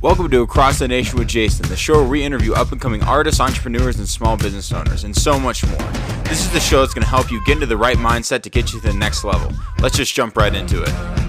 Welcome to Across the Nation with Jason, the show where we interview up and coming artists, entrepreneurs, and small business owners, and so much more. This is the show that's going to help you get into the right mindset to get you to the next level. Let's just jump right into it.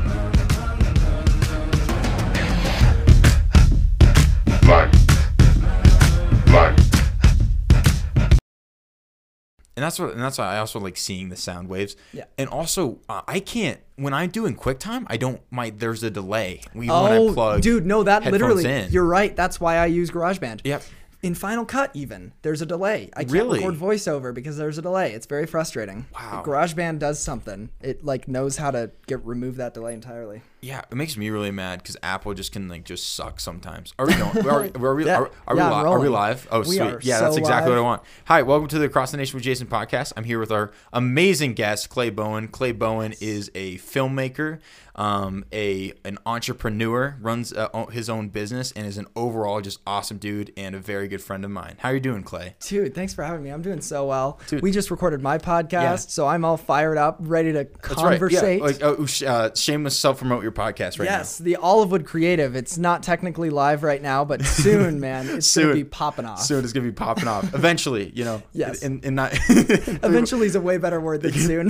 And that's what, and that's why I also like seeing the sound waves. Yeah. And also, uh, I can't when I'm doing QuickTime. I don't. My there's a delay when, when Oh, I plug. dude, no, that literally, in. you're right. That's why I use GarageBand. Yep. In Final Cut, even there's a delay. I can't Really? record voiceover because there's a delay. It's very frustrating. Wow. GarageBand does something. It like knows how to get remove that delay entirely. Yeah, it makes me really mad because Apple just can like just suck sometimes. Are we going? Are, we- are we? Yeah. Are, are, Yeah, we li- are we live? Oh, We sweet. Yeah, that's so exactly what I want. Hi, welcome to the Across the Nation with Jason podcast. I'm here with our amazing guest, Clay Bowen. Clay Bowen is a filmmaker, um, a an entrepreneur, runs uh, his own business, and is an overall just awesome dude and a very good friend of mine. How are you doing, Clay? Dude, thanks for having me. I'm doing so well. Dude. We just recorded my podcast, Yeah. so I'm all fired up, ready to That's right. Yeah, like oh, uh, shameless self promote your podcast right yes, the Olivewood Creative. It's not technically live right now, but soon, man, it's Soon. gonna be popping off. Soon it's gonna be popping off. Eventually, you know. Yes. And, and not. Eventually is a way better word than soon.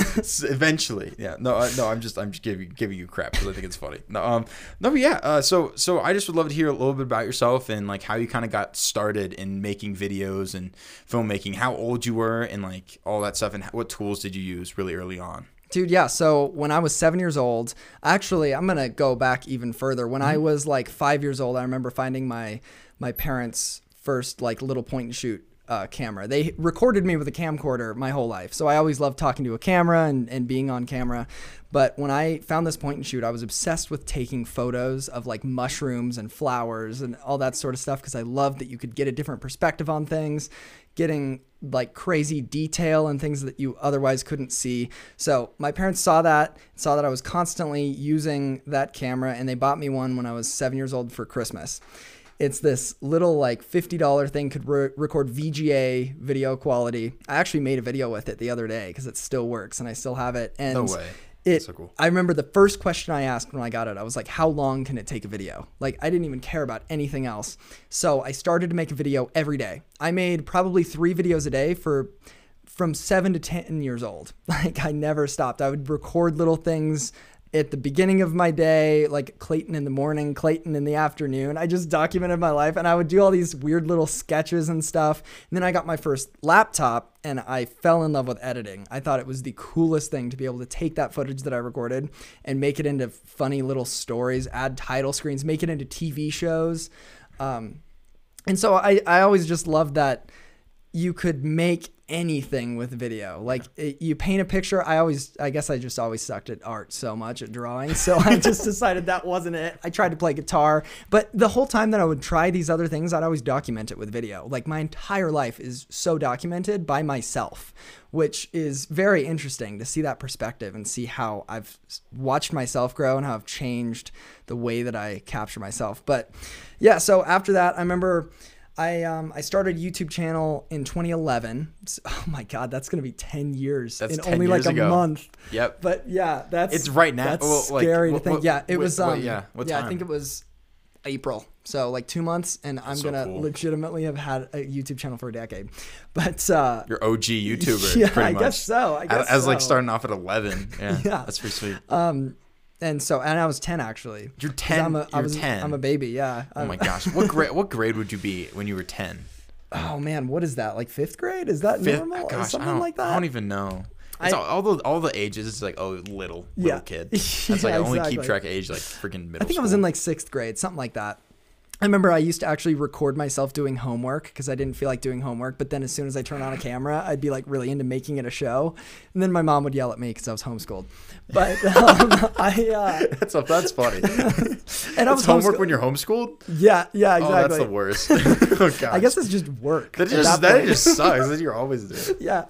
Eventually yeah no uh, no i'm just i'm just giving giving you crap because i think it's funny no um no but yeah uh, so so i just would love to hear a little bit about yourself and like how you kind of got started in making videos and filmmaking how old you were and like all that stuff and what tools did you use really early on Dude, yeah. So when I was seven years old, actually, I'm gonna go back even further. When I was like five years old, I remember finding my my parents' first like little point and shoot uh, camera. They recorded me with a camcorder my whole life, so I always loved talking to a camera and, and being on camera. But when I found this point and shoot, I was obsessed with taking photos of like mushrooms and flowers and all that sort of stuff because I loved that you could get a different perspective on things, getting like crazy detail and things that you otherwise couldn't see. So my parents saw that, saw that I was constantly using that camera, and they bought me one when I was seven years old for Christmas. It's this little like $50 thing could re- record VGA video quality. I actually made a video with it the other day because it still works and I still have it. And No way. It, So cool. I remember the first question I asked when I got it, I was like, how long can it take a video? Like, I didn't even care about anything else. So I started to make a video every day. I made probably three videos a day for from seven to 10 years old. Like, I never stopped. I would record little things at the beginning of my day, like Clayton in the morning, Clayton in the afternoon. I just documented my life and I would do all these weird little sketches and stuff. And then I got my first laptop and I fell in love with editing. I thought it was the coolest thing to be able to take that footage that I recorded and make it into funny little stories, add title screens, make it into TV shows. Um, and so I, I always just loved that you could make anything with video. Like it, you paint a picture. I always, I guess I just always sucked at art so much at drawing. So I just decided that wasn't it. I tried to play guitar, but the whole time that I would try these other things, I'd always document it with video. Like my entire life is so documented by myself, which is very interesting to see that perspective and see how I've watched myself grow and how I've changed the way that I capture myself. But yeah, so after that, I remember I um, I started a YouTube channel in 2011. S- Oh my god, that's gonna be 10 years That's in 10 only like a ago. month. Yep. But yeah, that's It's right now- That's well, like, scary what- to think. what- yeah, it what- was um yeah, what yeah, I think it was April. So like two months, and I'm so gonna cool. legitimately have had a YouTube channel for a decade. But uh, Your OG YouTuber, Yeah, I guess so, I As- guess as, like starting off at eleven. Yeah, Yeah. that's pretty sweet. um, and so and I was 10 actually. You're 10. I'm a, I You're was, 10. I'm a baby. Yeah. oh my gosh, what grade? What grade would you be when you were ten? Oh man, what is that? Like fifth grade? Is that Fifth- normal or gosh, I something don't, like that? I don't even know. It's I- all, all the all the ages. It's like oh little little Yeah. kid. That's like Yeah, I only keep exactly. track of age like freaking middle. I think I was in like sixth grade, something like that. I remember I used to actually record myself doing homework because I didn't feel like doing homework. But then as soon as I turn on a camera, I'd be like really into making it a show. And then my mom would yell at me because I was homeschooled. But um, I, uh, that's that's funny. and I It's was homework when you're homeschooled. Yeah, yeah, exactly. Oh, that's the worst. oh gosh. I guess it's just work. that just that that just sucks. That you're always there. yeah.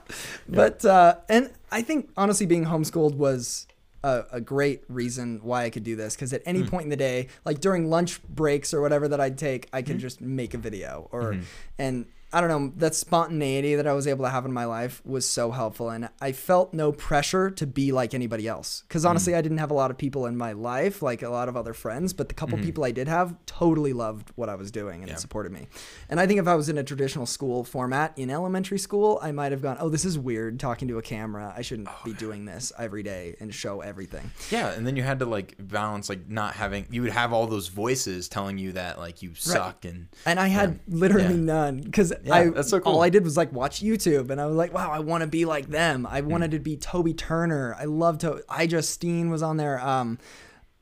But uh, and I think honestly being homeschooled was a, a great reason why I could do this because at any point in the day, like during lunch breaks or whatever that I'd take, I could Mm-hmm. just make a video or and I don't know, that spontaneity that I was able to have in my life was so helpful. And I felt no pressure to be like anybody else. Because mm-hmm. honestly, I didn't have a lot of people in my life, like a lot of other friends, but the couple mm-hmm. people I did have totally loved what I was doing and Yeah. supported me. And I think if I was in a traditional school format in elementary school, I might have gone, oh, this is weird talking to a camera. I shouldn't oh, be doing this every day and show everything. Yeah, and then you had to like balance like not having you would have all those voices telling you that like you suck and And I had um, literally Yeah. none because Yeah, I that's so cool. all I did was like watch YouTube, and I was like, wow, I want to be like them. I Mm. wanted to be Toby Turner. I love to. I Justine was on there. Um,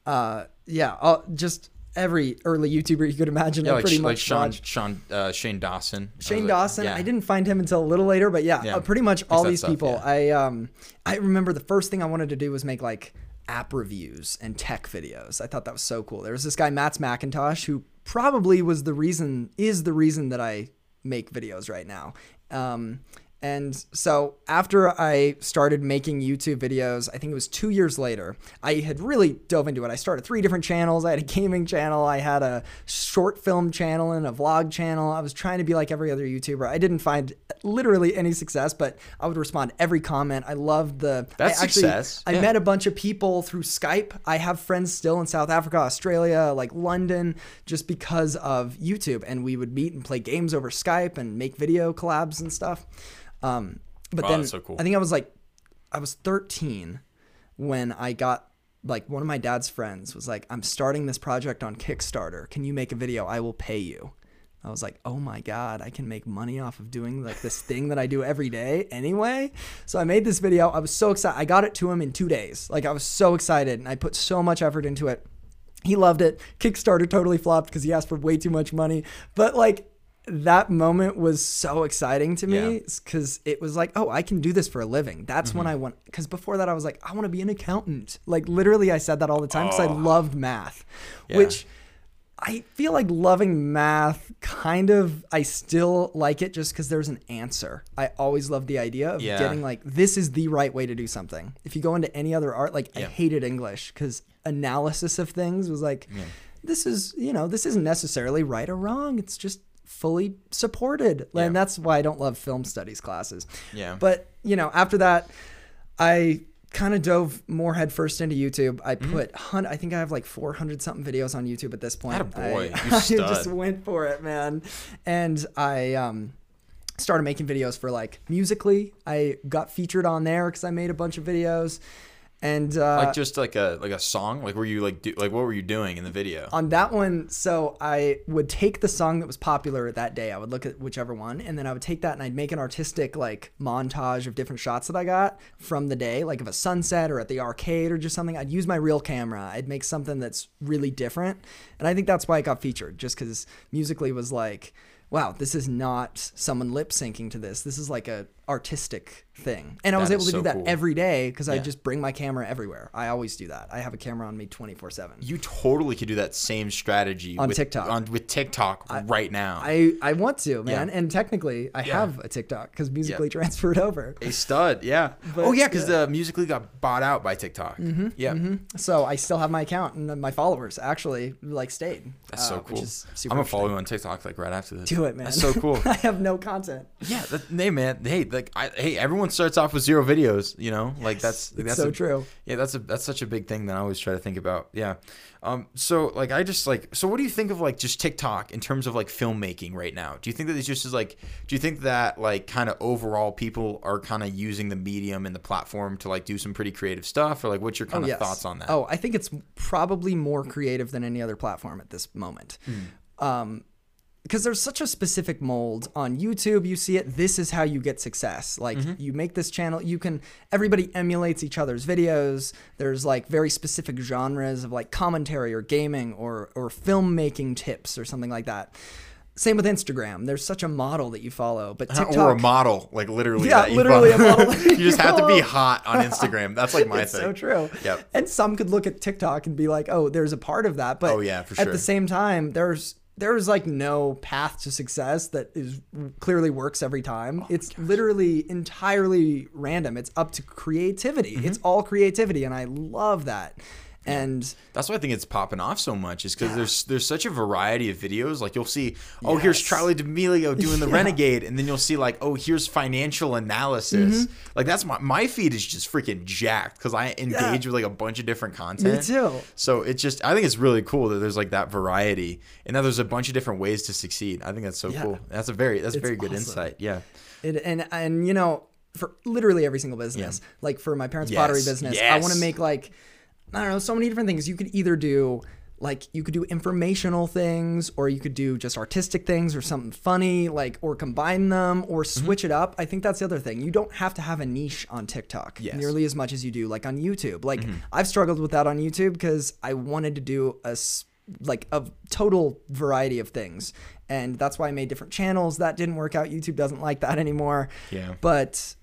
uh, yeah, uh, just every early YouTuber you could imagine. yeah I like, pretty much like Sean. Sean uh, Shane Dawson. I Shane like- Dawson. yeah. I didn't find him until a little later, but yeah, Yeah. uh, pretty much all these stuff, people. yeah. I um, I remember the first thing I wanted to do was make like app reviews and tech videos. I thought that was so cool. There was this guy Matt's Macintosh who probably was the reason is the reason that I make videos right now. Um, and so after I started making YouTube videos, I think it was two years later, I had really dove into it. I started three different channels. I had a gaming channel, I had a short film channel, and a vlog channel. I was trying to be like every other YouTuber. I didn't find literally any success, but I would respond to every comment. I loved the. That's I actually, success. I met a bunch of people through Skype. I have friends still in South Africa, Australia, like London, just because of YouTube. And we would meet and play games over Skype and make video collabs and stuff. Um, but Wow, then so cool. I think I was like, I was 13 when I got like one of my dad's friends was like, I'm starting this project on Kickstarter. Can you make a video? I will pay you. I was like, oh my God, I can make money off of doing like this thing that I do every day anyway. So I made this video. I was so excited. I got it to him in two days. Like I was so excited and I put so much effort into it. He loved it. Kickstarter totally flopped because he asked for way too much money. But like that moment was so exciting to me Yeah. because it was like, oh, I can do this for a living. That's Mm-hmm. when I want. Because before that, I was like, I want to be an accountant. Like literally, I said that all the time because I loved math, Oh. Yeah. which I feel like loving math kind of I still like it just because there's an answer. I always love the idea of Yeah. getting like this is the right way to do something. If you go into any other art, like I hated English because analysis of things was like this is you know this isn't necessarily right or wrong. It's just fully supported, Yeah. and that's why I don't love film studies classes. Yeah. But you know after that, I kind of dove more headfirst into YouTube. I Mm-hmm. put hun- I think I have like 400 something videos on YouTube at this point. Attaboy. I, You I just went for it, man. And I um started making videos for like Musically. I got featured on there cuz I made a bunch of videos. And uh like just like a like a song like were you like do, like what were you doing in the video on that one, so I would take the song that was popular that day. I would look at whichever one, and then I would take that and I'd make an artistic like montage of different shots that I got from the day, like of a sunset or at the arcade or just something. I'd use my real camera. I'd make something that's really different, and I think that's why it got featured, just because musically was like, wow, this is not someone lip syncing to this. This is like a artistic thing, and I was able to so do that cool. every day because I just bring my camera everywhere. I always do that. I have a camera on me twenty four seven. you totally could do that same strategy On with, TikTok. on with TikTok right now I, I want to, man. Yeah. And technically, I Yeah. have a TikTok because musically transferred over. a stud yeah But, oh yeah because the musically got bought out by TikTok mm-hmm, yeah So I still have my account, and my followers actually like stayed. that's uh, so cool I'm gonna follow you on TikTok like right after this Do it, man. that's so cool I have no content. Yeah, that, hey man, hey like I, hey everyone starts off with zero videos, you know, like that's like, that's so a- true. Yeah, that's a that's such a big thing that I always try to think about. Yeah, um, so like I just like so what do you think of like just TikTok in terms of like filmmaking right now? Do you think that it's just as like do you think that like kind of overall people are kind of using the medium and the platform to like do some pretty creative stuff, or like what's your kind of Yes. thoughts on that? Oh, I think it's probably more creative than any other platform at this moment. Hmm. Um, because there's such a specific mold on YouTube. You see it. This is how you get success. Like Mm-hmm. you make this channel. You can. Everybody emulates each other's videos. There's like very specific genres of like commentary or gaming or or filmmaking tips or something like that. Same with Instagram. There's such a model that you follow, but TikTok. or a model, like literally. Yeah, literally a model you you just have to be hot on Instagram. That's like my it's thing. so true. Yep. And some could look at TikTok and be like, "Oh, there's a part of that," but Oh, yeah, for sure. at the same time, there's there's like no path to success that is clearly works every time. Oh it's literally entirely random. It's up to creativity. Mm-hmm. It's all creativity, and I love that. And That's why I think it's popping off so much is because there's there's such a variety of videos. Like you'll see, oh, here's Charli D'Amelio doing the Yeah. Renegade, and then you'll see like, oh, here's financial analysis. Mm-hmm. Like that's my my feed is just freaking jacked because I engage with like a bunch of different content. Me too. So it's just I think it's really cool that there's like that variety, and that there's a bunch of different ways to succeed. I think that's so Yeah. cool. That's a very that's It's very good awesome. insight. Yeah. It, and and you know, for literally every single business, like for my parents' Yes, pottery business, I want to make like I don't know, so many different things. You could either do like you could do informational things, or you could do just artistic things, or something funny, like or combine them, or Mm-hmm. switch it up. I think that's the other thing. You don't have to have a niche on TikTok Yes. Mm-hmm. nearly as much as you do like on YouTube. Like I've struggled with that on YouTube because I wanted to do a like a total variety of things. And that's why I made different channels. That didn't work out. YouTube doesn't like that anymore. Yeah. But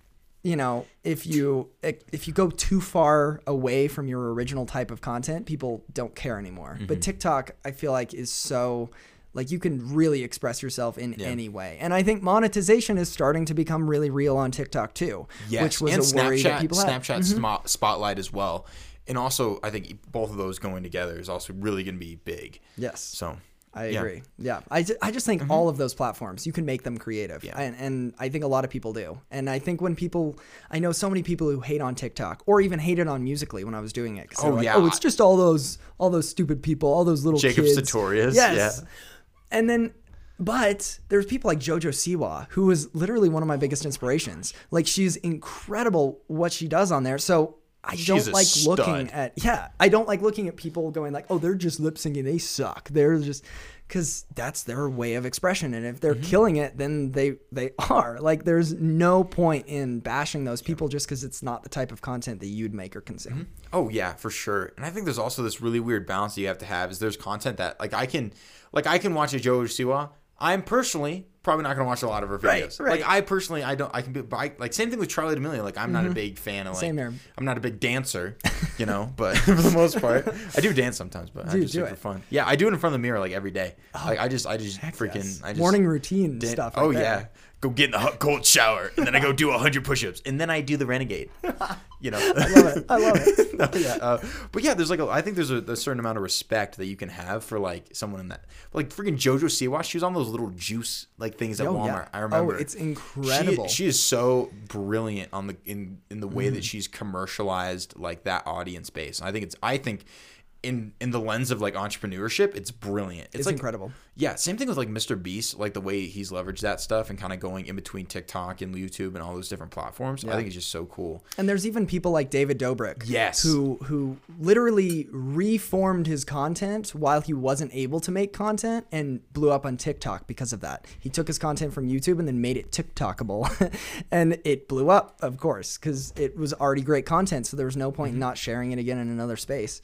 you know, if you if you go too far away from your original type of content, people don't care anymore. Mm-hmm. But TikTok, I feel like is so like you can really express yourself in any way. And I think monetization is starting to become really real on TikTok too, Yes, which was and a worry Snapchat, that people had. Mm-hmm. Snapchat Spotlight as well, and also I think both of those going together is also really going to be big. Yes. So I agree. Yeah. I, ju- I just think mm-hmm. all of those platforms, you can make them creative. Yeah. And, and I think a lot of people do. And I think when people, I know so many people who hate on TikTok or even hated on Musically when I was doing it. Oh, like, yeah. Oh, it's just all those, all those stupid people, all those little Jacob kids. Sartorius, Yes. yeah. And then, but there's people like JoJo Siwa, who is literally one of my biggest inspirations. Like she's incredible what she does on there. So I She's don't like looking at yeah, I don't like looking at people going like, oh, they're just lip syncing, they suck. They're just because that's their way of expression, and if they're Mm-hmm. killing it, then they they are. Like, there's no point in bashing those people just because it's not the type of content that you'd make or consume. Oh yeah, for sure. And I think there's also this really weird balance that you have to have. Is there's content that like I can, like I can watch a Joe Siwa. I'm personally probably not gonna watch a lot of her videos. right. right. Like I personally, I don't. I can be I, like same thing with Charli D'Amelio. Like I'm not a big fan of like. Mm-hmm. Same here. I'm not a big dancer, you know. But for the most part, I do dance sometimes. But I just do do it for fun. Yeah, I do it in front of the mirror like every day. like I just, I just freaking, Yes. I just Morning routine Dan- stuff. oh right there. yeah, go get in the hot cold shower, and then I go do hundred push-ups, and then I do the renegade. You know, I love it. I love it. no, yeah, uh, but yeah, there's like a, I think there's a, a certain amount of respect that you can have for like someone in that, like freaking JoJo Siwa. She was on those little juice like things at Oh, Walmart. yeah. I remember. Oh, it's incredible. She, is so brilliant on the in in the way Mm-hmm. that she's commercialized like that audience base. I think it's I think. In, in the lens of like entrepreneurship, it's brilliant. It's, It's like incredible. yeah, same thing with like Mr. Beast, like the way he's leveraged that stuff and kind of going in between TikTok and YouTube and all those different platforms. I think it's just so cool. And there's even people like David Dobrik, Yes. who who literally reformed his content while he wasn't able to make content and blew up on TikTok because of that. He took his content from YouTube and then made it TikTokable, and it blew up, of course, because it was already great content. So there was no point Mm-hmm. in not sharing it again in another space.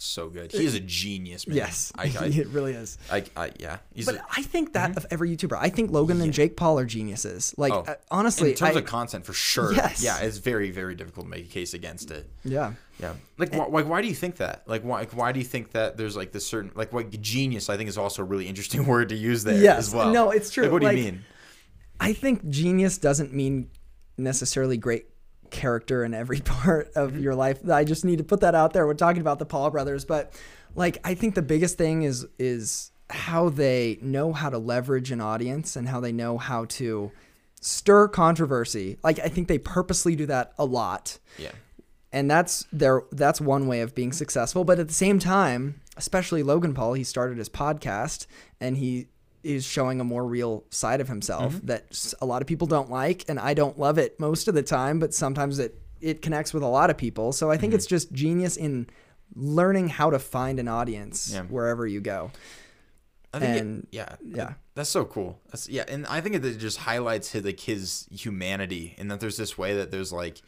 So good. He is a genius, man. Yes, I, it really is. I, I, I yeah. He's But a, I think that of every YouTuber, I think Logan and Jake Paul are geniuses. Like oh, uh, honestly, in terms I, of content, for sure. Yes. Yeah, it's very, very difficult to make a case against it. yeah. Yeah. Like, why, like, why do you think that? Like, why, like, why do you think that there's like this certain, like, what genius? I think is also a really interesting word to use there Yes. as well. No, it's true. Like, what do you mean? I think genius doesn't mean necessarily great character in every part of your life. I just need to put that out there. We're talking about the Paul brothers, but like I think the biggest thing is is how they know how to leverage an audience and how they know how to stir controversy. Like I think they purposely do that a lot Yeah. and that's their that's one way of being successful but at the same time especially logan paul he started his podcast and he is showing a more real side of himself Mm-hmm. that a lot of people don't like and i don't love it most of the time but sometimes it it connects with a lot of people so i think Mm-hmm. it's just genius in learning how to find an audience Yeah. wherever you go I think it- And- yeah, yeah. that's so cool. That's yeah, and I think it just highlights his, like his humanity, and that there's this way that there's like,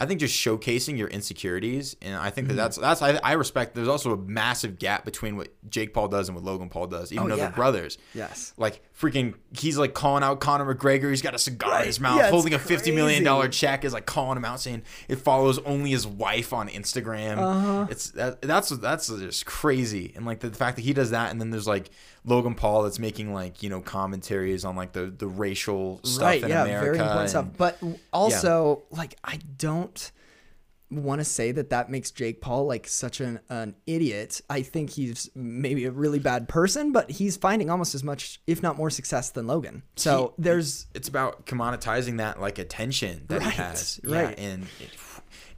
I think just showcasing your insecurities, and I think that Mm-hmm. that's that's I, I respect. There's also a massive gap between what Jake Paul does and what Logan Paul does, even Oh, though yeah. they're brothers. yes Like freaking, he's like calling out Conor McGregor. He's got a cigar in his mouth, Yeah, holding a fifty million dollar check. Is like calling him out, saying it follows only his wife on Instagram. Uh-huh. It's that, that's that's just crazy, and like the, fact that he does that, and then there's like Logan Paul that's making like you know commentaries on like the the racial stuff right in yeah America. very important stuff but also like i don't want to say that that makes Jake Paul like such an, an idiot. I think he's maybe a really bad person, but he's finding almost as much, if not more, success than Logan. So He- there's it's about commoditizing that like attention that Right, he has right. yeah, and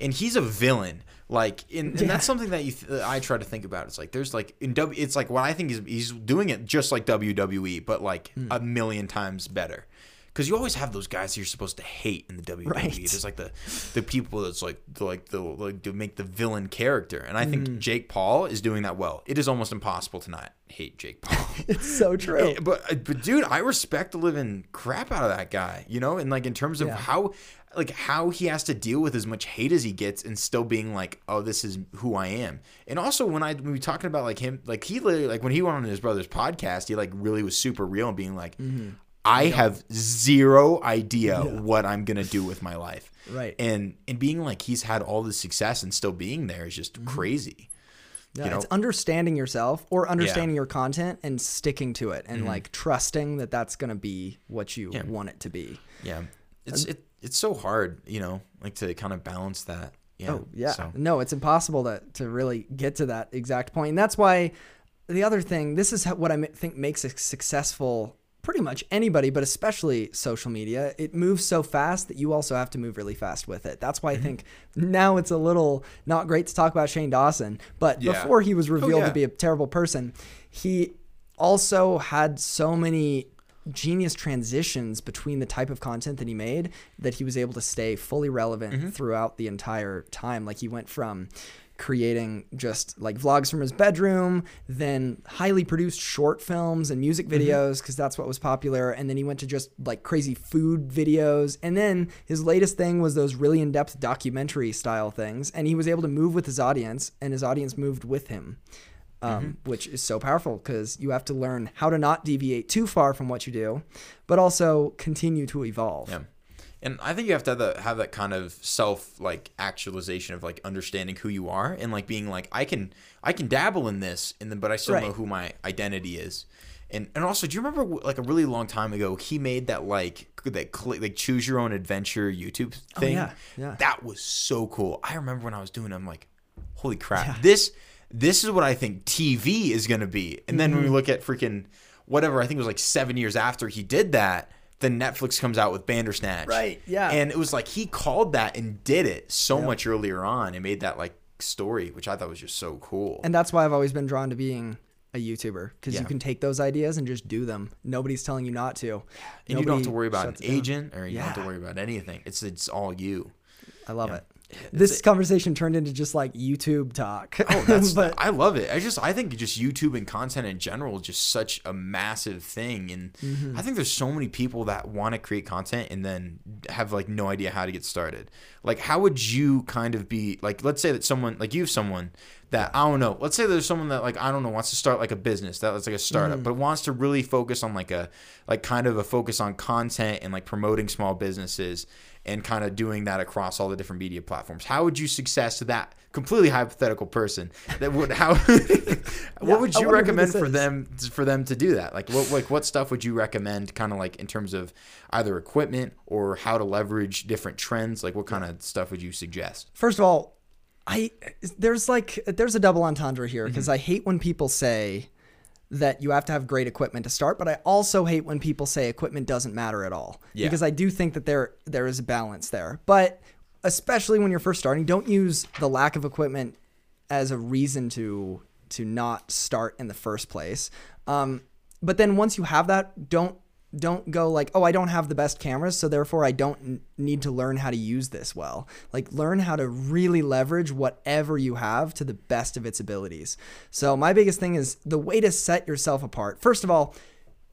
and he's a villain like and, and Yeah. that's something that you th- i try to think about it's like there's like in w it's like what i think is he's doing it just like wwe but like Hmm. a million times better because you always have those guys you're supposed to hate in the WWE. Right. There's like the the people that's like the, like the like to make the villain character, and I think Hmm. Jake Paul is doing that well. It is almost impossible to not hate Jake Paul. it's so true. But but dude, I respect the living crap out of that guy. You know, and like in terms of Yeah. how like how he has to deal with as much hate as he gets and still being like, oh, this is who I am. And also when I when we talking about like him, like he literally like when he went on his brother's podcast, he like really was super real and being like. Mm-hmm. I have zero idea what I'm gonna do with my life, Right. And and being like he's had all this success and still being there is just crazy. Yeah, you know? it's understanding yourself or understanding your content and sticking to it and like trusting that that's going to be what you Mm-hmm. Yeah. want it to be. Yeah, it's it it's so hard, you know, like to kind of balance that. Yeah. Oh, yeah. So, No, it's impossible to, to really get to that exact point. And that's why the other thing, this is what I think makes a successful pretty much anybody, but especially social media. It moves so fast that you also have to move really fast with it. That's Mm-hmm. why I think now it's a little not great to talk about Shane Dawson, but Yeah. before he was revealed yeah. to be a terrible person, he also had so many genius transitions between the type of content that he made that he was able to stay fully relevant Mm-hmm. throughout the entire time. Like he went from creating just like vlogs from his bedroom, then highly produced short films and music Mm-hmm. videos because that's what was popular, and then he went to just like crazy food videos, and then his latest thing was those really in-depth documentary style things, and he was able to move with his audience, and his audience moved with him um, which is so powerful because you have to learn how to not deviate too far from what you do, but also continue to evolve. yeah. And I think you have to have that, have that kind of self like actualization of like understanding who you are and like being like I can I can dabble in this and then but I still Right. know who my identity is. And and also, do you remember like a really long time ago he made that like that like choose your own adventure YouTube thing? Oh, yeah, yeah. That was so cool. I remember when I was doing it, I'm like, holy crap. This this is what I think TV is gonna be. And then when we Mm-hmm. look at freaking whatever, I think it was like seven years after he did that, then Netflix comes out with Bandersnatch. Right, yeah. And it was like he called that and did it so much earlier on and made that like story, which I thought was just so cool. And that's why I've always been drawn to being a YouTuber because Yeah. you can take those ideas and just do them. Nobody's telling you not to. And you don't have to worry about an agent or you don't have to worry about anything. It's it's all you. I love Yeah. it. This conversation turned into just like YouTube talk. Oh, that's but I love it. I just I think just YouTube and content in general is just such a massive thing, and Mm-hmm. I think there's so many people that want to create content and then have like no idea how to get started. Like, how would you kind of be like? Let's say that someone like you have someone that I don't know. Let's say there's someone that like I don't know wants to start like a business that's like a startup, Mm. but wants to really focus on like a like kind of a focus on content and like promoting small businesses and kind of doing that across all the different media platforms. How would you success to that completely hypothetical person that would how what would you recommend for is. them for them to do that? Like what like what stuff would you recommend kind of like in terms of either equipment or how to leverage different trends? Like what kind of stuff would you suggest? First of all, I there's like there's a double entendre here because Mm-hmm. I hate when people say that you have to have great equipment to start, but I also hate when people say equipment doesn't matter at all. Yeah. Because I do think that there there is a balance there. But especially when you're first starting, don't use the lack of equipment as a reason to to not start in the first place. Um, but then once you have that, don't don't go like, oh, I don't have the best cameras, so therefore I don't need to learn how to use this well. Like learn how to really leverage whatever you have to the best of its abilities. So my biggest thing is the way to set yourself apart. First of all,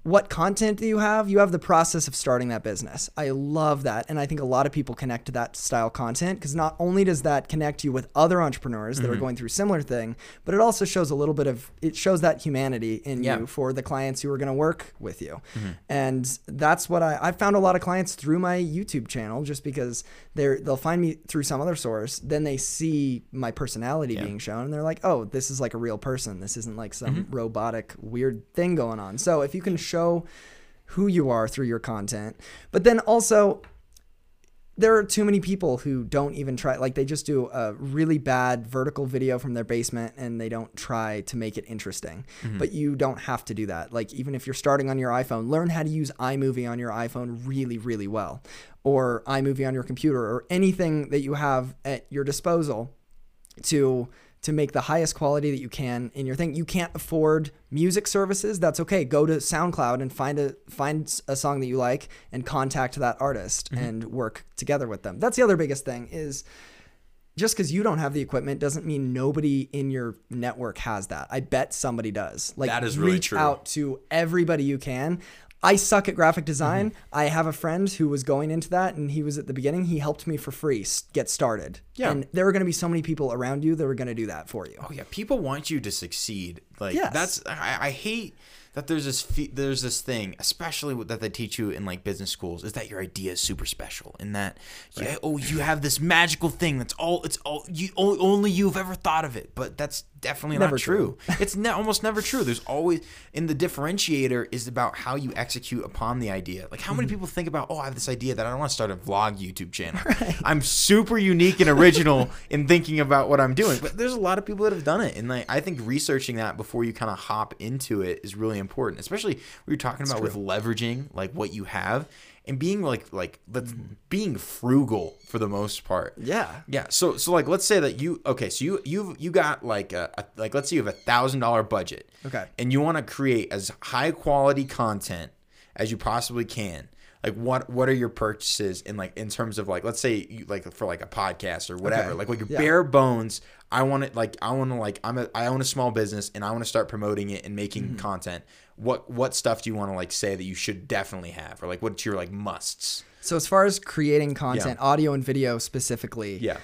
what content do you have? You have the process of starting that business. I love that. And I think a lot of people connect to that style content because not only does that connect you with other entrepreneurs that are mm-hmm. going through similar thing, but it also shows a little bit of it shows that humanity in Yeah. you for the clients who are going to work with you. Mm-hmm. And that's what I I found a lot of clients through my YouTube channel just because they're they'll find me through some other source, then they see my personality being shown and they're like, "Oh, this is like a real person. This isn't like some mm-hmm. robotic weird thing going on." So if you can show who you are through your content, but then also there are too many people who don't even try like they just do a really bad vertical video from their basement and they don't try to make it interesting. Mm-hmm. But you don't have to do that. Like even if you're starting on your iphone learn how to use imovie on your iphone really really well or imovie on your computer or anything that you have at your disposal to to make the highest quality that you can in your thing. You can't afford music services. That's okay. Go to SoundCloud and find a find a song that you like and contact that artist mm-hmm. and work together with them. That's the other biggest thing is just because you don't have the equipment doesn't mean nobody in your network has that. I bet somebody does. Like That is really reach true. out to everybody you can. I suck at graphic design. Mm-hmm. I have a friend who was going into that and he was at the beginning. He helped me for free get started. Yeah. And there are going to be so many people around you that are going to do that for you. Oh yeah, people want you to succeed. Like Yes. that's I, I hate that there's this fe- there's this thing, especially that they teach you in like business schools, is that your idea is super special, and that yeah, oh you have this magical thing that's all it's all you only you've ever thought of it, but that's definitely Never not true. it's ne- almost never true. There's always and the differentiator is about how you execute upon the idea. Like how Mm-hmm. many people think about oh I have this idea that I want to start a vlog YouTube channel. I'm super unique and original in thinking about what I'm doing, but there's a lot of people that have done it, and like I think researching that before you kind of hop into it is really important, especially what you're talking about with leveraging like what you have and being like like let's being frugal for the most part. Yeah. Yeah. So so like let's say that you okay, so you you you got like a, a like let's say you have a thousand dollar budget. Okay. And you want to create as high quality content as you possibly can. Like what what are your purchases in like in terms of like let's say you like for like a podcast or whatever. Okay. Like like your Yeah. bare bones. I want it like I want to like I'm a I own a small business and I want to start promoting it and making Mm-hmm. content. What what stuff do you want to like say that you should definitely have or like what's your like musts? So as far as creating content, audio and video specifically, Yeah.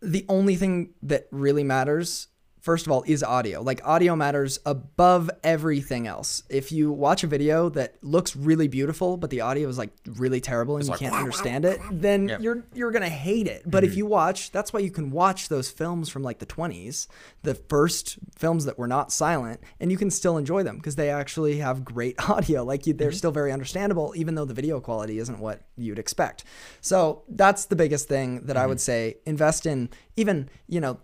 the only thing that really matters first of all is audio. Like audio matters above everything else. If you watch a video that looks really beautiful but the audio is like really terrible and you like, can't "Wow, wow, understand it then Yep. you're you're gonna hate it. But if you watch that's why you can watch those films from like the 20s the first films that were not silent and you can still enjoy them because they actually have great audio. Like you, they're still very understandable even though the video quality isn't what you'd expect. So that's the biggest thing that i would say. Invest in even you know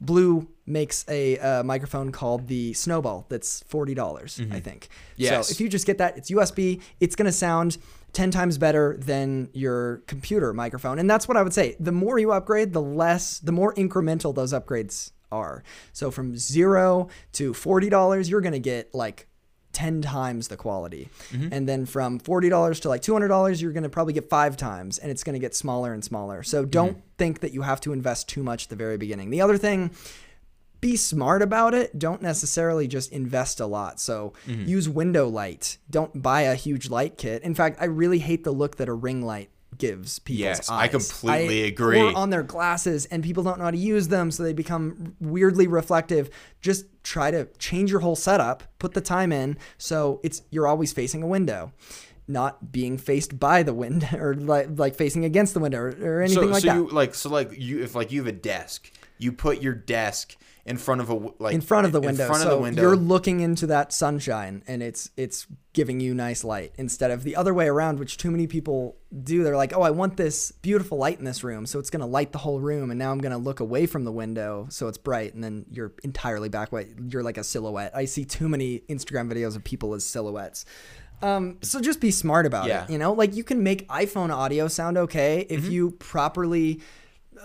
blue makes a uh, microphone called the snowball that's $40 i think. Yes. so if you just get that it's usb it's going to sound 10 times better than your computer microphone. And that's what i would say. The more you upgrade the less the more incremental those upgrades are. So from zero to $40 you're going to get like 10 times the quality. Mm-hmm. And then from $40 to like $200, you're going to probably get five times and it's going to get smaller and smaller. So mm-hmm. don't think that you have to invest too much at the very beginning. The other thing, be smart about it. Don't necessarily just invest a lot. So mm-hmm. use window light. Don't buy a huge light kit. In fact, I really hate the look that a ring light gives people's Yes, eyes. I completely agree. Or on their glasses and people don't know how to use them so they become weirdly reflective. Just try to change your whole setup, put the time in so it's you're always facing a window. Not being faced by the window or like, like facing against the window or, or anything so, like so that. you like so like you if like you have a desk, you put your desk in front of a like in front of the window. In front so of the window. you're looking into that sunshine and it's it's giving you nice light instead of the other way around, which too many people do. They're like, oh, I want this beautiful light in this room, so it's gonna light the whole room, and now I'm gonna look away from the window so it's bright, and then you're entirely back white. You're like a silhouette. I see too many Instagram videos of people as silhouettes. Um, so just be smart about Yeah. it. You know, like you can make iPhone audio sound okay if Mm-hmm. you properly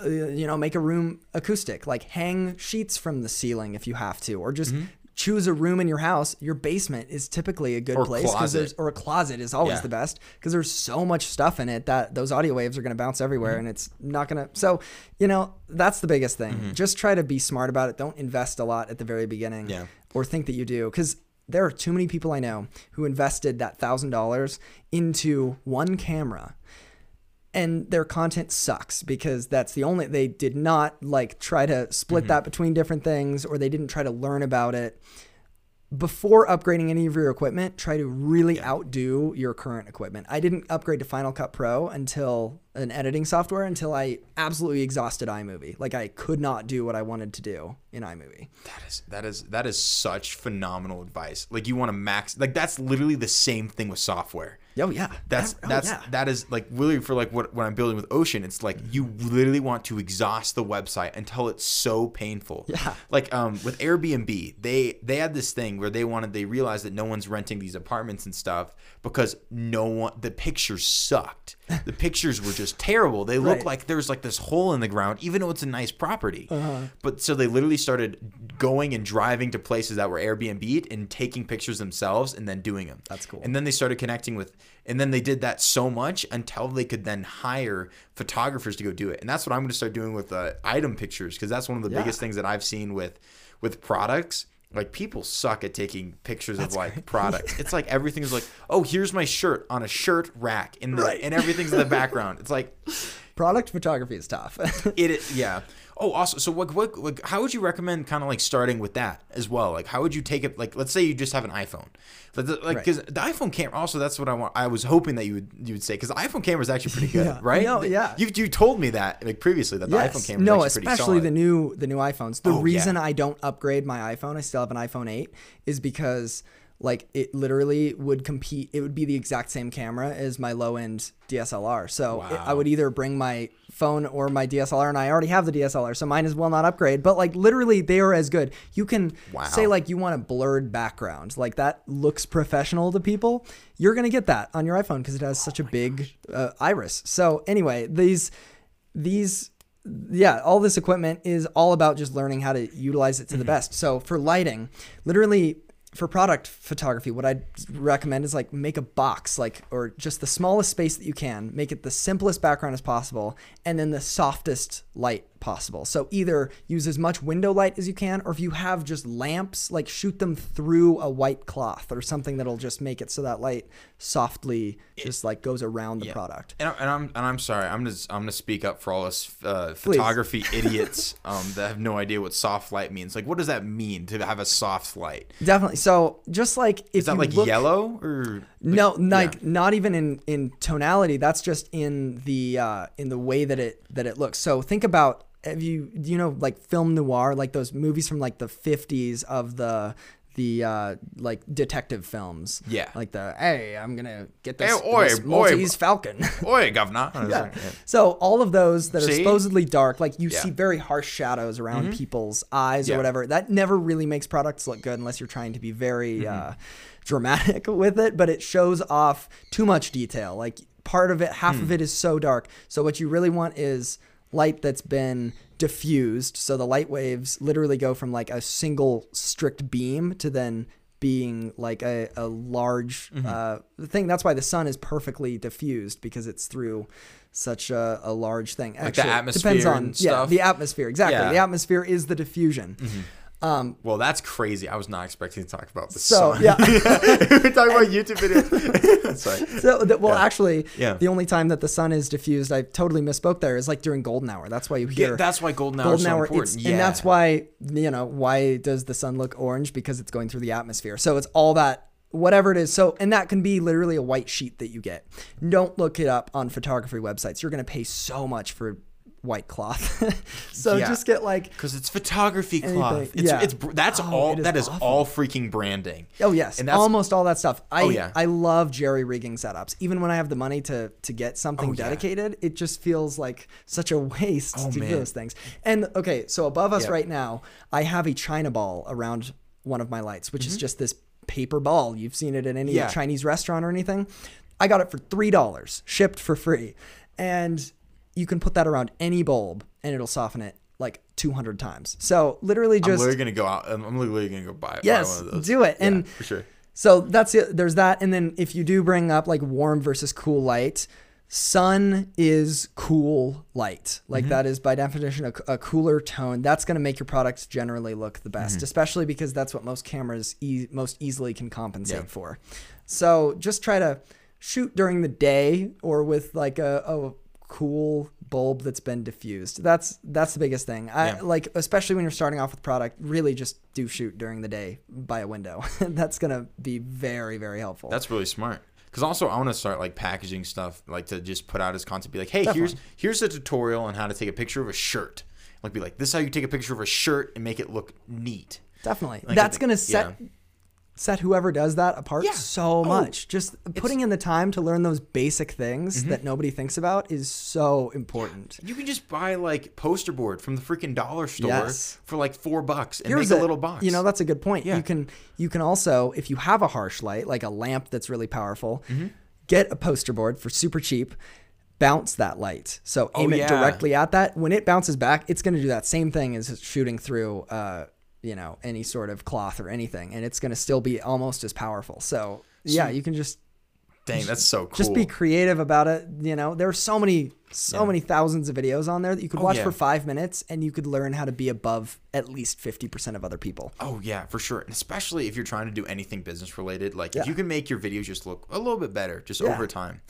uh, you know, make a room acoustic, like hang sheets from the ceiling if you have to, or just choose a room in your house. Your basement is typically a good Mm-hmm. Or place closet. there's or a closet is always Yeah. the best because there's so much stuff in it that those audio waves are going to bounce everywhere Mm-hmm. and it's not going to. So, you know, that's the biggest thing. Mm-hmm. Just try to be smart about it. Don't invest a lot at the very beginning Yeah. or think that you do because there are too many people I know who invested that thousand dollars into one camera and their content sucks because that's the only they did not like try to split mm-hmm. that between different things or they didn't try to learn about it. Before upgrading any of your equipment try to really outdo your current equipment. I didn't upgrade to final cut pro until an editing software until i absolutely exhausted imovie. Like i could not do what i wanted to do in imovie. That is that is that is such phenomenal advice. Like you want to max like that's literally the same thing with software. Oh yeah. That's Oh, that's yeah. that is like really for like what what I'm building with Ocean. It's like you literally want to exhaust the website until it's so painful. Yeah. Like um with Airbnb, they they had this thing where they wanted they realized that no one's renting these apartments and stuff because no one the pictures sucked. The pictures were just terrible. They look Right. like there's like this hole in the ground, even though it's a nice property. Uh-huh. But so they literally started going and driving to places that were Airbnb and taking pictures themselves and then doing them. That's cool. And then they started connecting with, and then they did that so much until they could then hire photographers to go do it. And that's what I'm going to start doing with uh, item pictures because that's one of the Yeah. biggest things that I've seen with with products. Like people suck at taking pictures of like products. It's like everything's like, oh, here's my shirt on a shirt rack, in the, Right. and everything's in the background. It's like Product photography is tough. it is, yeah. Oh, also, so what, what, what, how would you recommend kind of like starting with that as well? Like, how would you take it? Like, let's say you just have an iPhone, like, like, Right. because the iPhone camera. Also, that's what I want. I was hoping that you would, you would say, because the iPhone camera is actually pretty good, Yeah. right? No, yeah. You, you told me that like previously that the Yes. iPhone camera. No, is actually pretty especially the new the new iPhones. The Oh, yeah. reason I don't upgrade my iPhone, I still have an iPhone 8, is because like it literally would compete. It would be the exact same camera as my low end DSLR. So it- I would either bring my phone or my DSLR, and I already have the DSLR, so mine as well not upgrade. But like literally, they are as good. You can Wow. say like you want a blurred background, like that looks professional to people. You're gonna get that on your iPhone because it has such a big uh, iris. So anyway, these these yeah, all this equipment is all about just learning how to utilize it to the best. So for lighting, literally for product photography, what I'd recommend is like make a box, like or just the smallest space that you can, make it the simplest background as possible, and then the softest light possible. So either use as much window light as you can, or if you have just lamps, like shoot them through a white cloth or something that'll just make it so that light softly just like goes around the product. And, I- and I'm and I'm sorry. I'm just I'm gonna speak up for all us uh, photography idiots um, that have no idea what soft light means. Like, what does that mean to have a soft light? Definitely. So just like if Is that like look, yellow or No, like not even in in tonality. That's just in the uh, in the way that it that it looks. So think about have you you know like film noir, like those movies from like the fifties of the the uh, like detective films. Yeah. Like the hey, I'm gonna get this, Hey, oi, this oi, Maltese Falcon. Oi, governor. Yeah. So all of those that are See? supposedly dark, like you Yeah. Mm-hmm. see very harsh shadows around people's eyes Yeah. or whatever. That never really makes products look good unless you're trying to be very Mm-hmm. uh, dramatic with it. But it shows off too much detail. Like part of it, half Hmm. of it is so dark. So what you really want is light that's been diffused. So the light waves literally go from like a single strict beam to then being like a, a large Mm-hmm. uh, thing. That's why the sun is perfectly diffused because it's through such a, a large thing. the Actually, it atmosphere depends on yeah the atmosphere exactly. Yeah. Mm-hmm. The atmosphere is the diffusion. Um, Well, that's crazy. I was not expecting to talk about the So, sun. yeah. We're talking about YouTube videos. Sorry. so the, well, actually, Yeah. the only time that the sun is diffused, I totally misspoke there, is like during golden hour. That's why you hear Yeah, that's why golden hour is golden so hour. important. Yeah. And that's why you know why does the sun look orange because it's going through the atmosphere. So it's all that whatever it is. So and that can be literally a white sheet that you get. Don't look it up on photography websites. You're going to pay so much for white cloth. so Yeah. just get like because it's photography cloth. Anything- It's, yeah. it's that's Oh, all. is that is awful. all freaking branding. Oh yes, And that's- almost all that stuff. I Oh, yeah. I love jerry rigging setups. Even when I have the money to to get something Oh, yeah. dedicated, it just feels like such a waste Oh, to man. do those things. And okay, so above us Yeah. right now, I have a china ball around one of my lights, which is just this paper ball. You've seen it in any Mm-hmm. Yeah. Chinese restaurant or anything. I got it for three dollars, shipped for free, and you can put that around any bulb, and it'll soften it like 200 times. So literally just. I'm literally gonna go out. I'm I'm literally gonna go buy, Yes, buy one of those. do it. Yeah, And- for sure. So that's it. There's that. And then if you do bring up like warm versus cool light, sun is cool light. Like mm-hmm. that is by definition a, a cooler tone. That's going to make your product generally look the best, mm-hmm. especially because that's what most cameras e- most easily can compensate Yeah. for. So just try to shoot during the day or with like a, a cool bulb that's been diffused. That's that's the biggest thing. I Yeah. like especially when you're starting off with product, really just do shoot during the day by a window. that's going to be very very helpful. That's really smart. Because also, I want to start like packaging stuff, like to just put out as content. Be like, hey, Definitely. here's here's a tutorial on how to take a picture of a shirt. Like, be like, this is how you take a picture of a shirt and make it look neat. Definitely. Like, That's going to set yeah. Set whoever does that apart Yeah. so Oh, much. Just putting in the time to learn those basic things Mm-hmm. that nobody thinks about is so important. You can just buy like poster board from the freaking dollar store Yes. for like four bucks and Here's make a little box. You know, that's a good point. Yeah. You can you can also, if you have a harsh light, like a lamp that's really powerful, Mm-hmm. get a poster board for super cheap. Bounce that light. So aim Oh, it directly at that. When it bounces back, it's going to do that same thing as shooting through, uh, you know, any sort of cloth or anything, and it's going to still be almost as powerful. So yeah, you can just dang, that's so cool. just be creative about it. You know, there are so many, so many thousands of videos on there that you could oh, watch Oh, yeah. for five minutes, and you could learn how to be above at least fifty percent of other people. Oh yeah, for sure. And especially if you're trying to do anything business related, like Yeah. if you can make your videos just look a little bit better just Yeah. over time.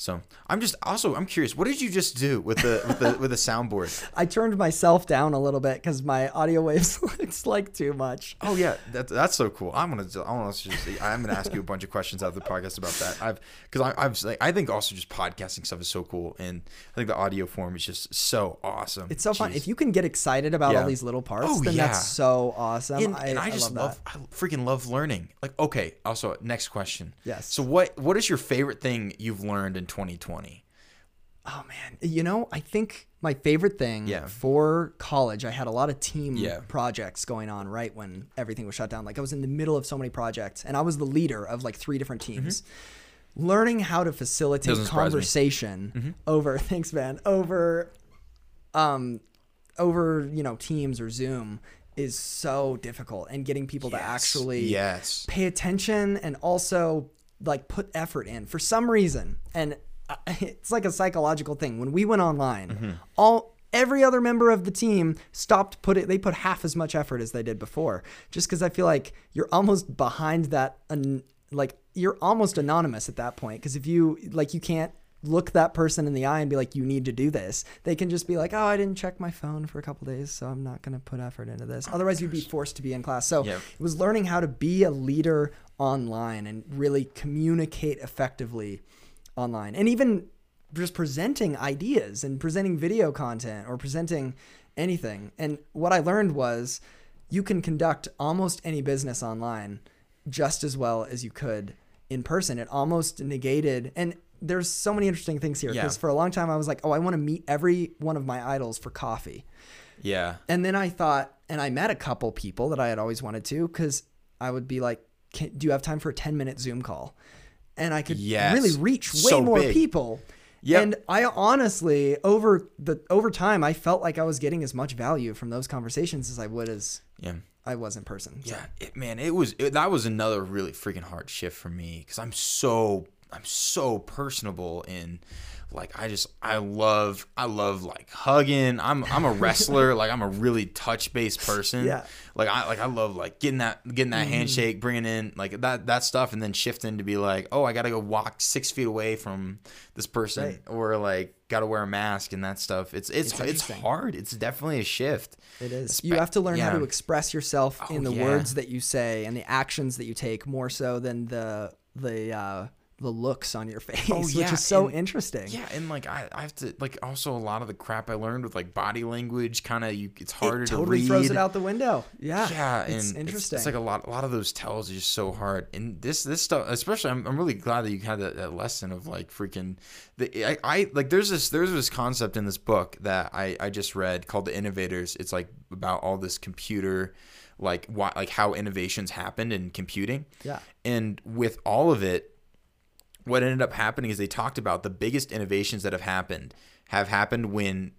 So I'm just also I'm curious, what did you just do with the with the with the soundboard? I turned myself down a little bit because my audio waves looks like too much. Oh yeah, that, that's so cool. I'm gonna I want to just I'm gonna ask you a bunch of questions after the podcast about that. I've because I, I've like I think also just podcasting stuff is so cool, and I think the audio form is just so awesome. It's so fun. If you can get excited about Yeah. all these little parts, Oh, then yeah. that's so awesome. and, I, and I, I just love, love. I freaking love learning. Like, okay, also next question. Yes. So what what is your favorite thing you've learned in 2020? Oh man, you know, I think my favorite thing Yeah. for college, I had a lot of team Yeah. projects going on right when everything was shut down. Like I was in the middle of so many projects, and I was the leader of like three different teams. Learning how to facilitate Mm-hmm. Doesn't conversation Mm-hmm. over thanks, man, over um over you know Teams or Zoom is so difficult, and getting people to actually yes. pay attention and also like put effort in for some reason. And it's like a psychological thing. When we went online Mm-hmm. all every other member of the team stopped put it they put half as much effort as they did before. Just because i feel like you're almost behind that like you're almost anonymous at that point. Because if you like you can't look that person in the eye and be like you need to do this. They can just be like oh i didn't check my phone for a couple days so i'm not going to put effort into this. Otherwise you'd be forced to be in class. So Yep. it was learning how to be a leader online and really communicate effectively online. And even just presenting ideas and presenting video content or presenting anything. And what i learned was you can conduct almost any business online just as well as you could in person. It almost negated and there's so many interesting things here Yeah. because for a long time i was like oh i want to meet every one of my idols for coffee Yeah. and then I thought, and I met a couple people that I had always wanted to, because I would be like, "Do you have time for a ten minute Zoom call?" And I could Yes. really reach way So more big. people. Yep. And I honestly, over the over time, I felt like I was getting as much value from those conversations as I would as Yeah. I was in person. So, Yeah, it, man, it was it, that was another really freaking hard shift for me because I'm so I'm so personable in like I just I love I love like hugging. I'm I'm a wrestler. like I'm a really touch based person. Yeah. Like I like I love like getting that getting that handshake, bringing in like that that stuff, and then shifting to be like, oh, I gotta go walk six feet away from this person, Right. or like gotta wear a mask and that stuff. It's it's It's it's, hard. It's definitely a shift. It is. Espe- You have to learn how to express yourself in Oh, the yeah. words that you say and the actions that you take more so than the the uh, the looks on your face, oh, which Oh, yeah, is so and- interesting. Yeah, and like I, I have to like also a lot of the crap I learned with like body language, kind of you, it's harder it to totally read. throws it out the window. Yeah, Yeah, and it's it's, interesting. it's like a lot, a lot of those tells are just so hard. And this, this stuff, especially, I'm, I'm really glad that you had that, that lesson of like freaking. The, I, I like there's this, there's this concept in this book that I, I just read called The Innovators. It's like about all this computer, like why, like how innovations happened in computing. Yeah. And with all of it, what ended up happening is they talked about the biggest innovations that have happened have happened when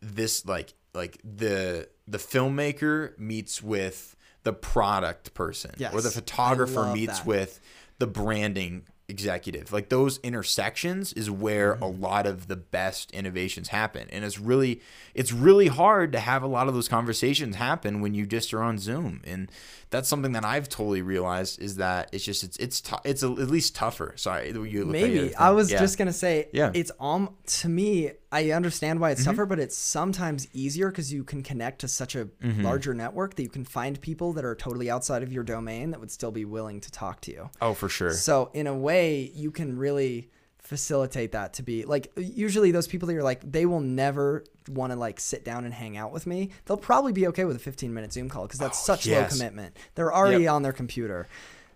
this like like the the filmmaker meets with the product person or the photographer meets that. with the branding executive like those intersections is where a lot of the best innovations happen and it's really it's really hard to have a lot of those conversations happen when you just are on zoom and that's something that i've totally realized is that it's just it's it's tou- it's a, at least tougher sorry you look like you had Maybe I was Yeah. just gonna say, Yeah. Mm-hmm. it's um to me. I understand why it's tougher, but it's sometimes easier because you can connect to such a Mm-hmm. larger network that you can find people that are totally outside of your domain that would still be willing to talk to you. oh for sure So in a way, you can really facilitate that to be like usually those people that you're like they will never want to like sit down and hang out with me they'll probably be okay with a 15 minute zoom call because that's Oh, such yes. low commitment they're already Yep. on their computer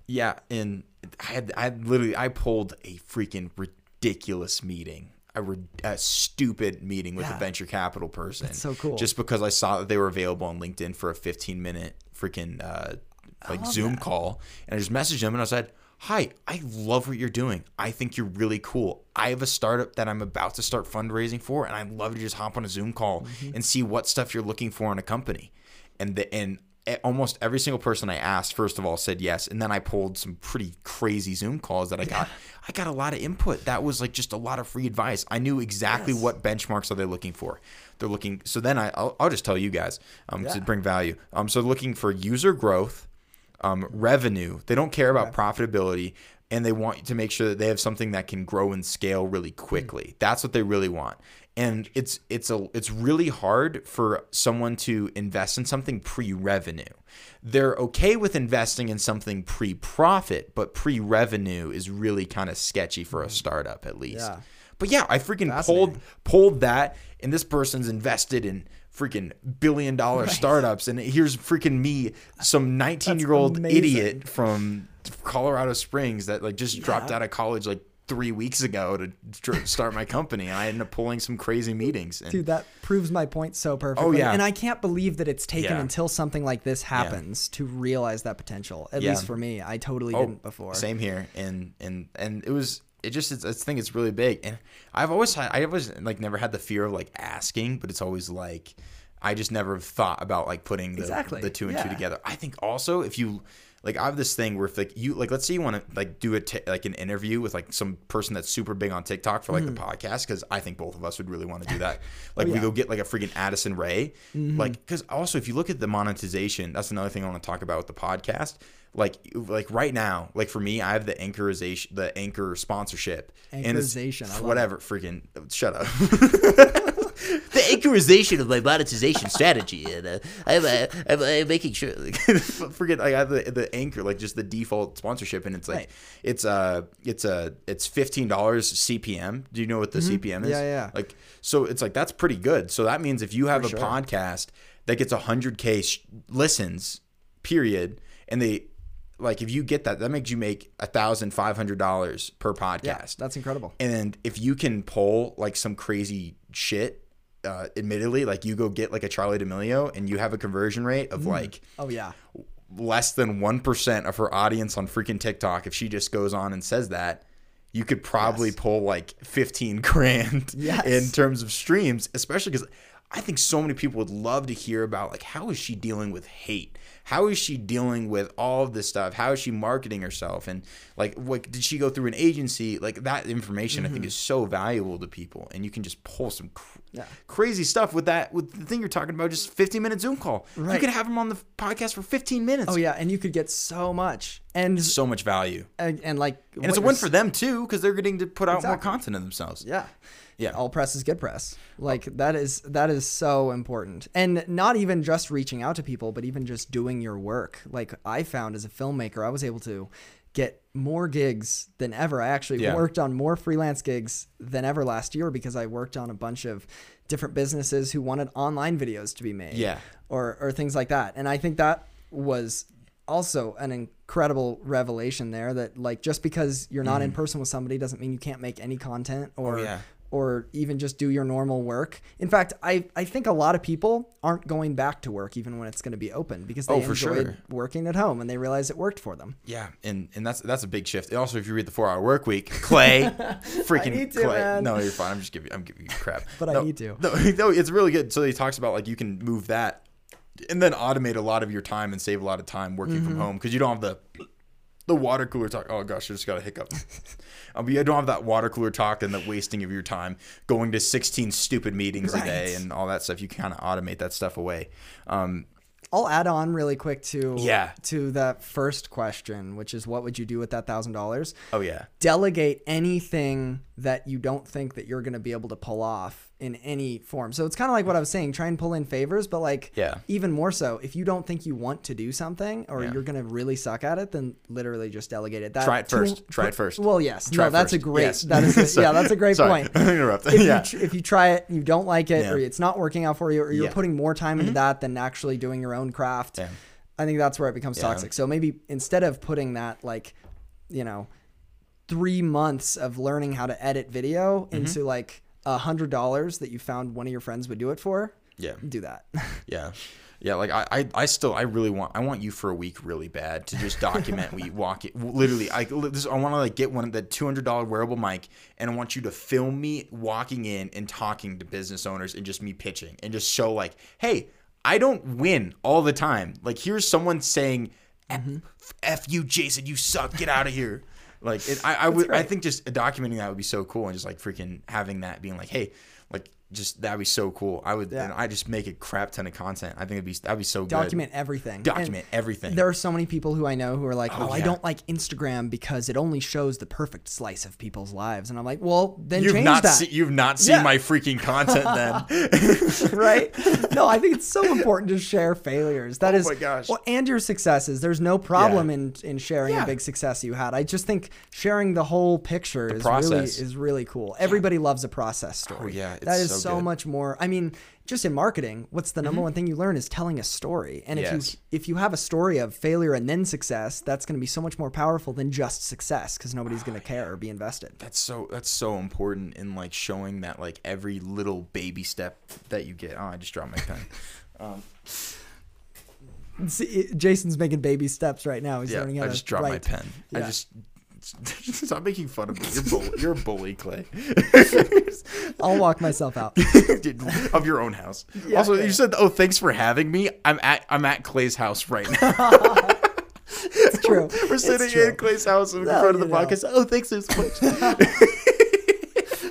Yeah, and I had I literally I pulled a freaking ridiculous meeting. A, a stupid meeting with a venture capital person. so cool. Just because I saw that they were available on LinkedIn for a 15 minute freaking uh, like Zoom call, and I just messaged them and I said, "Hi, I love what you're doing. I think you're really cool. I have a startup that I'm about to start fundraising for, and I'd love to just hop on a Zoom call Mm-hmm. and see what stuff you're looking for in a company." And the and almost every single person I asked, first of all, said yes, and then I pulled some pretty crazy Zoom calls that I got. I got a lot of input. That was like just a lot of free advice. I knew exactly Yes. what benchmarks are they looking for. They're looking. So then I, I'll, I'll just tell you guys um, to bring value. Um, so looking for user growth, um, revenue. They don't care about profitability, and they want to make sure that they have something that can grow and scale really quickly. That's what they really want. And it's it's a it's really hard for someone to invest in something pre-revenue. They're okay with investing in something pre-profit, but pre-revenue is really kind of sketchy for a startup at least. Yeah. But yeah, I freaking pulled pulled that, and this person's invested in freaking billion dollar startups, and here's freaking me, some 19 year old idiot from Colorado Springs that like just dropped out of college like three weeks ago to tr- start my company, and I ended up pulling some crazy meetings. And Dude, that proves my point so perfectly. Oh, yeah. And I can't believe that it's taken Yeah. until something like this happens to realize that potential. At Yeah. least for me, I totally Oh, didn't before. Same here, and and and it was it just it's, I think it's really big, and I've always had I always like never had the fear of like asking, but it's always like I just never thought about like putting the, Exactly, the two and two together. I think also if you like I have this thing where if like you like let's say you want to like do a t- like an interview with like some person that's super big on TikTok for like the podcast because I think both of us would really want to do that. Like we Mm. Oh, yeah. Mm-hmm. go get like a freaking Addison Rae, like because also if you look at the monetization, that's another thing I want to talk about with the podcast. Like like right now, like for me, I have the anchorization, the anchor sponsorship, and Anchorization, love whatever. Freaking shut up. anchorization of my monetization strategy, and uh, I'm, uh, I'm, uh making sure. forget I have the, the anchor, like just the default sponsorship, and it's like Right. it's uh it's a it's fifteen dollars CPM. Do you know what the CPM is? Mm-hmm. Yeah, yeah. Like so, it's like that's pretty good. So that means if you have a sure. podcast that gets hundred k sh- listens, period, and they like if you get that, that makes you make a thousand five hundred dollars per podcast. Yeah, that's incredible. And if you can pull like some crazy shit, uh, admittedly, like you go get like a Charli D'Amelio and you have a conversion rate of like Oh yeah. less than 1% of her audience on freaking TikTok, if she just goes on and says that, you could probably Yes. pull like 15 grand Yes. in terms of streams, especially because I think so many people would love to hear about like how is she dealing with hate? How is she dealing with all of this stuff? How is she marketing herself? And like what did she go through an agency? Like that information I think mm-hmm. is so valuable to people and you can just pull some cr- Yeah. crazy stuff with that with the thing you're talking about just 15 minute Zoom call. You Right. can have them on the podcast for 15 minutes Oh yeah, and you could get so much. And so much value. and, and like And it's a win for them too because they're getting to put out more content of themselves. Yeah. Yeah. All press is good press. Like that is that is so important. And not even just reaching out to people, but even just doing your work. Like I found as a filmmaker, I was able to get more gigs than ever. I actually Yeah. worked on more freelance gigs than ever last year because I worked on a bunch of different businesses who wanted online videos to be made. Yeah. Or or things like that. And I think that was also an incredible revelation there that like just because you're not in person with somebody doesn't mean you can't make any content or Mm-hmm. Oh, yeah. Or even just do your normal work. In fact, I, I think a lot of people aren't going back to work even when it's going to be open because they Oh, enjoyed sure. working at home and they realized it worked for them. Yeah, and and that's that's a big shift. Also, if you read the Four Hour Work Week, Clay, freaking to, Clay. man. No, you're fine. I'm just giving you, I'm giving you crap. But I No, need to. No, no, it's really good. So he talks about like you can move that, and then automate a lot of your time and save a lot of time working Mm-hmm. from home because you don't have the the water cooler talk. Oh gosh, I just got a hiccup. But you don't have that water cooler talk and the wasting of your time going to 16 stupid meetings a day and all that stuff. You kind of automate that stuff away. Um, I'll add on really quick to Yeah. to that first question, which is what would you do with that thousand dollars? oh yeah, Delegate anything that you don't think that you're going to be able to pull off in any form. So it's kind of like what I was saying, try and pull in favors, but like Yeah. even more so, if you don't think you want to do something or Yeah. you're going to really suck at it, then literally just delegate it. That Try it to- first. Try it first. Well, yes. Try no, that's a great. Yes. That is a, yeah, that's a great point. Interrupt. If, yeah. you if you try it you don't like it or it's not working out for you or you're Yeah. Mm-hmm. putting more time into that than actually doing your own craft, Yeah. I think that's where it becomes Yeah. toxic. So maybe instead of putting that like, you know, three months of learning how to edit video Mm-hmm. into like hundred dollars that you found one of your friends would do it for, Yeah. do that. Yeah. Yeah, like I, I, I still, I really want, I want you for a week really bad to just document we walk it. Literally, I, this, I want to like get one of the two hundred dollar wearable mic, and I want you to film me walking in and talking to business owners and just me pitching and just show like, hey, I don't win all the time. Like here's someone saying, mm-hmm. F, F you, Jason, you suck, get out of here. Like it, I, I would, I think just documenting that would be so cool, and just like freaking having that being like, hey, just that'd be so cool. I would, Yeah. and I just make a crap ton of content. I think it'd be that'd be so good. Document everything. document And everything. There are so many people who I know who are like, oh, "Oh, I yeah. don't like Instagram because it only shows the perfect slice of people's lives," and I'm like, "Well, then You've change not that." seen you've not seen Yeah. my freaking content then. right? No, I think it's so important to share failures. That oh is, Oh my gosh. Well, and your successes. There's no problem in in sharing a big success you had. I just think sharing the whole picture is really is really cool. Everybody loves a process story. Oh, yeah, that it's is so so good. much more. I mean, just in marketing, what's the number one thing you learn is telling a story. And if Yes. you if you have a story of failure and then success, that's going to be so much more powerful than just success because nobody's going to care or be invested. that's so that's so important in like showing that like every little baby step that you get. Oh, I just dropped my pen. Um, See, Jason's making baby steps right now. He's yeah, learning how I to just dropped my write. pen. I just stop making fun of me. You're bully. You're a bully, Clay. I'll walk myself out. Of your own house. Yeah, also, you said, "Oh, thanks for having me." I'm at I'm at Clay's house right now. It's true. We're sitting true. in Clay's house in No, front of the know. podcast. Oh, thanks so much.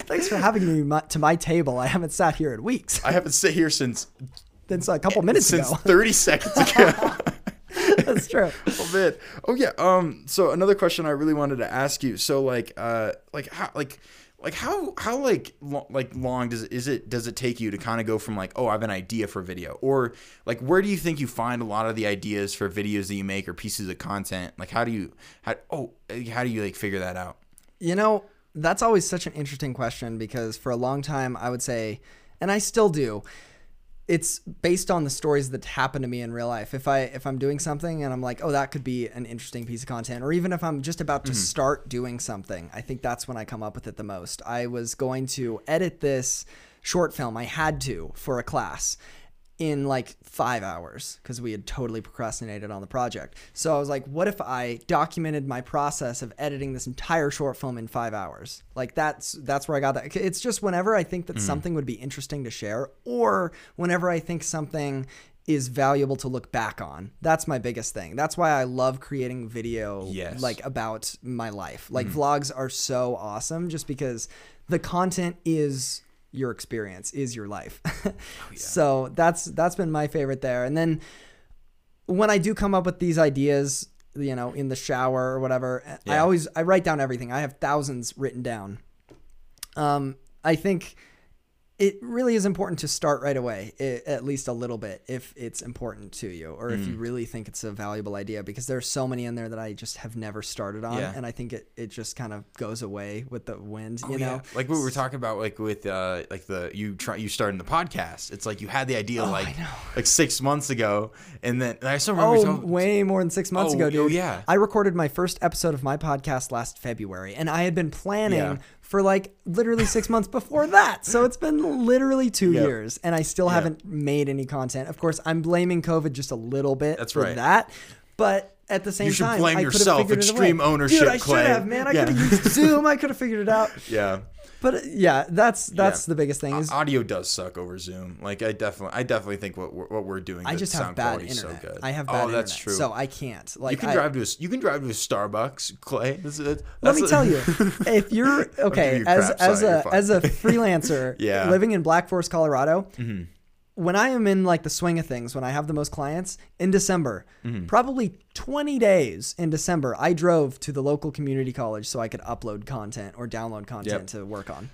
Thanks for having me my, to my table. I haven't sat here in weeks. I haven't sat here since That's a couple minutes since ago. 30 seconds ago. That's true. oh man. Oh yeah. Um. So another question I really wanted to ask you. So like, uh, like how, like, like how, how like, lo- like long does it, is it, does it take you to kind of go from like, oh, I have an idea for a video, or like, where do you think you find a lot of the ideas for videos that you make or pieces of content? Like, how do you, how, oh, how do you like figure that out? You know, that's always such an interesting question because for a long time I would say, and I still do, it's based on the stories that happen to me in real life. If I if I'm doing something and I'm like, oh, that could be an interesting piece of content, or even if I'm just about to mm-hmm. start doing something, I think that's when I come up with it the most. I was going to edit this short film. I had to for a class in like five hours because we had totally procrastinated on the project. So I was like, what if I documented my process of editing this entire short film in five hours? Like that's that's where I got that. It's just whenever I think that mm. something would be interesting to share, or whenever I think something is valuable to look back on. That's my biggest thing. That's why I love creating video Yes. like about my life. Like mm. vlogs are so awesome just because the content is your experience, is your life. So that's that's been my favorite there. And then when I do come up with these ideas, you know, in the shower or whatever, I always I write down everything. I have thousands written down. Um, I think it really is important to start right away, at least a little bit, if it's important to you, or if you Mm. really think it's a valuable idea, because there's so many in there that I just have never started on, Yeah. and I think it, it just kind of goes away with the wind, you Oh, know. yeah. like what we were talking about, like with uh, like the you try you starting the podcast. It's like you had the idea Oh, like like six months ago, and then and I still remember. Oh, talking- way more than six months Oh, ago, oh, dude. yeah. I recorded my first episode of my podcast last February, and I had been planning Yeah. For like literally six months before that. So it's been literally two Yep. years, and I still haven't made any content. Of course, I'm blaming COVID just a little bit That's for right. that, but. At the same You should time, blame I could have yourself. figured it Extreme ownership, Dude, I should have, man. I Yeah. could have used Zoom. I could have figured it out. yeah. But uh, yeah, that's that's Yeah. the biggest thing. Is audio does suck over Zoom. Like I definitely, I definitely think what we're, what we're doing. I just have bad internet. So good. I have bad oh, that's internet, true. so I can't. Like you can I- drive to a, you can drive to a Starbucks, Clay. That's, that's, Let me that's- tell you, if you're okay you as as a as a freelancer Yeah. Mm-hmm. living in Black Forest, Colorado, when I am in like the swing of things, when I have the most clients in December, Mm-hmm. probably 20 days in December, I drove to the local community college so I could upload content or download content Yep. to work on.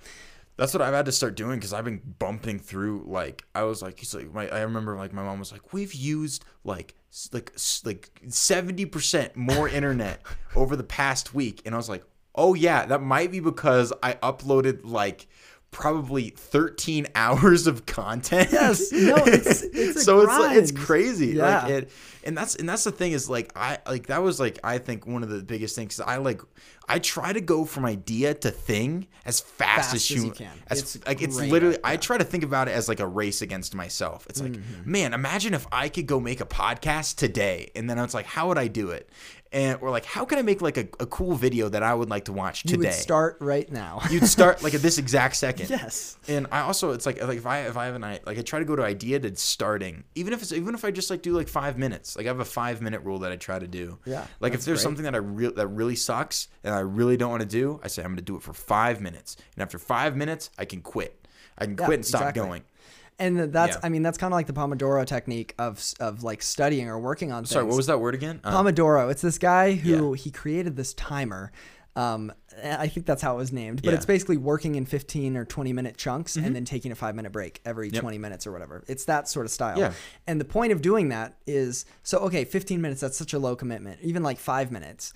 That's what I've had to start doing because I've been bumping through. Like I was like, my, I remember like my mom was like, we've used like like like seventy percent more internet over the past week, and I was like, oh yeah, that might be because I uploaded like probably 13 hours of content. Yes. No, it's- it's so it's like, it's crazy. Yeah. Like it, and that's and that's the thing is like I like that was like I think one of the biggest things I like I try to go from idea to thing as fast, Fast as, as you can. As It's like it's literally I try to think about it as like a race against myself. It's like Mm-hmm. man, imagine if I could go make a podcast today, and then it's like how would I do it? And or like how can I make like a, a cool video that I would like to watch You today? would start right now. You'd start like at this exact second. yes. And I also it's like like if I if I have an i like I try to go to idea to starting even if it's even if I just like do like five minutes like I have a five minute rule that I try to do Yeah, like if there's great. something that I real that really sucks and I really don't want to do I say I'm gonna do it for five minutes and after five minutes I can quit I can Yeah, quit and stop exactly. going And that's, Yeah. I mean, that's kind of like the Pomodoro technique of of like studying or working on things. sorry what was that word again Uh, Pomodoro. It's this guy who Yeah. he created this timer. Um, I think that's how it was named, but Yeah. it's basically working in 15 or 20 minute chunks and then taking a five minute break every 20 minutes or whatever. It's that sort of style. Yeah. And the point of doing that is so, okay, 15 minutes, that's such a low commitment, even like five minutes.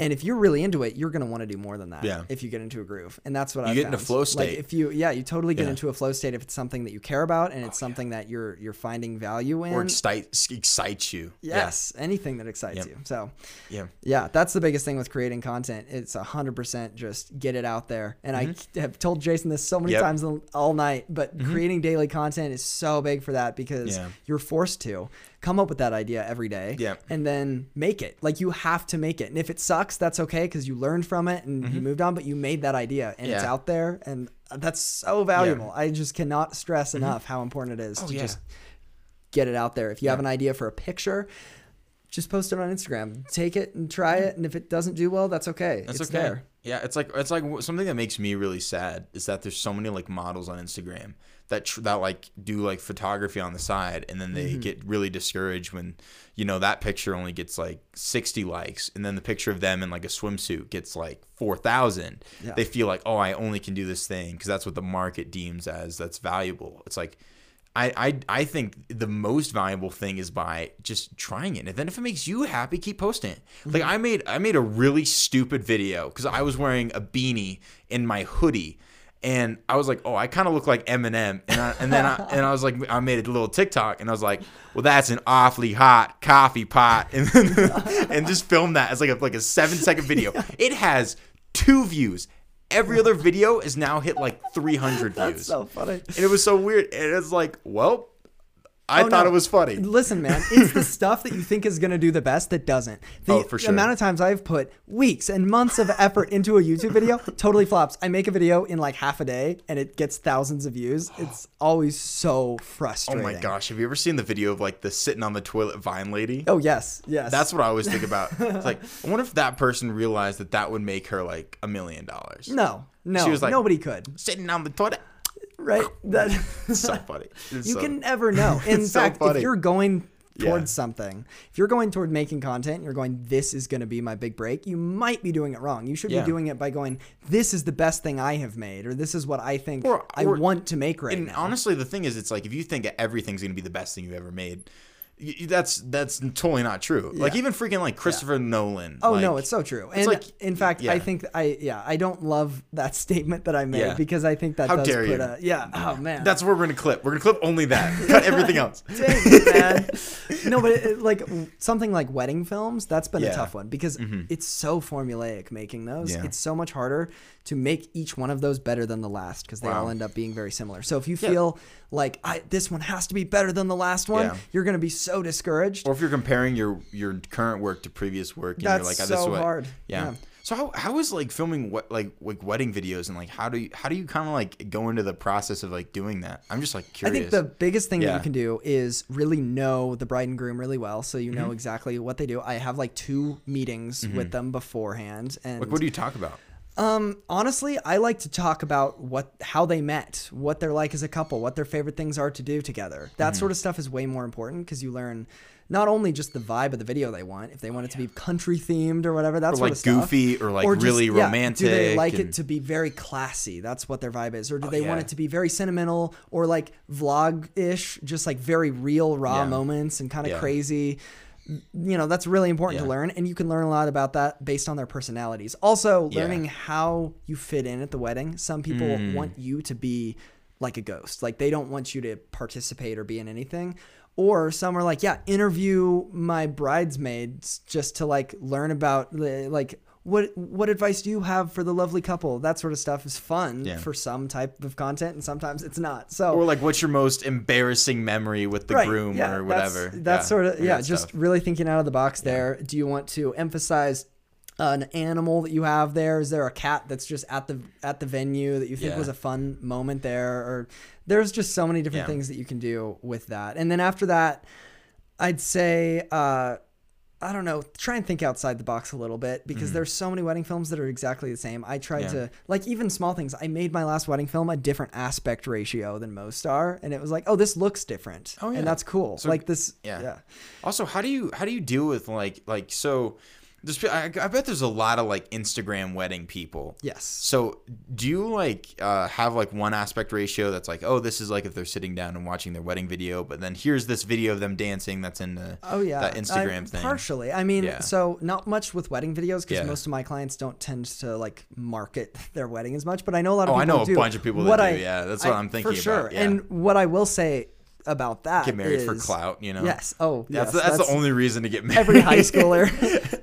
And if you're really into it, you're going to want to do more than that Yeah. if you get into a groove. And that's what I You get into found. flow Like state. if you, yeah, you totally get Yeah. Oh, into a flow state if it's something that you care about and it's something that you're, you're finding value in. or excite, excites you yes. Anything that excites Yep. you. So, yeah yeah, that's the biggest thing with creating content. It's a hundred percent just get it out there. And I have told Jason this so many Mm-hmm. Yep. times all- night, but creating daily content is so big for that because Yeah. you're forced to come up with that idea every day Yep. and then make it. Like you have to make it. And if it sucks, that's okay because you learned from it and you moved on, but you made that idea and it's Mm-hmm. Out there and that's so valuable. I just cannot stress enough how important it is to Mm-hmm. Oh, yeah. just get it out there. If you have an idea for a picture, just post it on Instagram. Take it and try it, and if it doesn't do well, that's okay. That's it's okay. there. Yeah, it's like it's like something that makes me really sad is that there's so many like models on Instagram that tr- that like do like photography on the side and then they Mm-hmm. get really discouraged when you know that picture only gets like 60 likes and then the picture of them in like a swimsuit gets like 4000. Yeah. They feel like, "Oh, I only can do this thing because that's what the market deems as that's valuable." It's like I, I I think the most valuable thing is by just trying it, and then if it makes you happy, keep posting it. Like I made I made a really stupid video because I was wearing a beanie in my hoodie, and I was like, oh, I kind of look like Eminem, and I, and then I, and I was like, I made a little TikTok, and I was like, well, that's an awfully hot coffee pot, and and just filmed that as like a like a seven second video. It has two views. Every other video is now hit like 300 views. That's so funny. And it was so weird. And it's like, well, I Oh, thought no. it was funny. Listen, man, it's the stuff that you think is going to do the best that doesn't. The Oh, for sure. amount of times I've put weeks and months of effort into a YouTube video totally flops. I make a video in like half a day and it gets thousands of views. It's always so frustrating. Oh my gosh. Have you ever seen the video of like the sitting on the toilet Vine lady? Oh, yes. Yes. That's what I always think about. It's like, I wonder if that person realized that that would make her like a million dollars. no, no, She was like- nobody could. Sitting on the toilet. Right? That. So funny. It's you so- can never know. In It's so fact, if you're going towards Yeah. something, if you're going toward making content, and you're going, this is going to be my big break, you might be doing it wrong. You should Yeah. be doing it by going, this is the best thing I have made, or this is what I think Or- I want to make right And now. honestly, the thing is, it's like if you think everything's gonna be the best thing you've ever made, that's that's totally not true. Like even freaking like Christopher Nolan. Oh like, no, it's so true. And like- in fact, yeah. I think I yeah, I don't love that statement that I made Yeah. because I think that How does dare put you. a yeah. Oh man, That's where we're gonna clip. We're gonna clip only that. Cut everything else. Dang it, no, but it, like something like wedding films, that's been a Yeah. Mm-hmm. tough one because it's so formulaic making those. Yeah. It's so much harder to make each one of those better than the last because they Wow. all end up being very similar. So if you feel like I, this one has to be better than the last one, Yeah. you're going to be so discouraged. Or if you're comparing your your current work to previous work, and That's you're like, oh, so this is what, hard. Yeah. Yeah. So how, how is like filming what like like wedding videos and like how do you how do you kind of like go into the process of like doing that? I'm just like curious. I think the biggest thing that you can do is really know the bride and groom really well, so you know Mm-hmm. exactly what they do. I have like two meetings with them beforehand, and like what do you talk about? Um, honestly, I like to talk about what how they met, what they're like as a couple, what their favorite things are to do together. That Mm-hmm. sort of stuff is way more important because you learn not only just the vibe of the video they want, if they want it to be country themed or whatever, that's Or, like, goofy or, like, or really romantic. Do they like it to be very classy? That's what their vibe is, or do they want Oh, it to be very sentimental or like vlog ish, just like very real raw Yeah. moments and kind of Yeah. crazy? You know that's really important to learn and you can learn a lot about that based on their personalities. Also Yeah. learning how you fit in at the wedding. Some people Mm. want you to be like a ghost. Like they don't want you to participate or be in anything. Or some are like yeah interview my bridesmaids just to like learn about like what what advice do you have for the lovely couple that sort of stuff is fun Yeah. for some type of content and sometimes it's not so Or like, what's your most embarrassing memory with the Right, groom yeah, or whatever? That's, Yeah, sort of yeah, just stuff. really thinking out of the box there. Do you want to emphasize an animal that you have there? Is there a cat that's just at the at the venue that you think was a fun moment there? Or there's just so many different things that you can do with that. And then after that, I'd say uh I don't know, try and think outside the box a little bit because there's so many wedding films that are exactly the same. I tried Mm-hmm. Yeah. to like even small things. I made my last wedding film a different aspect ratio than most are, and it was like, oh, this looks different, Oh, yeah. and that's cool. So- like this, yeah. yeah. Also, how do you how do you deal with like like so? There's, I, I bet there's a lot of like Instagram wedding people. Yes. So do you like uh, have like one aspect ratio that's like, oh, this is like if they're sitting down and watching their wedding video, but then here's this video of them dancing that's in the Oh yeah, that Instagram I- thing. Partially, I mean, Yeah. so not much with wedding videos because Yeah. most of my clients don't tend to like market their wedding as much. But I know a lot of Oh, I people know a do. bunch of people that What do, yeah, that's what I- I'm thinking for sure. yeah. And what I will say about that Get married for clout, you know. Yes. Oh, That's yes, that's, the only reason to get married. every high schooler.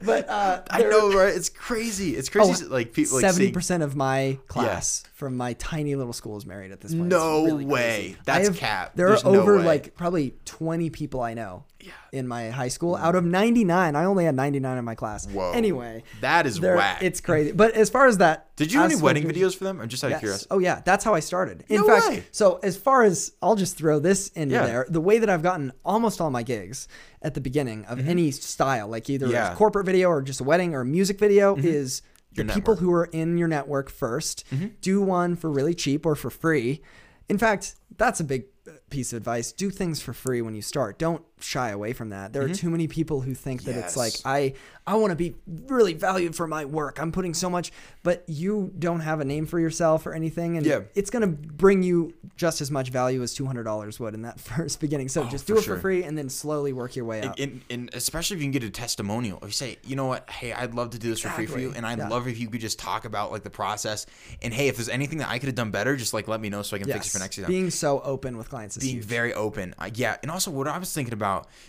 but uh, I know, right? It's crazy. It's crazy. like people like Oh, Seventy seeing, percent of my class from my tiny little school is married at this point. No really way. crazy. That's have- cap. There There's are no over way. like probably twenty people I know Yeah. in my high school. Out of ninety nine, I only had ninety nine in my class. Whoa. Anyway, That is whack. It's crazy. But as far as that, Did you do any wedding videos for them? I'm just out of curiosity. Oh yeah, that's how I started. In No fact, way. so as far as I'll just throw this in Yeah. there, the way that I've gotten almost all my gigs at the beginning of any style, like either Mm-hmm. Yeah. Mm-hmm. a corporate video or just a wedding or a music video, is the people network. Mm-hmm. who are in your network 1st do one for really cheap or for free. In fact, that's a big piece of advice. Do things for free when you start. Don't shy away from that. There are too many people who think that it's like Mm-hmm. I I want to be really valued for my work. I'm putting so much, but you don't have a name for yourself or anything, and Yeah. it's gonna bring you just as much value as two hundred dollars would in that first beginning. So just do Oh, for it sure. for free and then slowly work your way up. And, and especially if you can get a testimonial. If you say, you know what, hey, I'd love to do this for free for you, and I'd Yeah. love if you could just talk about like the process. And hey, if there's anything that I could have done better, just like let me know so I can fix it for next time. being so open with clients is being huge. very open. I, yeah, and also what I was thinking about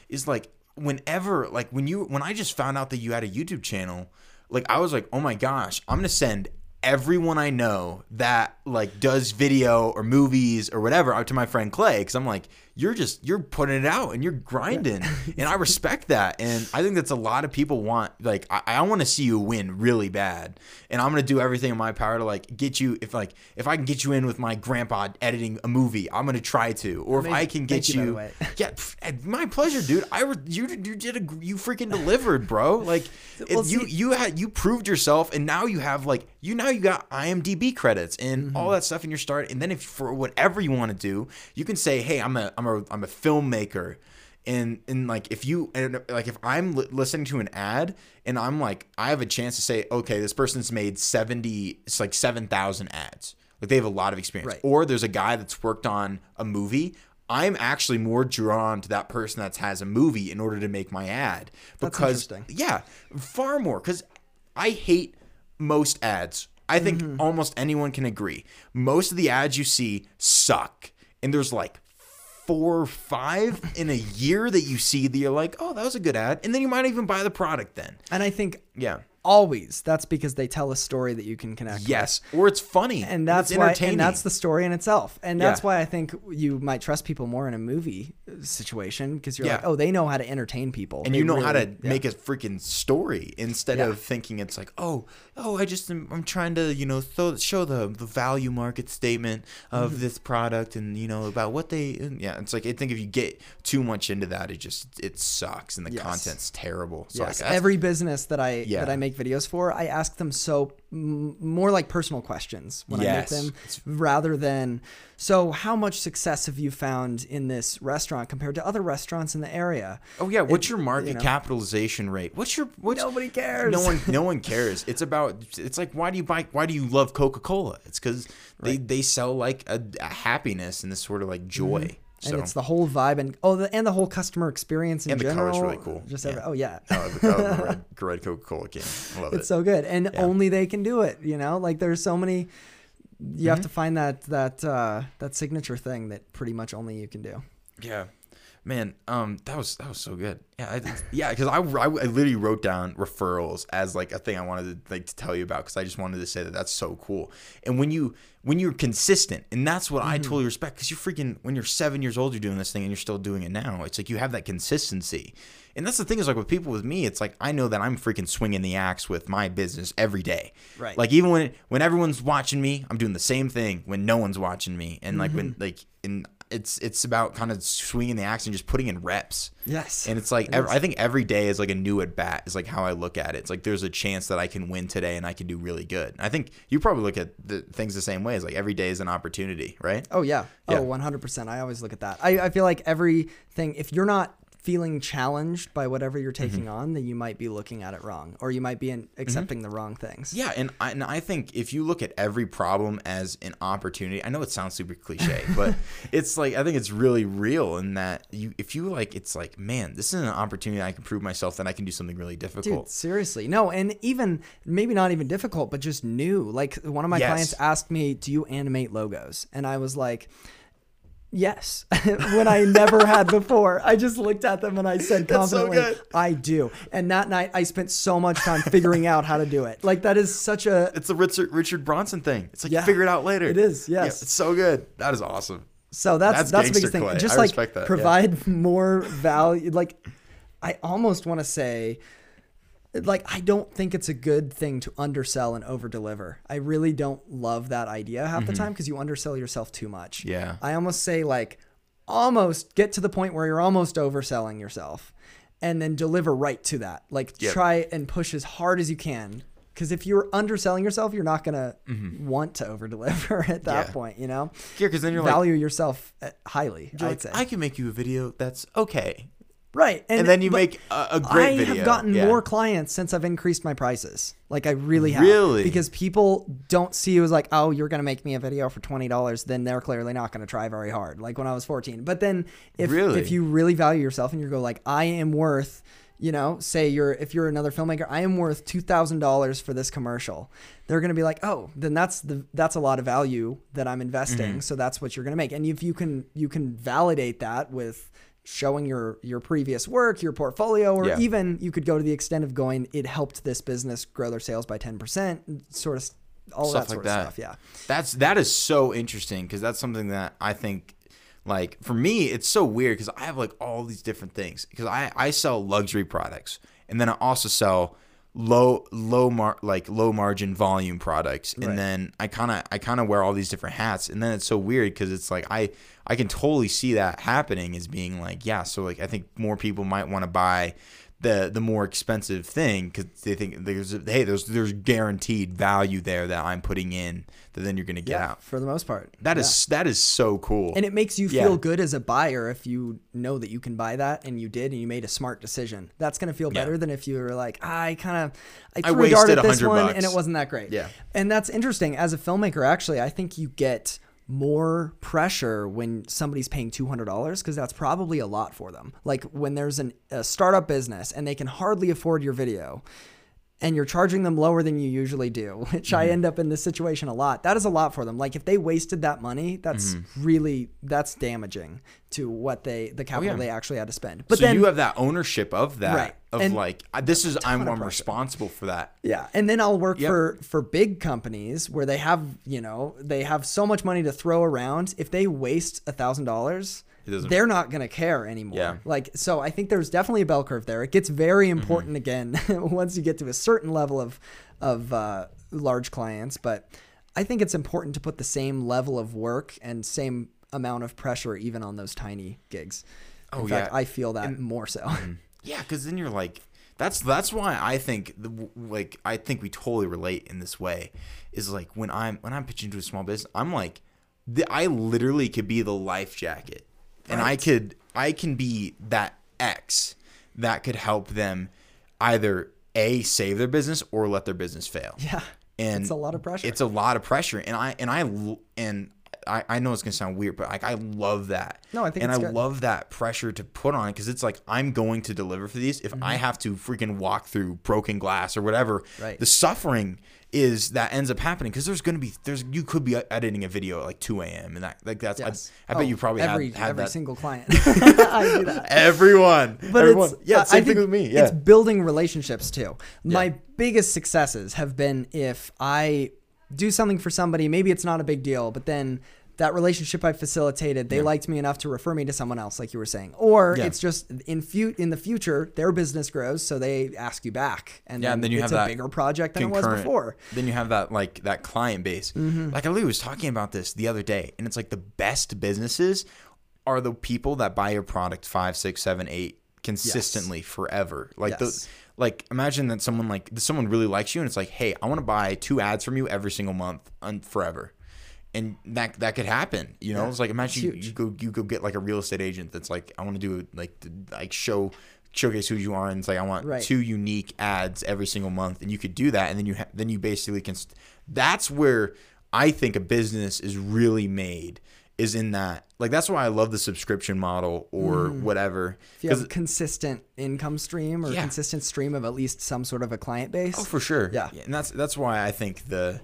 is like whenever like when you when I just found out that you had a YouTube channel, like I was like, "Oh my gosh, I'm going to send everyone I know that like does video or movies or whatever out to my friend Clay cuz I'm like, you're just you're putting it out and you're grinding. and I respect that. And I think that's a lot of people want like I, I want to see you win really bad. And I'm going to do everything in my power to like get you if like if I can get you in with my grandpa editing a movie, I'm going to try to. Or if I can get you, you, yeah, pff, eh, my pleasure, dude. I re- you you did a you freaking delivered, bro. Like Well, you you had you proved yourself, and now you have like you now you got IMDb credits and Mm-hmm. all that stuff in your start. And then if for whatever you want to do, you can say, hey, I'm a I'm a I'm a filmmaker. And, and like if you and like if I'm li- listening to an ad and I'm like I have a chance to say okay this person's made 70 it's like 7,000 ads like they have a lot of experience Right. or there's a guy that's worked on a movie I'm actually more drawn to that person that has a movie in order to make my ad because yeah, far more because I hate most ads. I think Mm-hmm. almost anyone can agree. Most of the ads you see suck, and there's like four or five in a year that you see that you're like, oh, that was a good ad, and then you might even buy the product. Then and I think yeah, always that's because they tell a story that you can connect with. yes, or it's funny and that's it's why and that's the story in itself and that's Yeah. why i think you might trust people more in a movie uh, situation because you're Yeah. like oh they know how to entertain people and They you know how to yeah. make a freaking story instead of thinking it's like oh oh I just am, I'm trying to you know throw, show the the value market statement of Mm-hmm. this product and you know about what they yeah it's like I think if you get too much into that it just it sucks and the Yes. content's terrible so Yes, like, every business that I Yeah. that I make videos for, I ask them so m- more like personal questions when Yes. I make them, rather than so how much success have you found in this restaurant compared to other restaurants in the area? Oh yeah, what's It- your market you know. capitalization rate? What's your what's Nobody cares. No one no one cares. It's about it's like why do you buy why do you love Coca-Cola? It's cuz they they sell like a, a happiness and this sort of like joy. and So- it's the whole vibe and oh, the, and the whole customer experience in And the color's general. really cool. Just Yeah. every, oh yeah, Oh, the, oh, the red, red Coca Cola can. Love it's it. so good, and Yeah. only they can do it. You know, like there's so many. You Mm-hmm. have to find that that uh, that signature thing that pretty much only you can do. Yeah, man, um, that was that was so good. Yeah, I, yeah, because I, I, I literally wrote down referrals as like a thing I wanted to like to tell you about because I just wanted to say that that's so cool. And when you when you're consistent, and that's what I totally respect because you're freaking when you're seven years old, you're doing this thing and you're still doing it now. It's like you have that consistency. And that's the thing is like with people with me, it's like I know that I'm freaking swinging the axe with my business every day. Right. Like even when when everyone's watching me, I'm doing the same thing when no one's watching me. And like when like in it's it's about kind of swinging the axe and just putting in reps. Yes, And it's like It ev- is. I think every day is like a new at bat is like how I look at it. It's like there's a chance that I can win today and I can do really good. I think you probably look at the things the same way. It's like every day is an opportunity, right? Oh yeah. Oh, yeah. Oh, 100%. I always look at that. I, I feel like everything if you're not feeling challenged by whatever you're taking Mm-hmm. on, then you might be looking at it wrong or you might be in, accepting the wrong things. Yeah, and I, and I think if you look at every problem as an opportunity, I know it sounds super cliche, but it's like I think it's really real in that you if you like it's like man, this is an opportunity I can prove myself that I can do something really difficult. Dude, seriously. No, and even maybe not even difficult, but just new. Like one of my Yes. clients asked me, "Do you animate logos?" And I was like, Yes, when I never had before. I just looked at them and I said That's so confidently. I do. And that night I spent so much time figuring out how to do it. Like that is such a It's the Richard Richard Branson thing. It's like Yeah, figure it out later. it is, Yeah, yes. it's so good. That is awesome. So that's That's that's, the biggest thing. Clay. Just I like that, yeah. provide more value. Like I almost want to say, like I don't think it's a good thing to undersell and over deliver. I really don't love that idea half the time because you undersell yourself too much. Mm-hmm. Yeah. I almost say like almost get to the point where you're almost overselling yourself, and then deliver right to that. Like Yep. try and push as hard as you can. Because if you're underselling yourself, you're not gonna want to over deliver at that Mm-hmm. Yeah. point. You know Yeah, because then you're like, value yourself uh, highly. I'd like, say. I can make you a video that's okay, right, and, then you make a, a great I video. have gotten Yeah. more clients since I've increased my prices. Like I really have. Really? Because people don't see you as like, oh, you're gonna make me a video for twenty dollars. Then they're clearly not gonna try very hard. Like when I was fourteen. But then if Really? if you really value yourself and you go like, I am worth. You know, say you're if you're another filmmaker, I am worth two thousand dollars for this commercial. They're gonna be like, oh, then that's the that's a lot of value that I'm investing. Mm-hmm. So that's what you're gonna make. And if you can you can validate that with showing your your previous work, your portfolio, or Yeah. even you could go to the extent of going, it helped this business grow their sales by ten percent, sort of all Stuff that like sort that. of stuff. Yeah. That's that is so interesting because that's something that I think like for me it's so weird because I have like all these different things because I I sell luxury products and then I also sell low low mar like low margin volume products and Right. then I kind of I kind of wear all these different hats and then it's so weird because it's like I I can totally see that happening as being like yeah so like I think more people might want to buy the the more expensive thing because they think there's hey there's there's guaranteed value there that I'm putting in that then you're gonna get Yeah. out. For the most part. That Yeah. is that is so cool. and it makes you Yeah. feel good as a buyer if you know that you can buy that and you did and you made a smart decision. That's gonna feel Yeah. better than if you were like, I kind of I I threw a dart wasted at this one bucks. and it wasn't that great. Yeah. And that's interesting. As a filmmaker, actually, I think you get more pressure when somebody's paying $200 because that's probably a lot for them. Like when there's an, a startup business and they can hardly afford your video and you're charging them lower than you usually do, which Mm-hmm. I end up in this situation a lot. That is a lot for them. Like if they wasted that money, that's really that's damaging to what they the capital Mm-hmm. Oh, yeah. they actually had to spend. But so then you have that ownership of that Right. of And like this is I'm, I'm responsible for that. Yeah, and then I'll work Yep. for for big companies where they have you know they have so much money to throw around. If they waste a thousand dollars, they're not gonna care anymore. Yeah. Mm-hmm. Like so, I think there's definitely a bell curve there. It gets very important again once you get to a certain level of of uh, large clients, but I think it's important to put the same level of work and same amount of pressure even on those tiny gigs. In Oh, fact, yeah. I feel that more so. Yeah, because then you're like, that's that's why I think the like I think we totally relate in this way. Is like when I'm when I'm pitching to a small business, I'm like, the, I literally could be the life jacket, and I could I can be that X that could help them either a save their business or let their business fail. yeah, and it's a lot of pressure. It's a lot of pressure, and I and I and I, I know it's gonna sound weird, but like I love that. No, I think and I good. love that pressure to put on it because it's like I'm going to deliver for these. If I Mm-hmm. have to freaking walk through broken glass or whatever, Right. the suffering is that ends up happening because there's gonna be there's you could be editing a video at like 2 a.m. and that like that's Yes. I, I bet Oh, you probably every had, had every that. single client. I do that. Everyone, But everyone. it's yeah, I- same I thing think with me. Yeah, It's building relationships too. My biggest successes have been if I do something for somebody, maybe it's not a big deal, but then that relationship I facilitated, they liked me enough to refer me to someone else, like you were saying. Or Yeah. it's just in fu- in the future, their business grows, so they ask you back, and Yeah, and then you it's have a that bigger project than it was before. Then you have that like that client base. Mm-hmm. Like Ali was talking about this the other day, and it's like the best businesses are the people that buy your product five, six, seven, eight consistently forever. Like Yes. the like imagine that someone like someone really likes you, and it's like, hey, I want to buy two ads from you every single month and forever. And that that could happen, you know. Yeah, It's like imagine you, you go you go get like a real estate agent that's like, I want to do like the, like show showcase who you are, and it's like I want Right. two unique ads every single month, and you could do that, and then you ha- then you basically can. St- that's where I think a business is really made is in that. Like that's why I love the subscription model or whatever. Mm. If you have a consistent income stream or Yeah. consistent stream of at least some sort of a client base. Oh, for sure. Yeah. and that's that's why I think the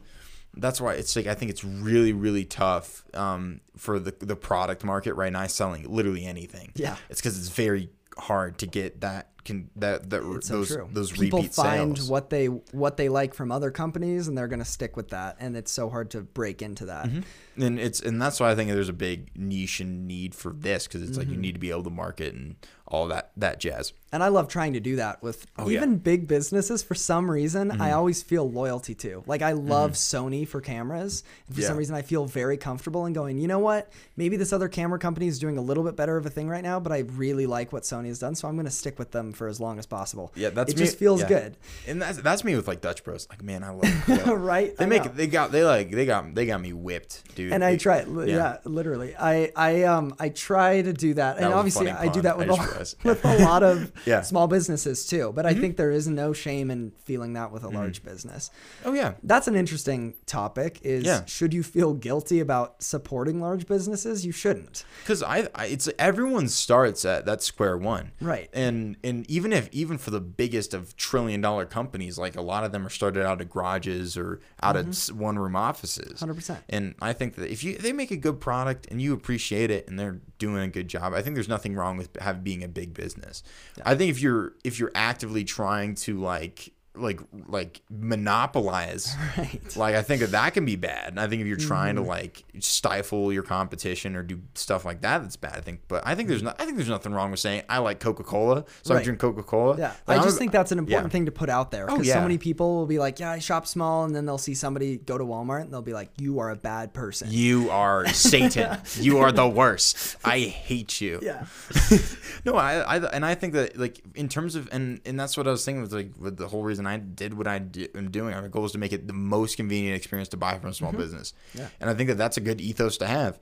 that's why it's like I think it's really really tough um, for the the product market right now selling literally anything. Yeah. it's because it's very hard to get that can that that It's so those true. those People repeat find sales. what they what they like from other companies, and they're going to stick with that. And it's so hard to break into that. Mm-hmm. and it's and that's why I think there's a big niche and need for this because it's Mm-hmm. like you need to be able to market and all that that jazz. And I love trying to do that with Oh, yeah. Mm-hmm. even big businesses. For some reason, I always feel loyalty to. Like I love Sony for cameras. And for some reason, I feel very comfortable in going. You know what? Maybe this other camera company is doing a little bit better of a thing right now, but I really like what Sony has done, so I'm going to stick with them for as long as possible. Yeah, that's it me- just feels yeah. good, And that's that's me with like Dutch Bros. Like man, I love yeah. right? They I make know. they got they like they got they got me whipped, dude. and I try, li- yeah. literally. I, I, um, I try to do that, and obviously, I do that with just with a lot of Yeah. Mm-hmm. small businesses too. But I think there is no shame in feeling that with a large business. Oh yeah, That's an interesting topic. Is Yeah. should you feel guilty about supporting large businesses? You shouldn't. because I, I it's everyone starts at that square one, Right. And and even if even for the biggest of trillion dollar companies, like a lot of them are started out of garages or out of one room offices. 100%. And I think that if you they make a good product and you appreciate it and they're doing a good job, I think there's nothing wrong with have being a big business. I think if you're if you're actively trying to like like like monopolize Right. like I think that that can be bad. And I think if you're trying to mm-hmm. like stifle your competition or do stuff like that, that's bad. I think, but I think there's not. I think there's nothing wrong with saying I like Coca Cola, so I drink Coca Cola. Yeah, I just think that's an important yeah. thing to put out there Oh, because so many people will be like, "Yeah, I shop small," and then they'll see somebody go to Walmart and they'll be like, "You are a bad person." You are Satan. you are the worst. I hate you. Yeah. no, I, I and I think that like in terms of and and that's what I was thinking with like with the whole reason I did what I di- am doing. Our goal is to make it the most convenient experience to buy from a small business. Mm-hmm. Yeah. and I think that that's a good ethos to have,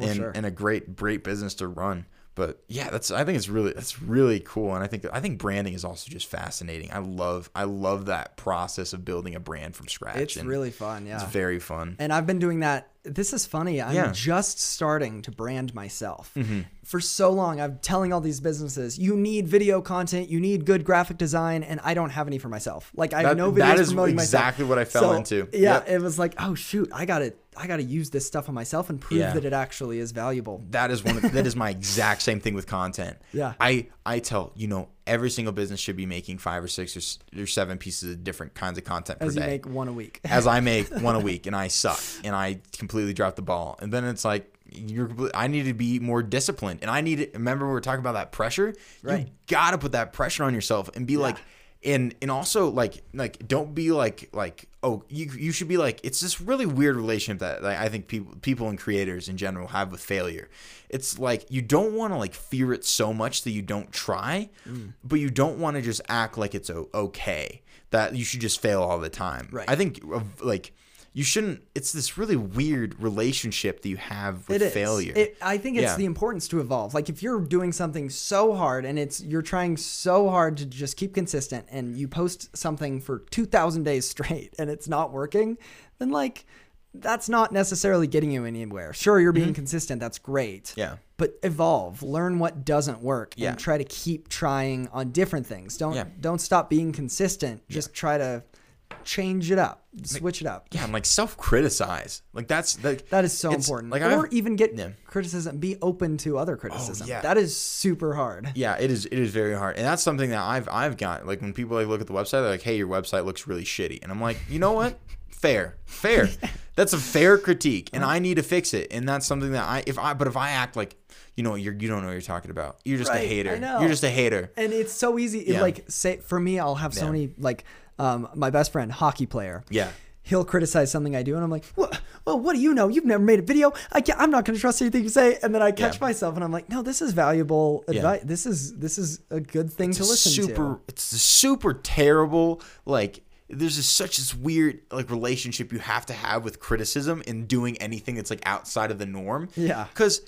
and sure. and a great great business to run. But yeah, that's I think it's really that's really cool, and I think I think branding is also just fascinating. I love I love that process of building a brand from scratch. It's and really fun. Yeah. it's very fun. And I've been doing that. This is funny. I'm Yeah. just starting to brand myself. Mm-hmm. For so long, I'm telling all these businesses, you need video content, you need good graphic design, and I don't have any for myself. Like I have no videos that is promoting exactly myself. what I fell into. Yeah, Yep. it was like, oh shoot, I got to I got to use this stuff on myself and prove Yeah. that it actually is valuable. That is one. Of, that is my exact same thing with content. Yeah. I I tell you know every single business should be making five or six or, or seven pieces of different kinds of content per As you day. make one a week. as I make one a week, and I suck, and I completely drop the ball, and then it's like you're. I need to be more disciplined, and I need to remember we were talking about that pressure. Right. You gotta put that pressure on yourself and be like. And, and also like like don't be like like oh you you should be like it's this really weird relationship that like, I think people people and creators in general have with failure. It's like you don't want to like fear it so much that you don't try, Mm. but you don't want to just act like it's o- okay that you should just fail all the time. Right. I think of, like you shouldn't. It's this really weird relationship that you have with failure. It, I think it's Yeah. the importance to evolve. Like if you're doing something so hard and it's you're trying so hard to just keep consistent and you post something for 2000 days straight and it's not working, then like that's not necessarily getting you anywhere. Sure, you're being consistent. That's great. Mm-hmm. Yeah. But evolve, learn what doesn't work, Yeah. and try to keep trying on different things. Don't Yeah. don't stop being consistent. Just try to change it up, switch it up. Yeah, and like self criticize. Like that's like That is so important. Like or I've- even get Yeah. Oh, criticism. Be open to other oh, criticism. yeah. That is super hard. Yeah, it is. It is very hard, and that's something that I've I've got. Like when people like look at the website, they're like, "Hey, your website looks really shitty," and I'm like, you know what? Fair, fair. That's a fair critique, and uh-huh. I need to fix it. And that's something that I if I but if I act like you know you're you don't know what you're talking about. You're just Right, a hater. I know. You're just a hater. And it's so easy. It, like say for me, I'll have so Yeah. many like um, my best friend, hockey player. Yeah. He'll criticize something I do, and I'm like, "What? Well, what do you know? You've never made a video. I can't, I'm not going to trust anything you say." And then I catch Yeah. myself, and I'm like, "No, this is valuable Yeah. advice. This is this is a good thing to listen super to." it's a super terrible like there's just such this weird like relationship you have to have with criticism and doing anything that's like outside of the norm Yeah. because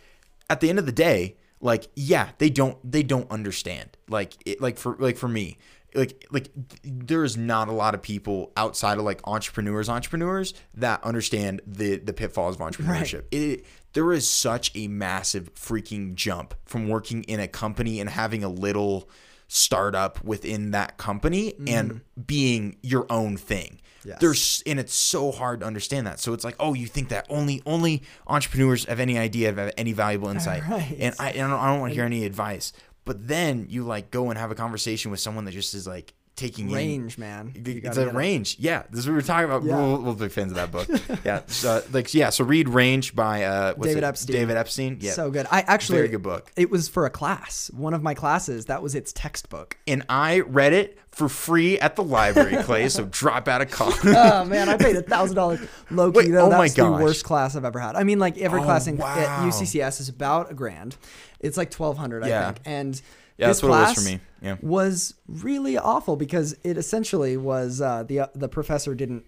at the end of the day like yeah they don't they don't understand like it like for like for me like like there is not a lot of people outside of like entrepreneurs entrepreneurs that understand the the pitfalls of entrepreneurship it there is such a massive freaking jump from working in a company and having a little startup within that company mm-hmm. and being your own thing. Yes. There's and it's so hard to understand that. So it's like, oh, you think that only only entrepreneurs have any idea of any valuable insight, Right. and I, and I don't, I don't want to hear any advice. But then you like go and have a conversation with someone that just is like taking in Range, man. You it's a get it. range. Yeah, this is what we were talking about. Yeah. We're, we're big fans of that book. yeah, so, like yeah. So read Range by uh, what's David it? Epstein. David Epstein. Yeah, So good. I actually very good book. It was for a class. One of my classes. That was its textbook. And I read it for free at the library, Clay. So drop out of college. oh man, I paid a thousand dollars low key Wait, though. oh my That's the worst class I've ever had. I mean, like every Oh, class in wow. at UCCS is about a grand. It's like twelve hundred, I think. And Yeah, this that's what it was for me. Yeah. was really awful because it essentially was uh, the uh, the professor didn't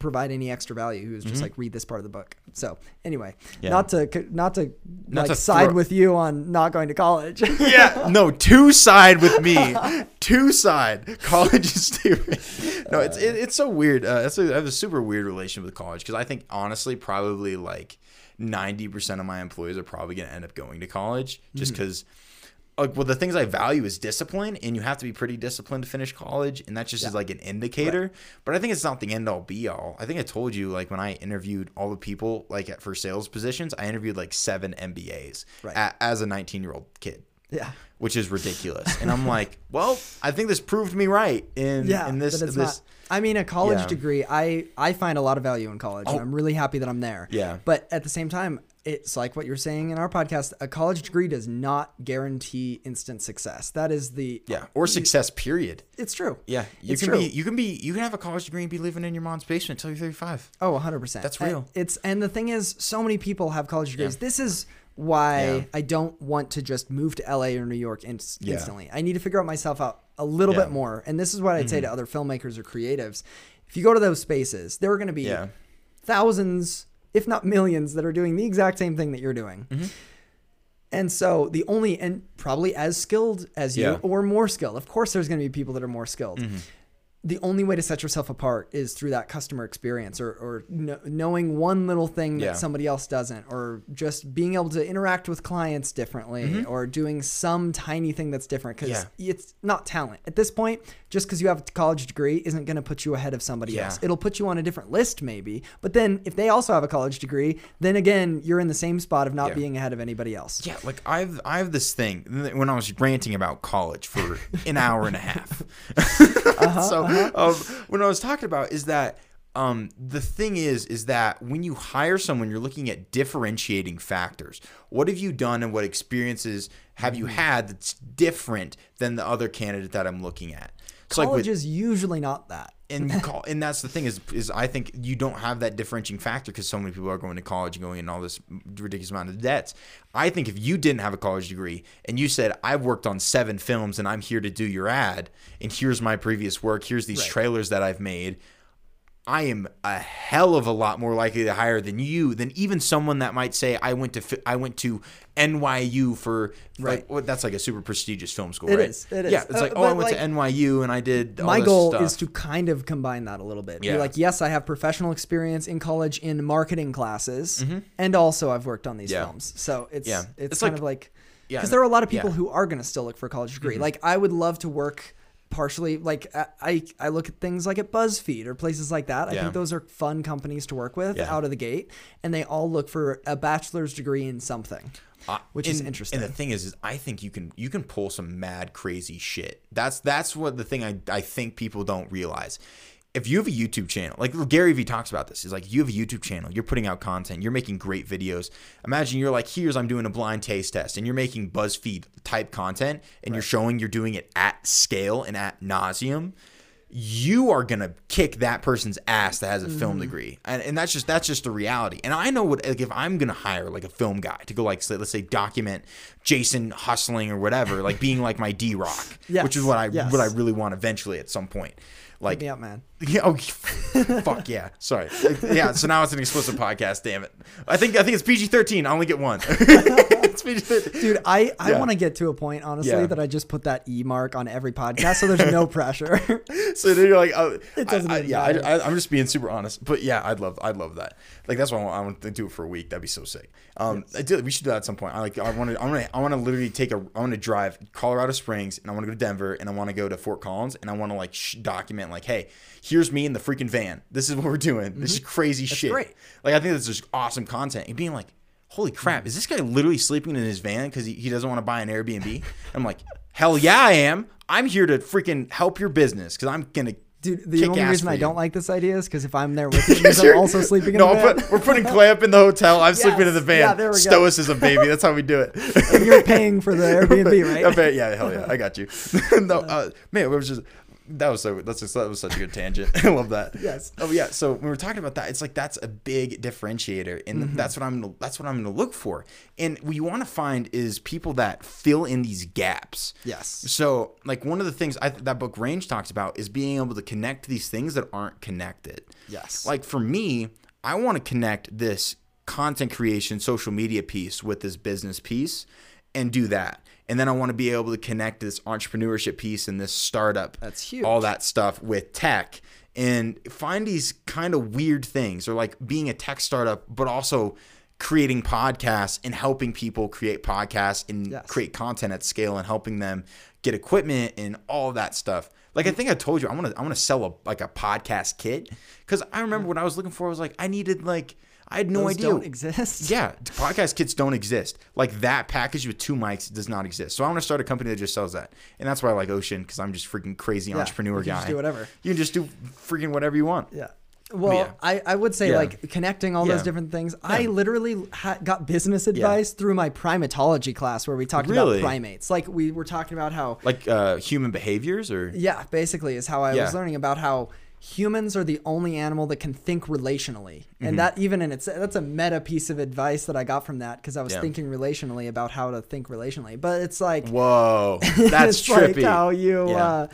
provide any extra value. He was just like read this part of the book. So anyway, Mm-hmm. Yeah. not to not to Not like to side throw- with you on not going to college. yeah, no, two side with me. Two side. College is stupid. No, it's it, it's so weird. Uh, it's a, I have a super weird relationship with college because I think honestly, probably like ninety percent of my employees are probably going to end up going to college just because. Like well, the things I value is discipline, and you have to be pretty disciplined to finish college, and that just is like an indicator. But I think it's not the end all be all. I think I told you like when I interviewed all the people like at, for sales positions, I interviewed like seven MBAs Right. a- as a nineteen year old kid yeah. which is ridiculous. And I'm like, well, I think this proved me right in yeah, in this this not. I mean, a college Yeah. degree, I I find a lot of value in college, oh. and I'm really happy that I'm there. Oh. Yeah. But at the same time, it's like what you're saying in our podcast. A college degree does not guarantee instant success. That is the yeah or success period. It's true. Yeah, you It's can true. be you can be you can have a college degree and be living in your mom's basement until you're 35. Oh, 100%. That's And real. It's and the thing is so many people have college degrees. This is why Yeah. I don't want to just move to LA or New York in- Yeah. instantly. I need to figure out myself out a little Yeah. Mm-hmm. bit more. And this is what I'd say to other filmmakers or creatives. If you go to those spaces, there are going to be Yeah. thousands, if not millions, that are doing the exact same thing that you're doing. Mm-hmm. And so the only and probably as skilled as you Yeah. Mm-hmm. or more skilled. Of course there's going to be people that are more skilled. The only way to set yourself apart is through that customer experience or, or kn- knowing one little thing that Yeah. somebody else doesn't or just being able to interact with clients differently or doing some tiny thing that's different Mm-hmm. Yeah. it's not talent. At this point, just cuz you have a college degree isn't going to put you ahead of somebody Yeah. else. It'll put you on a different list maybe. But then if they also have a college degree, then again, you're in the same spot of not being ahead of anybody else. Yeah, like I've I have this thing when I was ranting about college for an hour and a half. so um, when I was talking about is that um, the thing is is that when you hire someone, you're looking at differentiating factors. What have you done and what experiences have you had that's different than the other candidate that I'm looking at? It's like College with- is usually not that. And you call and that's the thing is is I think you don't have that differentiating factor because so many people are going to college and going in all this ridiculous amount of debts. I think if you didn't have a college degree and you said I've worked on seven films and I'm here to do your ad and here's my previous work, here's these Right. trailers that I've made. I am a hell of a lot more likely to hire than you than even someone that might say I went to I went to NYU for Right. like what that's like a super prestigious film school, It right? is, it Yeah, it's Uh, like oh, I went like, to NYU and I did. All my goal stuff. is to kind of combine that a little bit. Yeah. like, yes, I have professional experience in college in marketing classes, and also I've worked on these Mm-hmm. Yeah. films. So it's Yeah. it's, It's kind like- of like yeah, because there are a lot of people yeah. who are going to still look for a college degree. Like I would love to work partially like I- I look at things like at BuzzFeed or places like that. I Yeah. think those are fun companies to work with Yeah. out of the gate, and they all look for a bachelor's degree in something. Uh, which is interesting. And the thing is, is I think you can you can pull some mad crazy shit. That's that's what the thing I I think people don't realize. If you have a YouTube channel, like Gary Vee talks about this, is like you have a YouTube channel, you're putting out content, you're making great videos. Imagine you're like, here's I'm doing a blind taste test, and you're making BuzzFeed type content, and you're showing you're doing it at scale and at nauseum you are gonna kick that person's ass that has a film mm-hmm. degree, and, and that's just that's just the reality. And I know what like if I'm gonna hire like a film guy to go like say, let's say document Jason hustling or whatever, like being like my D Rock, Yes, which is what I yes. what I really want eventually at some point. Like Hit me up, man. yeah, oh, fuck yeah. Sorry. Yeah. So now it's an explicit podcast. Damn it. I think I think it's PG thirteen. I only get one. thirteen. Dude, I, I Yeah. want to get to a point, honestly, Yeah. that I just put that E mark on every podcast so there's no pressure. So then you're like, oh, It doesn't I, I, yeah. I, I'm just being super honest, but yeah, I'd love, I'd love that. Like that's why I want, I want to do it for a week. That'd be so sick. Um, I do, we should do that at some point. I like, I want to, I want to, I want to literally take a, I want to drive Colorado Springs, and I want to go to Denver, and I want to go to Fort Collins, and I want to like sh- document like, hey, here's me in the freaking van. This is what we're doing. This is crazy shit. Mm-hmm. great. Like I think that's just awesome content, and being like. Holy crap! Is this guy literally sleeping in his van because he, he doesn't want to buy an Airbnb? I'm like, hell yeah, I am. I'm here to freaking help your business because I'm gonna Dude, the kick only reason I don't like this idea is because if I'm there with you, I'm also sleeping in no, the van. put- we're putting Clay up in the hotel. I'm sleeping in the van. Yeah, there we go. Stoicism, baby. That's how we do it. You're paying for the Airbnb, right? Yeah, hell yeah, I got you. no, uh, man, it was just that was so that's just, that was such a good tangent. I love that. Yes. Oh yeah. So when we're talking about that, it's like that's a big differentiator, and Mm-hmm. that's what I'm gonna, that's what I'm going to look for. And what you want to find is people that fill in these gaps. Yes. So, like one of the things I, that book Range talks about is being able to connect these things that aren't connected. Yes. Like for me, I want to connect this content creation, social media piece with this business piece and do that. And then I want to be able to connect this entrepreneurship piece and this startup, That's huge. all that stuff with tech and find these kind of weird things or like being a tech startup, but also creating podcasts and helping people create podcasts and Yes. create content at scale and helping them get equipment and all that stuff. Like I think I told you, I want to I want to sell a like a podcast kit because I remember when I was looking for, I was like, I needed like I had no Those idea. don't exist. Yeah, podcast kits don't exist. Like that package with two mics does not exist. So I want to start a company that just sells that, and that's why I like Ocean because I'm just freaking crazy Yeah, entrepreneur you can guy. just do whatever. You can just do freaking whatever you want. Yeah. Well, yeah. I, I would say Yeah. like connecting all those different things. I literally ha- got business advice through my primatology class where we talked Really? about primates. Like we were talking about how Like uh, human behaviors, or yeah, basically is how I Yeah. was learning about how humans are the only animal that can think relationally. Mm-hmm. And that even in its that's a meta piece of advice that I got from that because I was Yeah. thinking relationally about how to think relationally. But it's like whoa, that's trippy. like how you Yeah. uh,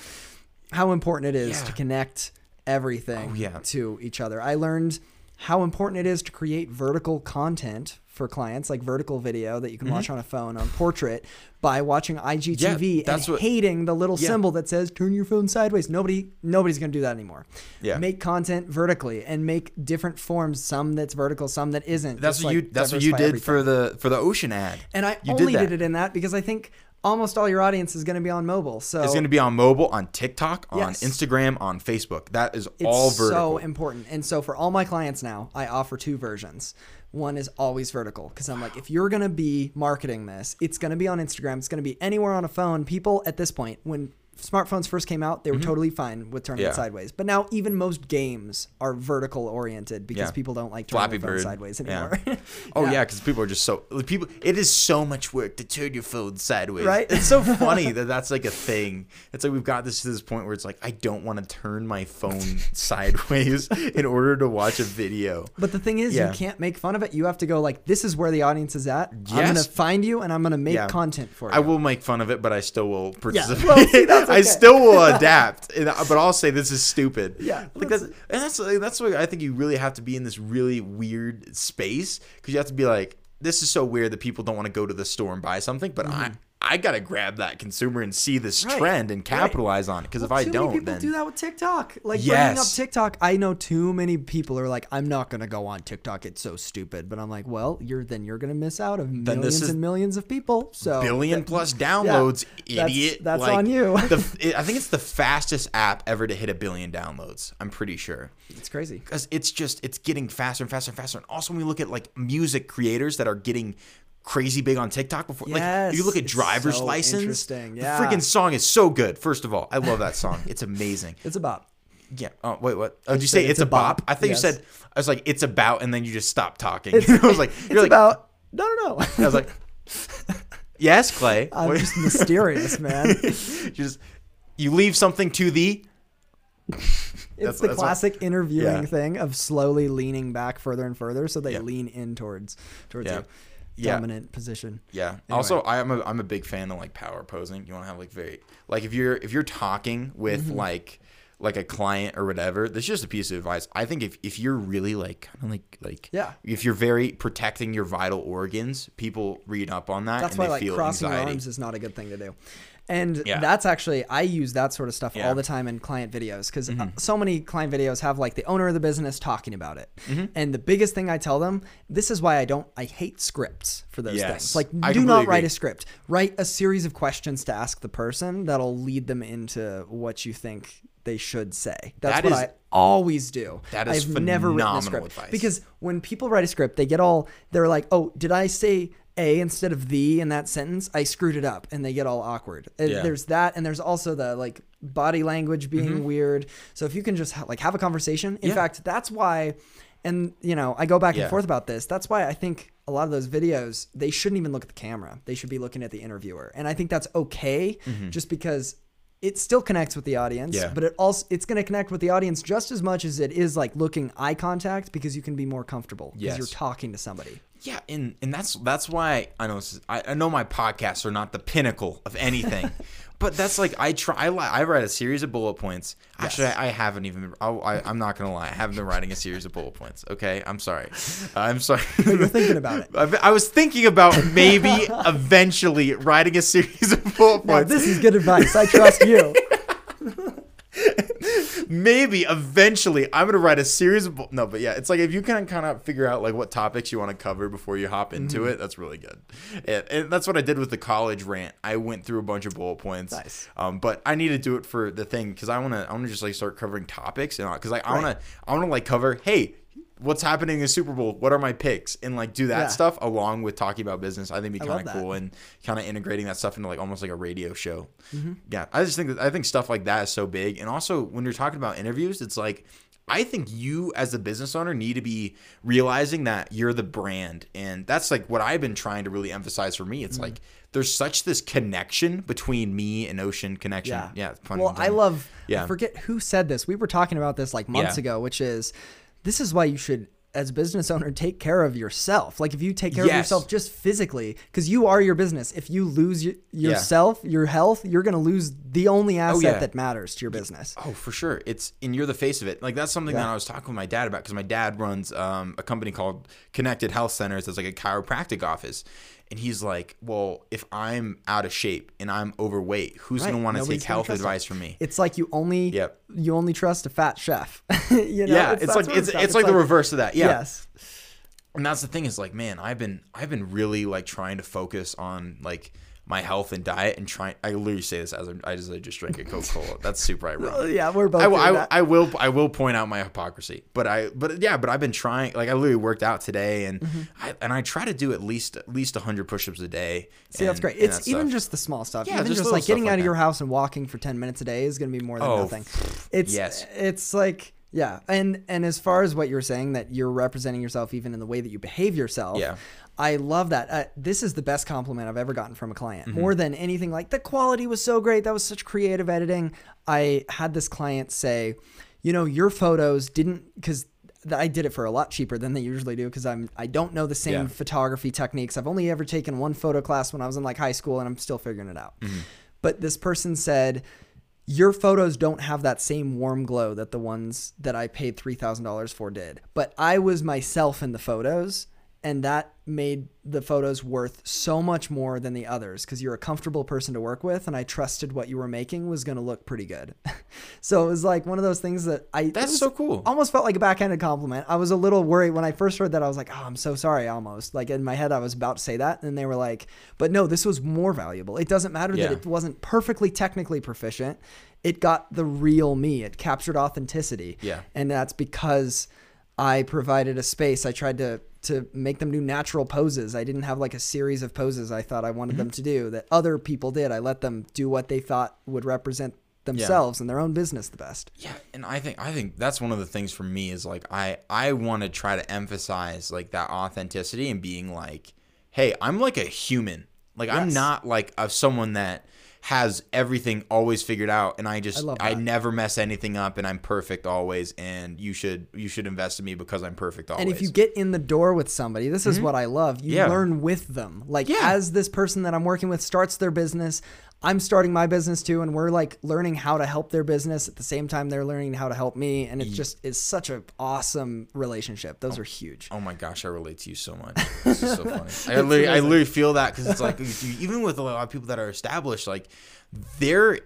how important it is to connect everything Oh, yeah. to each other. I learned how important it is to create vertical content for clients, like vertical video that you can watch on a phone on portrait by watching IGTV Mm-hmm. Yeah, that's and what- hating the little Yeah. symbol that says turn your phone sideways. Nobody nobody's gonna do that anymore. Yeah. Make content vertically and make different forms, some that's vertical, some that isn't. That's Just, what like, you. That's what you did everything. for the for the Ocean ad. And I you only that. did, it in that because I think almost all your audience is going to be on mobile. So It's going to be on mobile, on TikTok, on Yes. Instagram, on Facebook. That is it's all vertical. so important. And so for all my clients now, I offer two versions. One is always vertical because I'm like, if you're going to be marketing this, it's going to be on Instagram. It's going to be anywhere on a phone. People at this point, when smartphones first came out, they were totally fine with turning Mm-hmm. Yeah. it sideways. But now even most games are vertical oriented because Yeah. people don't like turning Flappy their phone sideways Yeah. anymore. Oh yeah, because people are just so like, people. It is so much work to turn your phone sideways. Right? It's so funny that that's like a thing. It's like we've got this to this point where it's like I don't want to turn my phone sideways in order to watch a video. But the thing is, Yeah. you can't make fun of it. You have to go like, this is where the audience is at. I'm gonna find you and I'm gonna make Yeah. content for you. I will make fun of it, but I still will Yeah. participate. Well, see, that's I still will adapt, and, but I'll say this is stupid. Yeah, like that's- that's and that's like, that's why I think you really have to be in this really weird space because you have to be like, this is so weird that people don't want to go to the store and buy something, but I mm-hmm. I gotta grab that consumer and see this. Right, trend and right. capitalize on it because if Well, I too don't, many people then do that with TikTok. Like bringing up Yes. TikTok, I know too many people are like, "I'm not gonna go on TikTok. It's so stupid." But I'm like, "Well, you're then you're gonna miss out of millions and millions of people." So billion plus downloads, that's- idiot. that's Like, on you. the, it- I think it's the fastest app ever to hit a billion downloads. I'm pretty sure. it's crazy. because it's just it's getting faster and faster and faster. And also, when we look at like music creators that are getting crazy big on TikTok before, like you look at driver's so license. interesting, The freaking song is so good. First of all, I love that song. It's amazing. It's about Yeah. Oh wait, what? Oh, did you say it's it's, a a bop? bop. I thought Yes. you said I was like it's about, and then you just stopped talking. I was like, it's you're like, about no, no, no. I was like, yes, Clay. I'm just mysterious, man. you just you leave something to the. It's That's- the that's what- classic interviewing Yeah. thing of slowly leaning back further and further, so they Yeah. lean in towards towards Yeah. your Yeah. dominant position. Yeah. Also, I'm a I'm a big fan of like power posing. You want to have like very like if you're if you're talking with Mm-hmm. like like a client or whatever. This is just a piece of advice. I think if if you're really like kind of like like Yeah. if you're very protecting your vital organs, people read up on that That's and why they like crossing anxiety. arms is not a good thing to do. And Yeah. that's actually I use that sort of stuff Yeah. Mm-hmm. all the time in client videos because so many client videos have like the owner of the business talking about it. Mm-hmm. And the biggest thing I tell them, this is why I don't I hate scripts for those Yes. things. Like I do not write agree. a script. Write a series of questions to ask the person that'll lead them into what you think they should say. That's That what is- I always do. that is I've never written a script advice. because when people write a script, they get all they're like, "Oh, did I say a instead of the in that sentence? I screwed it up," and they get all awkward. Yeah. There's that, and there's also the like body language being weird. So if you can just ha- like have a conversation, in Mm-hmm. Yeah. fact, that's why. And you know, I go back Yeah. and forth about this. That's why I think a lot of those videos they shouldn't even look at the camera. They should be looking at the interviewer, and I think that's okay, just because. It still connects with the audience. Yeah. but it also it's going to connect with the audience just as much as it is like looking eye contact because you can be more comfortable because Yes. you're talking to somebody. Yeah, and and that's that's why I know I, I know my podcasts are not the pinnacle of anything, but that's like I try I, li- I write a series of bullet points. Actually, I, I haven't even. I, I I'm not gonna lie, I haven't been writing a series of bullet points. Okay, I'm sorry. I'm sorry. You're thinking about it. I, I was thinking about maybe eventually writing a series of bullet points. this is good advice. I trust you. maybe eventually I'm gonna write a series of no, but yeah, it's like if you can kind of figure out like what topics you want to cover before you hop into Mm-hmm. it, that's really good. And, and that's what I did with the college rant. I went through a bunch of bullet points. Nice. Um, but I need to do it for the thing because I want to. I want to just like start covering topics and because like I want to. I want to like cover. Hey. What's happening in the Super Bowl? What are my picks? And like do that Yeah. stuff along with talking about business. I think it'd be kind of cool and kind of integrating that stuff into like almost like a radio show. Mm-hmm. Yeah, I just think that I think stuff like that is so big. And also when you're talking about interviews, it's like I think you as a business owner need to be realizing that you're the brand. And that's like what I've been trying to really emphasize for me. It's Mm-hmm. like there's such this connection between me and Ocean Connection. Yeah. Yeah. Well, I love. Yeah. I forget who said this. We were talking about this like months Yeah. ago, which is this is why you should. As a business owner, take care of yourself. Like if you take care of yourself just physically, because you are your business. If you lose y- yourself, your health, you're gonna lose the only asset Oh, yeah. that matters to your business. Oh, for sure. It's and you're the face of it. Like that's something that I was talking with my dad about because my dad runs um, a company called Connected Health Centers. That's like a chiropractic office, and he's like, "Well, if I'm out of shape and I'm overweight, who's Right. gonna want to take health advice from me?" It's like you only Yep. you only trust a fat chef. you know? yeah, it's, that like it's stuff. it's like the reverse of that. Yeah, Yes. and that's the thing is like, man, I've been I've been really like trying to focus on like my health and diet and trying. I literally say this as I'm, I just I just drank a Coca Cola. That's super ironic. Yeah, we're both. I, will- I. I will I will point out my hypocrisy, but I but yeah, but I've been trying. Like I literally worked out today, and Mm-hmm. I and I try to do at least at least hundred push-ups a day. See, that's great. It's that even stuff. just the small stuff. Yeah, even just just, like getting out like of your house and walking for 10 minutes a day is going to be more than Oh, nothing. It's yes. it's like yeah. And and as far as what you're saying that you're representing yourself even in the way that you behave yourself. Yeah. I love that. Uh, this is the best compliment I've ever gotten from a client. Mm-hmm. More than anything like the quality was so great. That was such creative editing. I had this client say, "You know, your photos didn't cuz I did it for a lot cheaper than they usually do because I'm I don't know the same Yeah. photography techniques. I've only ever taken one photo class when I was in like high school and I'm still figuring it out. Mm-hmm. But this person said, your photos don't have that same warm glow that the ones that I paid $3,000 for did. But I was myself in the photos, and that made the photos worth so much more than the others because you're a comfortable person to work with, and I trusted what you were making was going to look pretty good. so it was like one of those things that i that's so cool. almost felt like a backhanded compliment. I was a little worried when I first heard that. I was like, "Oh, I'm so sorry." Almost like in my head, I was about to say that, and they were like, "But no, this was more valuable. It doesn't matter Yeah. that it wasn't perfectly technically proficient. It got the real me. It captured authenticity. Yeah. and that's because I provided a space. I tried to to make them do natural poses. I didn't have like a series of poses I thought I wanted Mm-hmm. them to do that other people did. I let them do what they thought would represent themselves and their own business the best. Yeah, and I think I think that's one of the things for me is like I I want to try to emphasize like that authenticity and being like, hey, I'm like a human. Like I'm not like a someone that has everything always figured out and I just I I, never mess anything up and I'm perfect always and you should you should invest in me because I'm perfect always. And if you get in the door with somebody, this is what I love. You Mm-hmm. Yeah. learn with them. Like Yeah. as this person that I'm working with starts their business, I'm starting my business too, and we're like learning how to help their business at the same time they're learning how to help me. And it just is such an awesome relationship. Those oh, are huge. Oh my gosh, I relate to you so much. This is so funny. I literally, I literally feel that because it's like even with a lot of people that are established, like they're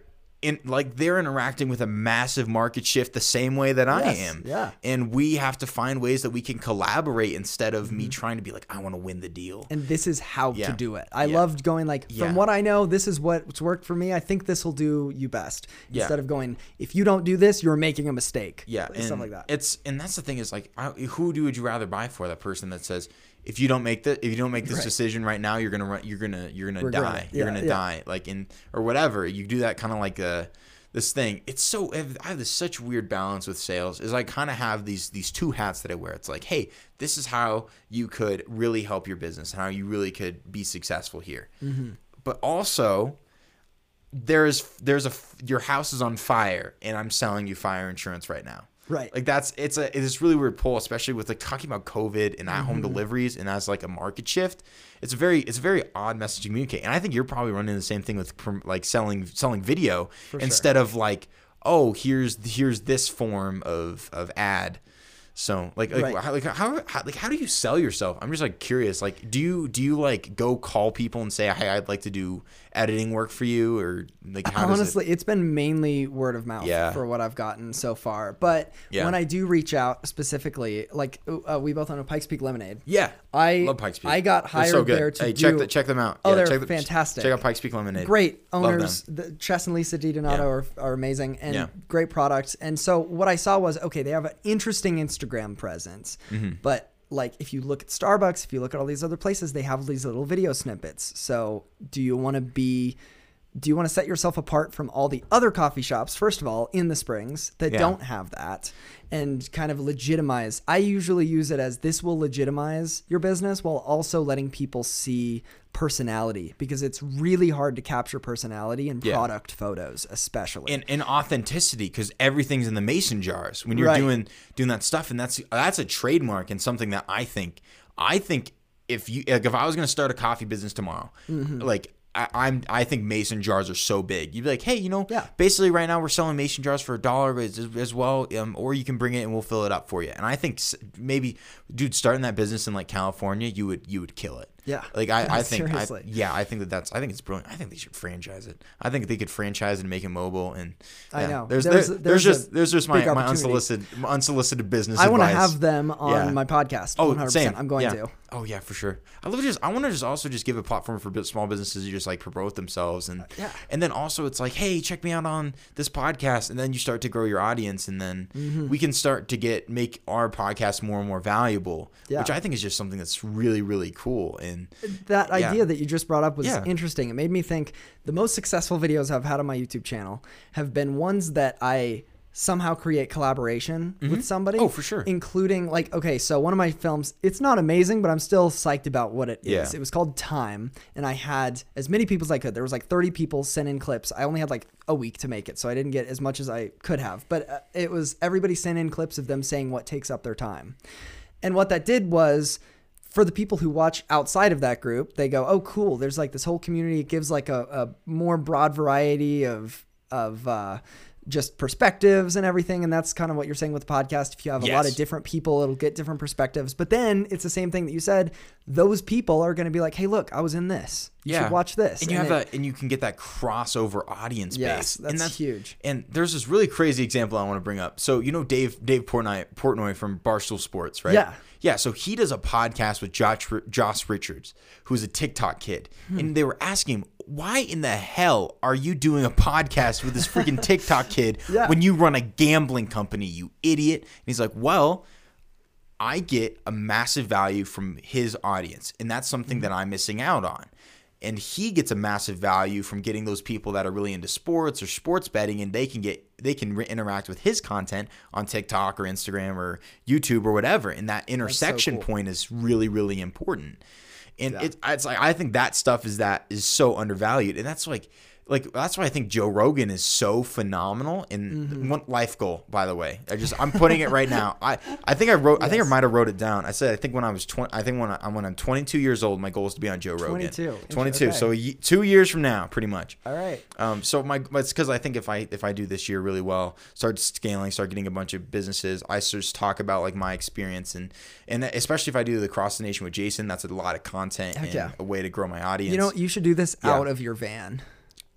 in, like they're interacting with a massive market shift the same way that I Yes, am. yeah. and we have to find ways that we can collaborate instead of me mm-hmm. trying to be like, I want to win the deal. And this is how Yeah. to do it. I Yeah. loved going like Yeah. from what I know, this is what's worked for me. I think this will do you best. Yeah. Instead of going, if you don't do this, you're making a mistake. Yeah, stuff and like that. It's and that's the thing is like, I, who do would you rather buy for? That person that says, if you don't make the if you don't make this Right. decision right now, you're gonna run, you're gonna you're gonna Regret die. it. You're gonna yeah. die. Like in or whatever. You do that kind of like a this thing. It's so I have this such weird balance with sales. Is I kind of have these these two hats that I wear. It's like, hey, this is how you could really help your business and how you really could be successful here. Mm-hmm. But also there's there's a your house is on fire and I'm selling you fire insurance right now. Right. Like that's it's a it's really weird pull, especially with like talking about COVID and at Mm-hmm. home deliveries and as like a market shift. It's a very it's a very odd message to communicate. And I think you're probably running the same thing with like selling selling video sure. instead of like oh here's here's this form of of ad. So like like, Right. how, like how, how like how do you sell yourself? I'm just like curious. Like do you do you like go call people and say hey I'd like to do editing work for you or like how does it? Honestly, it? has been mainly word of mouth Yeah. for what I've gotten so far. But Yeah. when I do reach out specifically, like uh, we both own a Pikes Peak Lemonade. Yeah, I love Pikes Peak. I got hired so there to hey, do. check the, check them out. Oh, they're check the- fantastic. Check out Pikes Peak Lemonade. Great owners. The, Chess and Lisa DiDonato Yeah. are, are amazing and Yeah. great products. And so what I saw was okay, they have an interesting Instagram presence, Mm-hmm. but like if you look at Starbucks, if you look at all these other places, they have these little video snippets. So do you want to be do you want to set yourself apart from all the other coffee shops first of all in the springs that Yeah. don't have that and kind of legitimize i usually use it as this will legitimize your business while also letting people see personality because it's really hard to capture personality in Yeah. product photos especially and, and authenticity because everything's in the mason jars when you're Right. doing doing that stuff and that's that's a trademark and something that i think i think if you like if i was going to start a coffee business tomorrow Mm-hmm. like I, I'm. I think mason jars are so big. You'd be like, hey, you know, Yeah. basically right now we're selling mason jars for a dollar as, as well, um, or you can bring it and we'll fill it up for you. And I think maybe, dude, starting that business in like California, you would you would kill it. Yeah. Like I, I think, I, yeah, I think that that's. I think it's brilliant. I think they should franchise it. I think they could franchise and make it mobile. And I know. There's There's- there's, there's just there's just my, my unsolicited my unsolicited business. i want to have them on Yeah. my podcast Oh, 100% same. i'm going yeah. to Oh yeah, for sure. I love just. I want to just also just give a platform for small businesses to just like promote themselves and Yeah. and then also it's like, hey, check me out on this podcast, and then you start to grow your audience, and then Mm-hmm. we can start to get make our podcast more and more valuable, Yeah. which I think is just something that's really really cool. And that Yeah. idea that you just brought up was Yeah. interesting. It made me think the most successful videos I've had on my YouTube channel have been ones that I somehow create collaboration with somebody. Oh, for sure. Including like okay, so one of my films, it's not amazing, but I'm still psyched about what it is. Yeah. It was called Time, and I had as many people as I could. There was like 30 people sent in clips. I only had like a week to make it, so I didn't get as much as I could have. But uh, it was everybody sent in clips of them saying what takes up their time. And what that did was for the people who watch outside of that group, they go, "Oh, cool! There's like this whole community. It gives like a, a more broad variety of of uh, just perspectives and everything. And that's kind of what you're saying with the podcast. If you have a lot of different people, it'll get different perspectives. But then it's the same thing that you said. Those people are going to be like, "Hey, look, I was in this. You should watch this." and you have it- that, and you can get that crossover audience Yes, base. and that's huge. And there's this really crazy example I want to bring up. So you know Dave Dave Portnoy Portnoy from Barstool Sports, right? Yeah. Yeah. So he does a podcast with Josh Josh Richards, who's a TikTok kid, Hmm. and they were asking him, "Why in the hell are you doing a podcast with this freaking TikTok kid Yeah. when you run a gambling company, you idiot?" And he's like, "Well." I get a massive value from his audience, and that's something that I'm missing out on. And he gets a massive value from getting those people that are really into sports or sports betting, and they can get they can re- interact with his content on TikTok or Instagram or YouTube or whatever. And that intersection cool. point is really really important. And it, it's like I think that stuff is that is so undervalued, and that's like like that's why I think Joe Rogan is so phenomenal. And Mm-hmm. one life goal, by the way, I just I'm putting it right now. I I think I wrote I think I might have wrote it down. I said I think when I was 20, I think when I when I'm 22 years old, my goal is to be on Joe Rogan. 22. 22. Okay. So a two years from now, pretty much. All right. Um, so my it's because I think if I if I do this year really well, start scaling, start getting a bunch of businesses, I just talk about like my experience and and especially if I do the cross the nation with Jason, that's a lot of content Heck and yeah. a way to grow my audience. You know, you should do this Yeah. out of your van.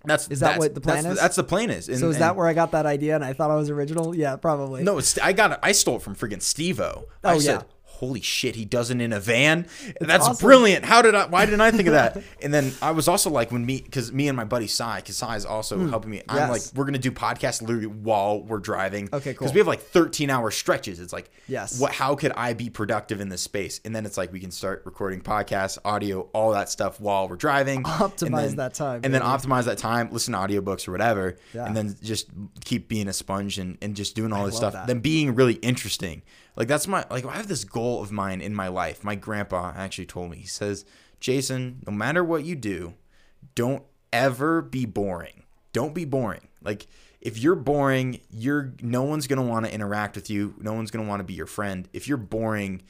That's is that that's- what the plan that's, is? That's the plan is. And- So is and- that where I got that idea and I thought I was original? Yeah, probably. No, it's I got it. I stole it from friggin' Stevo. Oh, I Oh, said, yeah. "Holy shit, he does it in a van! That's awesome. brilliant. How did I? Why didn't I think of that?" and then I was also like, when me, because me and my buddy Sai, because Sai is also hmm. helping me. I'm. Yes. like, we're gonna do podcasts literally while we're driving. Okay, cool. Because we have like 13 hour stretches. It's like, Yes. what? How could I be productive in this space? And then it's like we can start recording podcasts, audio, all that stuff while we're driving. Optimize then- that time, and then optimize that time. Listen to audiobooks or whatever, Yeah. and then just keep being a sponge and, and just doing all this stuff. that. Then being really interesting. Like that's my like I have this goal of mine in my life. My grandpa actually told me. He says, "Jason, no matter what you do, don't ever be boring. Don't be boring. Like if you're boring, you're no one's going to want to interact with you. No one's going to want to be your friend. If you're boring,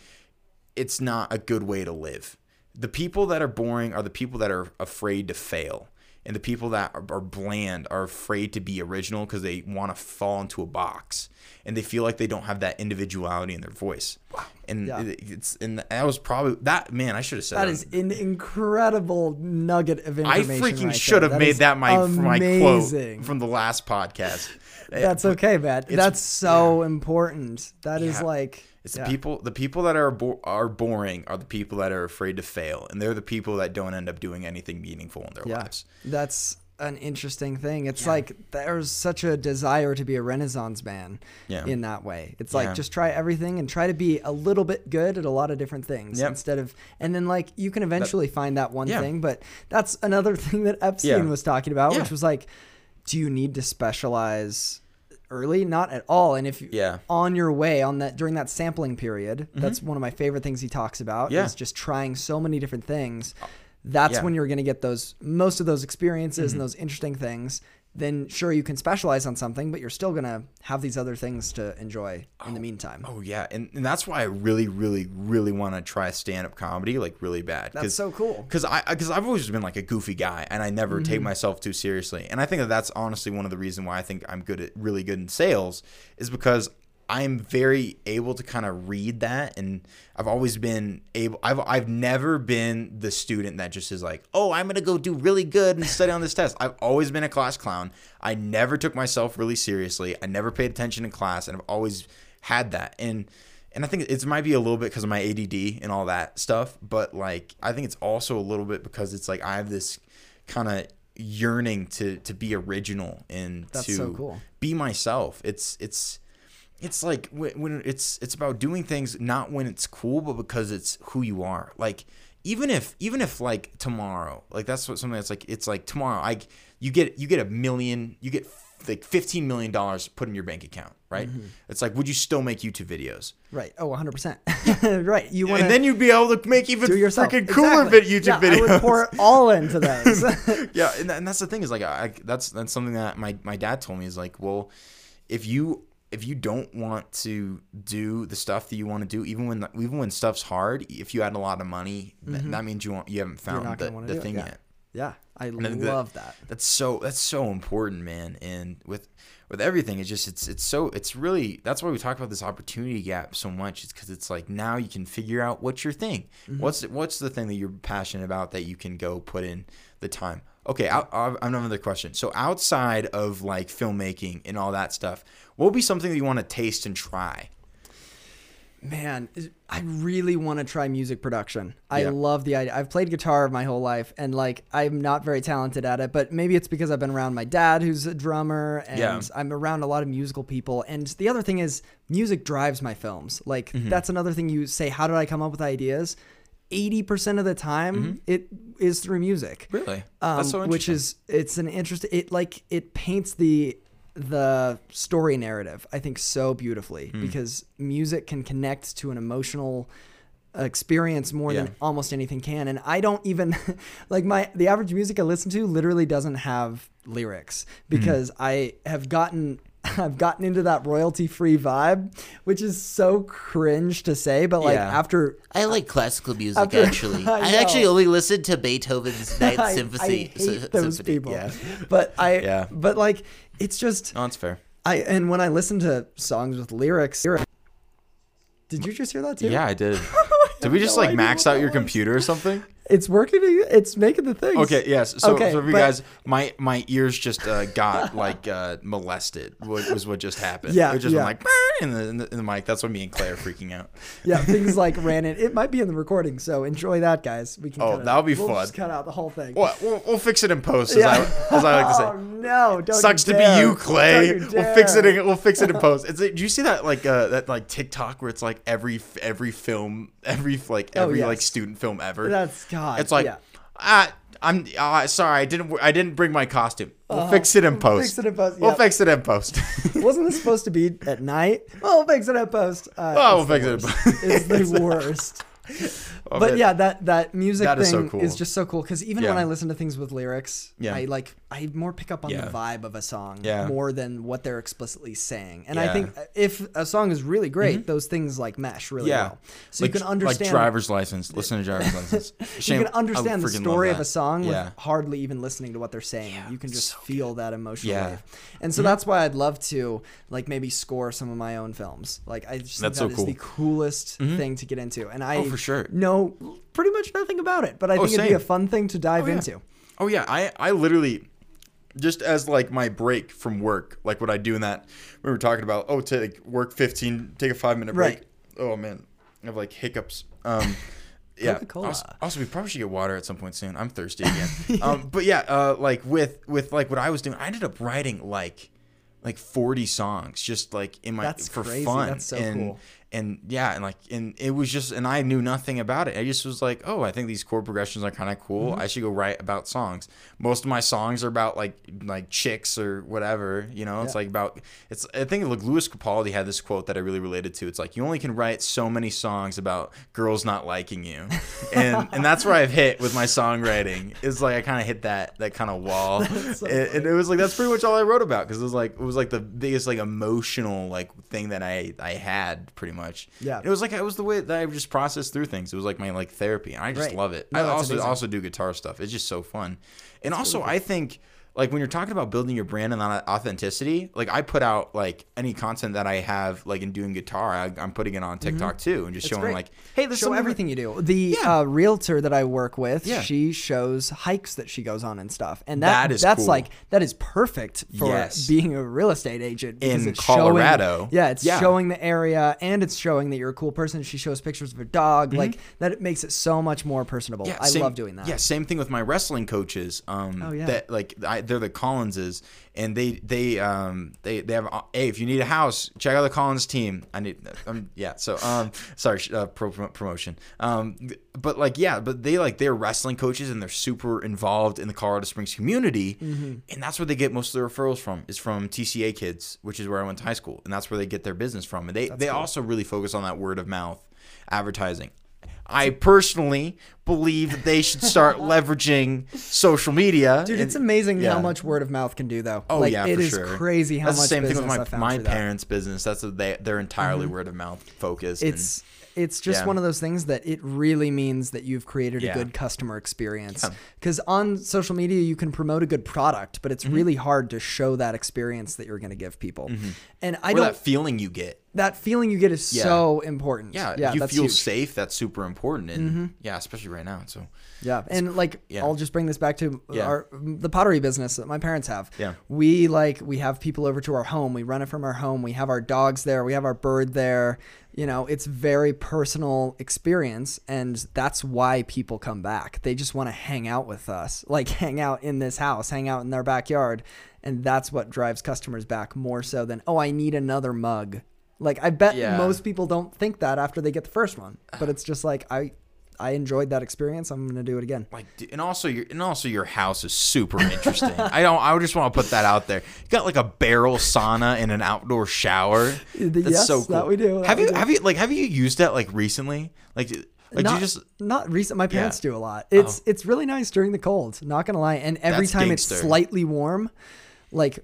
it's not a good way to live. The people that are boring are the people that are afraid to fail. And the people that are, are bland are afraid to be original because they want to fall into a box and they feel like they don't have that individuality in their voice. And Yeah. it's and that was probably that man. I should have said That that. is an incredible nugget of information. I freaking right should have made that my my quote from the last podcast. That's okay, man. It's- That's so important. That is Yeah. like It's yeah. the people the people that are bo- are boring are the people that are afraid to fail, and they're the people that don't end up doing anything meaningful in their Yeah. lives. That's an interesting thing. It's like there's such a desire to be a renaissance man Yeah. in that way. It's Yeah. like just try everything and try to be a little bit good at a lot of different things Yep. instead of and then like you can eventually find that one Yeah. thing, but that's another thing that Epstein Yeah. was talking about, Yeah. which was like do you need to specialize early? Not at all. And if Yeah. Mm-hmm. on your way on that during that sampling period, that's one of my favorite things he talks about Yeah. is just trying so many different things. That's Yeah. when you're going to get those most of those experiences and those interesting things. Then sure you can specialize on something, but you're still to have these other things to enjoy in the meantime. Oh yeah, and, and that's why I really, really, really want to try stand up comedy like really bad. That's so cool. Because I because I've always been like a goofy guy, and I never Mm-hmm. take myself too seriously. And I think that that's honestly one of the reasons why I think I'm good at really good in sales is because I'm very able to kind of read that, and I've always been able. I've I've never been the student that just is like, oh, I'm gonna go do really good and study on this test. I've always been a class clown. I never took myself really seriously. I never paid attention in class, and I've always had that. And and I think it might be a little bit because of my ADD and all that stuff, but like I think it's also a little bit because it's like I have this kind of yearning to to be original and That's to so cool. be myself. It's it's it's like when, when it's it's about doing things not when it's cool, but because it's who you are. Like even if even if like tomorrow, like that's what something that's like it's like tomorrow. I you get you get a million, you get like fifteen million dollars put in your bank account, right? Mm-hmm. It's like would you still make YouTube videos? Right. Oh, 100%. right. You want and then you'd be able to make even freaking cooler Exactly. YouTube yeah, videos. I would pour all into those. yeah, and, and that's the thing is like I, that's that's something that my my dad told me is like, well, if you if you don't want to do the stuff that you want to do, even when even when stuff's hard, if you had a lot of money, th- that means you want you haven't Mm-hmm. found the, the thing yeah. yet. Yeah, I the- love that. That's so that's so important, man. And with with everything, it's just it's it's so it's really that's why we talk about this opportunity gap so much. It's because it's like now you can figure out what's your thing. What's what's the thing that you're passionate about that you can go put in the time. Okay, I, I have another question. So outside of like filmmaking and all that stuff, what would be something that you want to taste and try? Man, I really want to try music production. I Yeah. love the idea. I've played guitar my whole life and like I'm not very talented at it, but maybe it's because I've been around my dad who's a drummer and Yeah. I'm around a lot of musical people. And the other thing is music drives my films. Like Mm-hmm. that's another thing you say, how did I come up with ideas? 80% of the time it is through music Really? um, that's so which is it's an interest it like it paints the the story narrative i think so beautifully Hmm. because music can connect to an emotional experience more Yeah. than almost anything can and i don't even like my the average music i listen to literally doesn't have lyrics Hmm. because i have gotten I've gotten into that royalty free vibe, which is so cringe to say, but like Yeah. after I like classical music After- actually. I I, actually only listen to Beethoven's Ninth I, Symphony. I hate those symphony. people. Yeah. But I Yeah. but like it's just Oh, that's fair. I and when I listen to songs with lyrics, did you just hear that too? Yeah, I did. Did we just no like max out your was. computer or something? It's working. It's making the things. Okay, yes. So, Okay, so for you but- guys, my my ears just uh, got like uh, molested. What was what just happened? Yeah, it just yeah. like in the, in the in the mic. That's what me and Claire are freaking out. Yeah, things like ran in. It might be in the recording, so enjoy that, guys. We can. Oh, it that'll be we'll fun. Just cut out the whole thing. Well, we'll, we'll fix it in post, as, Yeah. I, as I like to say. Oh no! Don't Sucks to be you, Clay. You We'll fix it. In, we'll fix it in post. It's like, do you see that like uh, that like TikTok where it's like every every film, every like Oh, every yes. like student film ever? That's God. It's like, yeah. ah, I'm uh, sorry, I didn't I didn't bring my costume. We'll fix it in post. Uh-huh. Fix it in post, We'll fix it in post. Wasn't this supposed to be at night? Well, we'll fix it in post. Uh, Oh, we'll fix it worst. at post. It's the worst. Oh, but man. yeah, that that music That thing is is, so cool. just so cool because even when I listen to things with lyrics, Yeah. I like I more pick up on Yeah. the vibe of a song Yeah. more than what they're explicitly saying. And I think if a song is really great, those things like mesh really yeah. well. So like, you can understand like driver's license. Listen to driver's license. you can understand the story of a song Yeah. with hardly even listening to what they're saying. you can just feel that emotional Yeah. Mm-hmm. wave. And so that's why I'd love to like maybe score some of my own films. Like I just That's think so that is the cool. Mm-hmm. coolest thing to get into. And I Oh, for sure. know pretty much nothing about it, but I Oh, think it'd be a fun thing to dive yeah. into. Oh yeah, I I literally just as like my break from work, like what I do in that we were talking about. Oh, take work fifteen, take a five minute break. Right. Oh man, I have like hiccups. Um, yeah. Coca-Cola. Also, also, we probably should get water at some point soon. I'm thirsty again. um, but yeah, uh, like with with like what I was doing, I ended up writing like like 40 songs just like in my That's for crazy. fun That's so and cool. And yeah and like and it was just and i knew nothing about it. I just was like oh i think these chord progressions are kind of cool. Mm-hmm. i should go write about songs. Most of my songs are about like like chicks or whatever you know? It's like about it's i think like lewis capaldi had this quote that i really related to. It's like you only can write so many songs about girls not liking you. And and that's where i've hit with my songwriting. Is like i kind of hit that that kind of wall so and, and it was like that's pretty much all i wrote about because it was like it was like the biggest like emotional like thing that i i had pretty much Yeah. it was like it was the way that i just processed through things it was like my like therapy and i just Right. love it No, i also amazing. also do guitar stuff it's just so fun and also i think like when you're talking about building your brand and authenticity like i put out like any content that i have like in doing guitar I, i'm putting it on tiktok too and just It's showing great. like hey this is show that- everything you do. The Yeah. uh, realtor that I work with, Yeah. she shows hikes that she goes on and stuff, and that, That is that's cool. like that is perfect for Yes. being a real estate agent because In it's showing- Colorado. yeah, it's Yeah. showing the area and it's showing that you're a cool person. She shows pictures of her dog, like that. It makes it so much more personable. I Mm-hmm. same- love doing that. Yeah, same thing with my wrestling coaches. Um, Oh, yeah. that like I, they're the Collinses, and they they um they they have uh, hey if you need a house check out the Collins team. I need um yeah so um sorry uh, pro, pro- promotion um but like yeah but they like they're wrestling coaches and they're super involved in the Colorado Springs community, Mm-hmm. and that's where they get most of their referrals from is from TCA kids, which is where I went to high school, and that's where they get their business from, and they they also really focus on that word of mouth advertising. I personally believe that they should start leveraging social media. Dude, and- it's amazing yeah. how much word of mouth can do, though. Oh like, yeah, it for is sure. crazy how That's much the same thing with business my I found my through that. parents' business. That's what they they're entirely mm-hmm. word of mouth focused. and- it's just Yeah. one of those things that it really means that you've created Yeah. a good customer experience. Because on social media, you can promote a good product, but it's Mm-hmm. really hard to show that experience that you're going to give people. And I or don't. that feeling you get. that feeling you get is so important. Yeah, yeah, you feel huge. Mm-hmm. safe. That's super important, and yeah, especially right now. So Yeah, and like. I'll just bring this back to our the pottery business that my parents have. Yeah. we like we have people over to our home. We run it from our home. We have our dogs there. We have our bird there. You know, it's very personal experience, and that's why people come back. They just want to hang out with us, like hang out in this house, hang out in their backyard, and that's what drives customers back more so than oh, I need another mug. Like I bet Yeah. most people don't think that after they get the first one, but it's just like I. I enjoyed that experience. I'm gonna do it again. like, and also your and also your house is super interesting. I don't. I just want to put that out there. You got like a barrel sauna and an outdoor shower. That's Yes, so cool. that we do, that have we you do. have you like have you used that like recently? Like like not, you just not recent. My parents Yeah. Oh. do a lot. It's oh. it's really nice during the cold. Not gonna lie. And every That's time it's slightly warm, like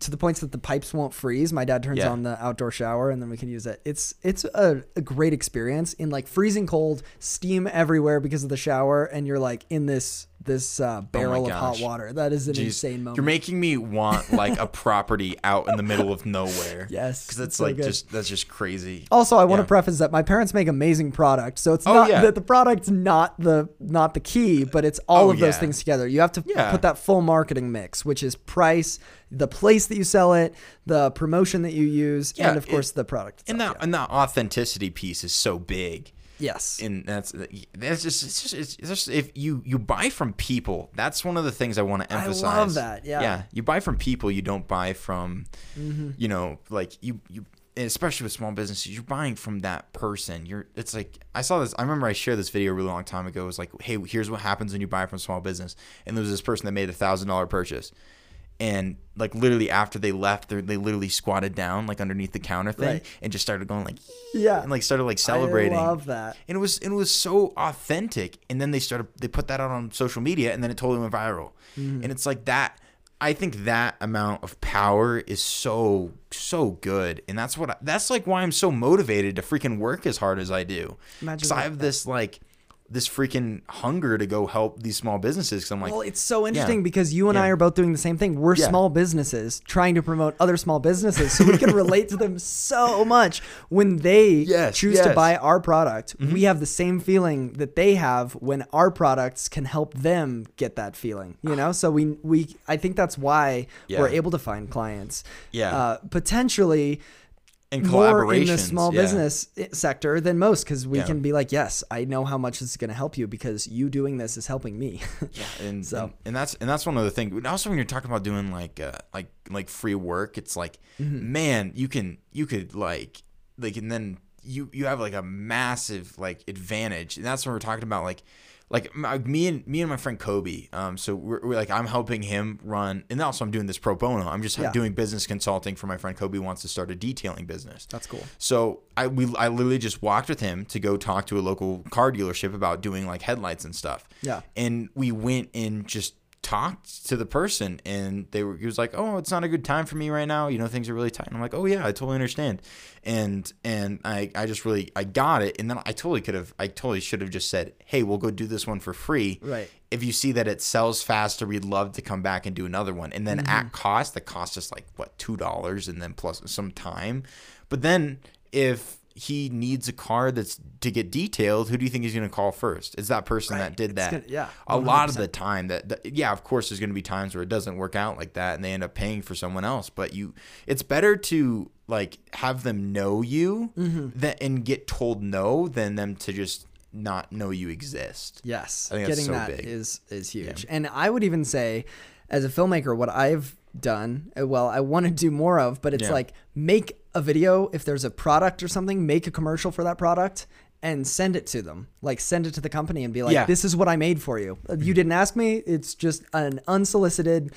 to the points that the pipes won't freeze. My dad turns Yeah. on the outdoor shower and then we can use it. It's it's a, a great experience in like freezing cold, steam everywhere because of the shower, and you're like in this this uh, barrel of hot Oh water. That is an Jeez, insane moment. You're making me want like a property out in the middle of nowhere. Yes, because so like good. just that's just crazy. Also, I want Yeah. to preface that my parents make amazing product, so it's Oh, not yeah. that the product's not the not the key, but it's all Oh, of those things together. You have to Yeah. put that full marketing mix, which is price, the place that you sell it, the promotion that you use, Yeah, and of course it- the product. And itself. that and that authenticity piece is so big. Yes, and that's that's just it's just it's just if you you buy from people that's one of the things i want to emphasize. I love that, yeah. Mm-hmm. yeah you buy from people you don't buy from you know like you you especially with small businesses you're buying from that person you're it's like i saw this i remember i shared this video a really long time ago it was like hey here's what happens when you buy from a small business and there was this person that made a thousand dollar purchase and like literally after they left they they literally squatted down like underneath the counter thing Right. and just started going like yeah, and like started like celebrating. I love that. and it was it was so authentic. And then they started they put that out on social media and then it totally went viral. Mm-hmm. and it's like that i think that amount of power is so so good. And that's what I, that's like why i'm so motivated to freaking work as hard as i do. Because i have this like this freaking hunger to go help these small businesses because i'm like Well, it's so interesting Yeah. because you and I are both doing the same thing. We're Yeah. small businesses trying to promote other small businesses, so we can relate to them so much when they Yes, choose to buy our product. Mm-hmm. We have the same feeling that they have when our products can help them get that feeling. You know, so we we I think that's why Yeah. we're able to find clients. Yeah. uh, potentially. And More in the small yeah. business i- sector than most because we Yeah. can be like, yes, I know how much this is going to help you because you doing this is helping me. Yeah, and, So- and and that's and that's one of the things. Also, when you're talking about doing like uh, like like free work, it's like, Mm-hmm. man, you can you could like like and then you you have like a massive like advantage, and that's when we're talking about like like my, me and me and my friend Kobe. Um, so we're, we're like I'm helping him run, and also I'm doing this pro bono. I'm just Yeah. doing business consulting for my friend Kobe. Wants to start a detailing business. That's cool. So I we I literally just walked with him to go talk to a local car dealership about doing like headlights and stuff. Yeah. And we went and just talked to the person and they were he was like, "Oh, it's not a good time for me right now. You know, things are really tight." And I'm like, "Oh yeah, I totally understand." And and I I just really I got it. And then I totally could have I totally should have just said, "Hey, we'll go do this one for free." Right. If you see that it sells faster, we'd love to come back and do another one. And then Mm-hmm. at cost, the cost is like what two dollars, and then plus some time. But then if he needs a car that's to get detailed, who do you think he's going to call first? It's that person that did that. gonna- yeah, a lot of the time that, that yeah, of course, there's going to be times where it doesn't work out like that, and they end up paying for someone else. But you, it's better to like have them know you Mm-hmm. that and get told no than them to just not know you exist. Yes, I think getting so that big. is is huge. And I would even say, as a filmmaker, what I've done, uh, well, I want to do more of, but it's Yeah. like make a video if there's a product or something, make a commercial for that product. And send it to them, like send it to the company and be like, Yeah. "This is what I made for you. Uh, You didn't ask me. It's just an unsolicited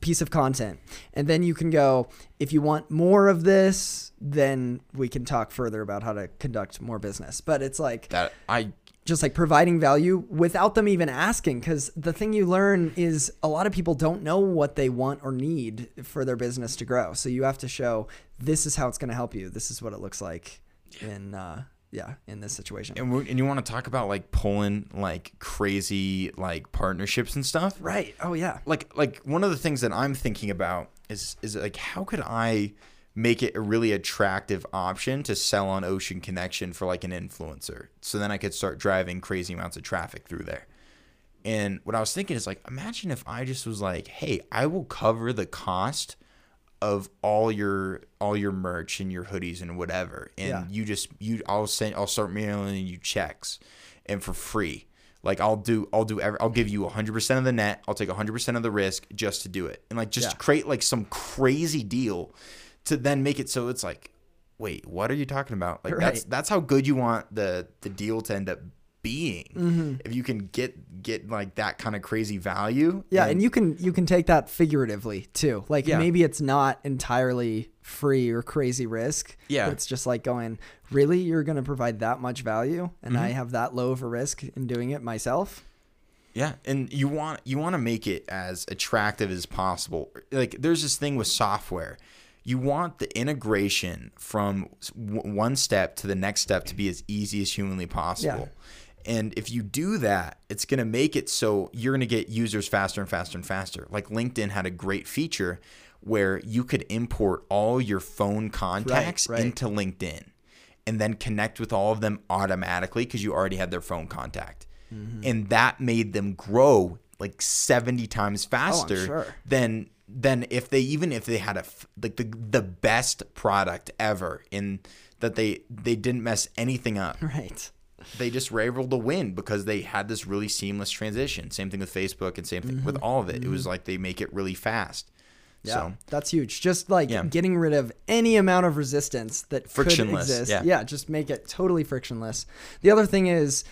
piece of content. And then you can go, if you want more of this, then we can talk further about how to conduct more business. But it's like That I just like providing value without them even asking because the thing you learn is a lot of people don't know what they want or need for their business to grow so you have to show this is how it's going to help you this is what it looks like in uh yeah, in this situation. And, and you want to talk about like pulling like crazy like partnerships and stuff? right. Oh yeah. like like one of the things that I'm thinking about is is like how could I make it a really attractive option to sell on Ocean Connection for like an influencer. So then I could start driving crazy amounts of traffic through there. And what I was thinking is like imagine if I just was like, "Hey, I will cover the cost of all your all your merch and your hoodies and whatever and Yeah. you just you I'll send I'll start mailing you checks and for free like I'll do I'll do every, I'll give you 100% of the net I'll take 100% of the risk just to do it and like just Yeah. create like some crazy deal to then make it so it's like wait what are you talking about like that's Right. that's how good you want the the deal to end up being Mm-hmm. if you can get get like that kind of crazy value Yeah, and you can you can take that figuratively too. Like Yeah. maybe it's not entirely free or crazy risk. Yeah. It's just like going, really, you're gonna provide that much value, and Mm-hmm. I have that low of a risk in doing it myself. Yeah, and you want you want to make it as attractive as possible. Like there's this thing with software. You want the integration from w- one step to the next step to be as easy as humanly possible. And if you do that, it's going to make it so you're going to get users faster and faster and faster. Like LinkedIn had a great feature where you could import all your phone contacts right. into LinkedIn and then connect with all of them automatically because you already had their phone contact. Mm-hmm. And that made them grow like 70 times faster Oh, sure. than than if they even if they had a like the the best product ever in that they they didn't mess anything up. Right. They just were able to win because they had this really seamless transition. Same thing with Facebook and same thing with all of it. It was like they make it really fast. Mm-hmm. Yeah, So that's huge. Just like Yeah. getting rid of any amount of resistance that Frictionless, could exist. yeah. just make it totally frictionless. The other thing is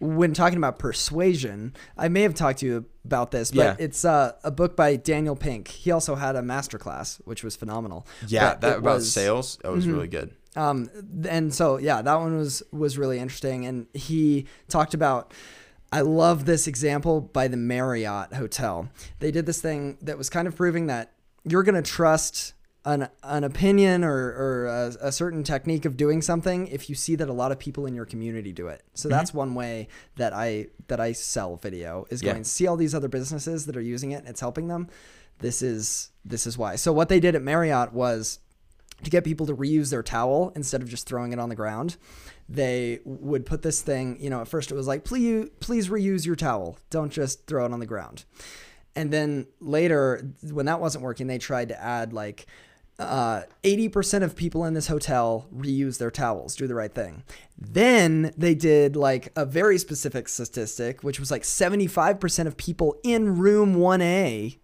when talking about persuasion, I may have talked to you about this, but Yeah. it's uh, a book by Daniel Pink. He also had a masterclass, which was phenomenal. yeah, But that about was- sales, that was really good. um, and so yeah, that one was was really interesting, and he talked about. I love this example by the Marriott Hotel. They did this thing that was kind of proving that you're going to trust an an opinion or, or a, a certain technique of doing something if you see that a lot of people in your community do it. So that's mm-hmm. one way that I that I sell video is Yeah. going see all these other businesses that are using it and it's helping them. This is this is why. So what they did at Marriott was to get people to reuse their towel instead of just throwing it on the ground. They would put this thing, you know, at first it was like, please, please reuse your towel. Don't just throw it on the ground. And then later, when that wasn't working, they tried to add like uh, 80% of people in this hotel reuse their towels, do the right thing. Then they did like a very specific statistic, which was like 75% of people in room 1A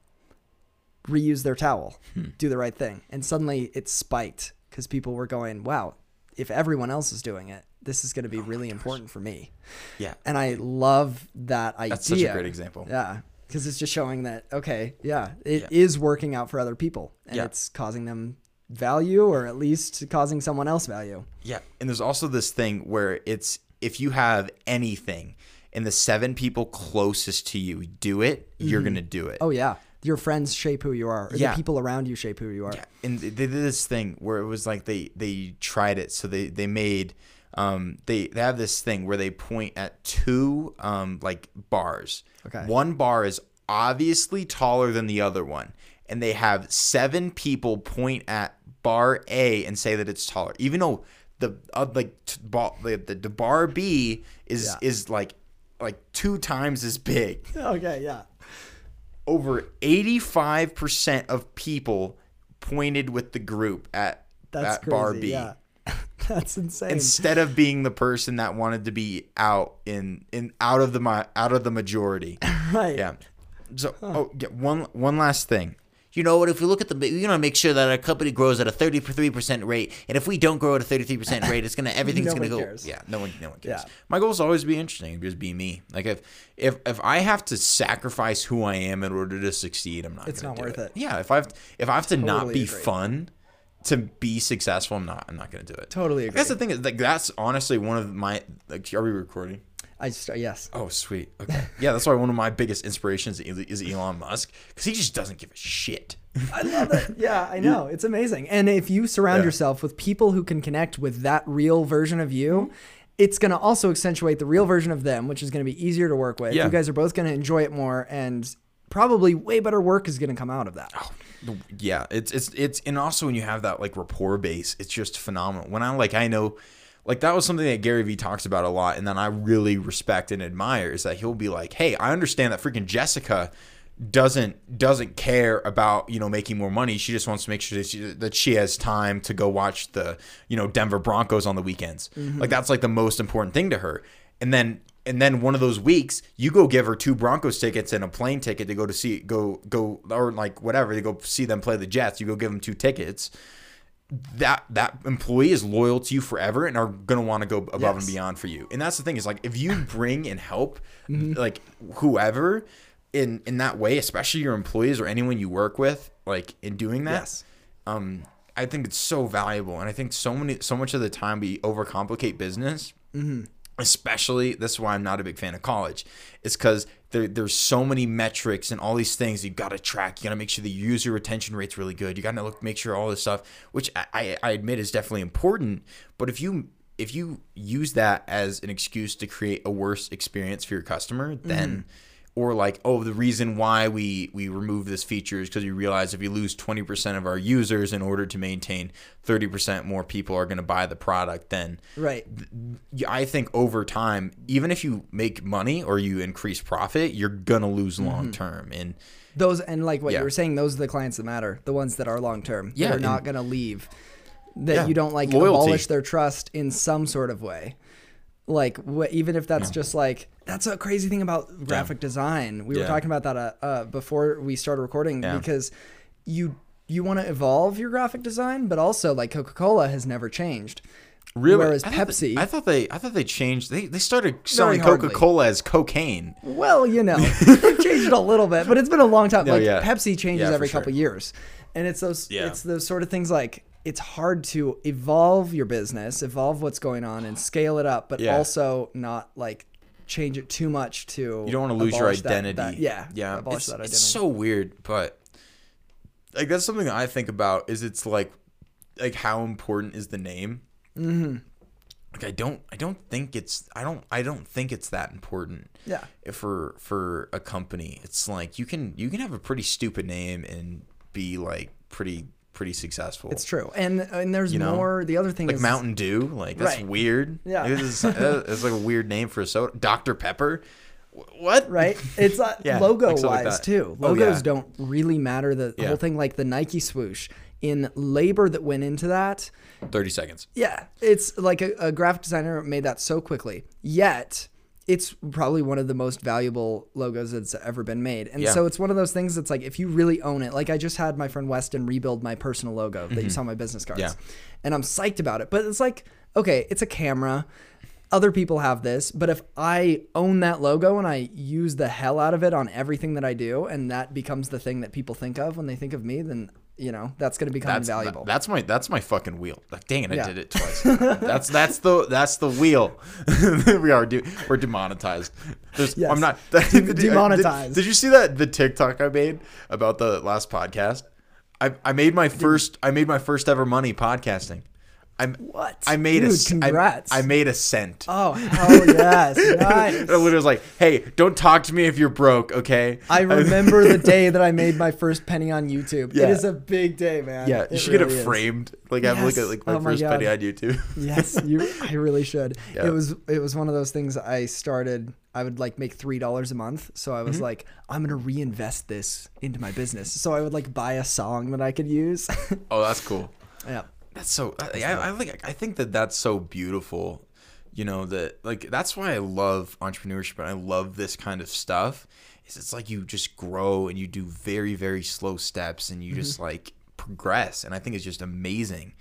reuse their towel, do the right thing. And suddenly it spiked because people were going, wow, if everyone else is doing it, this is going to be really important for me. Yeah. And I love that idea. That's such a great example. Yeah. Because it's just showing that, okay, yeah, it is Yeah. working out for other people and Yeah. it's causing them value or at least causing someone else value. Yeah, and there's also this thing where it's if you have anything and the seven people closest to you do it, you're mm-hmm. gonna do it. Oh, yeah. Your friends shape who you are, or Yeah. the people around you shape who you are. Yeah, and they did this thing where it was like they they tried it, so they they made um they they have this thing where they point at two um like bars. Okay. One bar is obviously taller than the other one, and they have seven people point at bar A and say that it's taller, even though the uh, like t- bar, the, the bar B is Yeah. is like like two times as big Okay, yeah. over 85% of people pointed with the group at, That's at crazy. bar B. Yeah. That's insane. Instead of being the person that wanted to be out in in out of the out of the majority. right. Yeah. So oh yeah, one one last thing. You know what? If we look at the, you know, make sure that our company grows at a thirty-three percent rate, and if we don't grow at a thirty-three percent rate, it's gonna everything's No gonna go. cares. Yeah, no one no one cares. Yeah. My goal is always to be interesting, just be me. Like if if if I have to sacrifice who I am in order to succeed, I'm not It's gonna not worth it. Yeah, if I've if I have to not be agree. fun to be successful, I'm not I'm not gonna do it. Totally agree. the thing is like that's honestly one of my like are we recording? I just, uh, yes. Oh, sweet. Okay. Yeah, that's why one of my biggest inspirations is Elon Musk because he just doesn't give a shit. I love it. Yeah, I know. It's amazing. And if you surround Yeah. yourself with people who can connect with that real version of you it's going to also accentuate the real version of them, which is going to be easier to work with. Yeah. You guys are both going to enjoy it more, and probably way better work is going to come out of that. Oh, yeah it's it's it's and also when you have that like rapport base it's just phenomenal. When i like i know like that was something that gary vee talks about a lot and then i really respect and admire is that he'll be like hey i understand that freaking jessica doesn't doesn't care about you know making more money. She just wants to make sure that she, that she has time to go watch the you know denver broncos on the weekends. Mm-hmm. Like that's like the most important thing to her. And then and then one of those weeks you go give her two Broncos tickets and a plane ticket to go to see go go or like whatever to go see them play the Jets. You go give them two tickets. That that employee is loyal to you forever and are gonna want to go above and beyond for you. And that's the thing is like if you bring and help Mm-hmm. like whoever in in that way, especially your employees or anyone you work with, like in doing that, Yes. um, I think it's so valuable, and I think so many, so much of the time we overcomplicate business. Especially, this is why I'm not a big fan of college. It's because there, there's so many metrics and all these things you got to track. You got to make sure the user retention rate's really good. You got to look, make sure all this stuff, which I, I, admit is definitely important. But if you if you use that as an excuse to create a worse experience for your customer, then mm-hmm. Or like oh the reason why we we remove this feature is because we realize if we lose 20% of our users in order to maintain 30% more people are going to buy the product then Right. I think over time, even if you make money or you increase profit, you're gonna lose Mm-hmm. long term. And Those and like what Yeah. you were saying, those are the clients that matter, the ones that are long term. Yeah, that are not going to leave. That Yeah, you don't like loyalty. abolish their trust in some sort of way. Like wh- even if that's just like that's a crazy thing about graphic design. We were talking about that uh, uh, before we started recording Yeah. because you you want to evolve your graphic design, but also like Coca Cola has never changed. really, Whereas I Pepsi- they, I thought they, I thought they changed. They, they started selling. Coca Cola as cocaine. Well, you know, they've changed it a little bit, but it's been a long time. No, like yeah. Pepsi changes Yeah, every sure. couple years, and it's those Yeah. it's those sort of things like it's hard to evolve your business, evolve what's going on, and scale it up, but Yeah. also not like change it too much to You don't want to lose your abolish that- identity. that- yeah, yeah. It's, identity. it's so weird, but like that's something that I think about. Is it's like, like how important is the name? Mm-hmm. Like I don't, I don't think it's, I don't, I don't think it's that important. Yeah. If for for a company, it's like you can you can have a pretty stupid name and be like pretty pretty successful. it's true, and and there's You know? more. The other thing like is Mountain Dew. Like that's Right. weird. Yeah. it's, it's like a weird name for a soda. Dr Pepper. What? right? It's uh, Yeah, logo like wise too. Oh, Logos yeah. don't really matter. The Yeah. whole thing, like the Nike swoosh, in labor that went into that. Thirty seconds. Yeah, it's like a, a graphic designer made that so quickly. Yet, it's probably one of the most valuable logos that's ever been made. And Yeah. so it's one of those things that's like if you really own it. Like I just had my friend Weston rebuild my personal logo that you saw on my business cards. Mm-hmm. Yeah. And I'm psyched about it. But it's like, okay, it's a camera. Other people have this, but if I own that logo and I use the hell out of it on everything that I do, and that becomes the thing that people think of when they think of me, then you know that's going to become That's invaluable. That's my that's my fucking wheel. Like, dang it, Yeah. I did it twice. that's that's the that's the wheel. we are de- we're demonetized. There's, Yes. I'm not De- demonetized. Did, did you see that the TikTok I made about the last podcast? I I made my first I made my first ever money podcasting. I'm What? I made a Dude, s- I- congrats. I, made a cent. Oh hell yes, I nice. literally was like, "Hey, don't talk to me if you're broke, okay?" I remember the day that I made my first penny on YouTube. Yeah. It is a big day, man. Yeah, you It should get really it is. framed. Like I have like a, like my Oh my first penny on YouTube. Yes, you. I really should. Yeah. It was. It was one of those things. I started. I would like make three dollars a month. So I was Mm-hmm. like, I'm gonna reinvest this into my business. So I would like buy a song that I could use. oh, that's cool. yeah. That's so. I, I, I think I think that that's so beautiful. You know that like that's why I love entrepreneurship and I love this kind of stuff. Is it's like you just grow and you do very very slow steps and you just like progress and I think it's just amazing.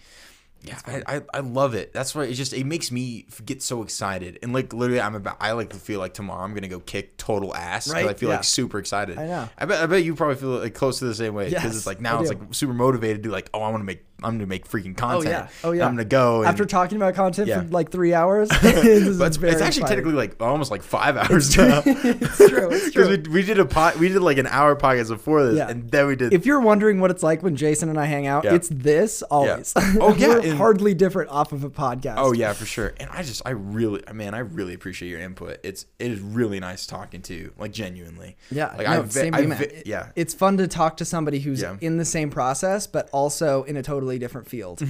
Yeah, I, I, I love it. That's why it just it makes me get so excited and like literally I'm about I like to feel like tomorrow I'm gonna go kick total ass. 'cause I Right, feel yeah. like super excited. I know. I bet I bet you probably feel like close to the same way because Yes, it's like now it's like super motivated to like oh I want to make I'm gonna make freaking oh, content. Oh yeah. Oh, yeah. I'm gonna go and, After talking about content Yeah. for like three hours, it's, it's actually technically like almost like five hours now. it's true. It's Because true. we, we did a pot, we did like an hour podcast before this, Yeah. and then we did. if you're wondering what it's like when Jason and I hang out, Yeah. it's this always. Oh, yeah, and- hardly different off of a podcast. oh yeah, for sure. And I just, I really, man, I really appreciate your input. It's it is really nice talking to you, like genuinely. Yeah, like no, ve- same I to you, man. ve- yeah, It's fun to talk to somebody who's in the same process, but also in a totally different field.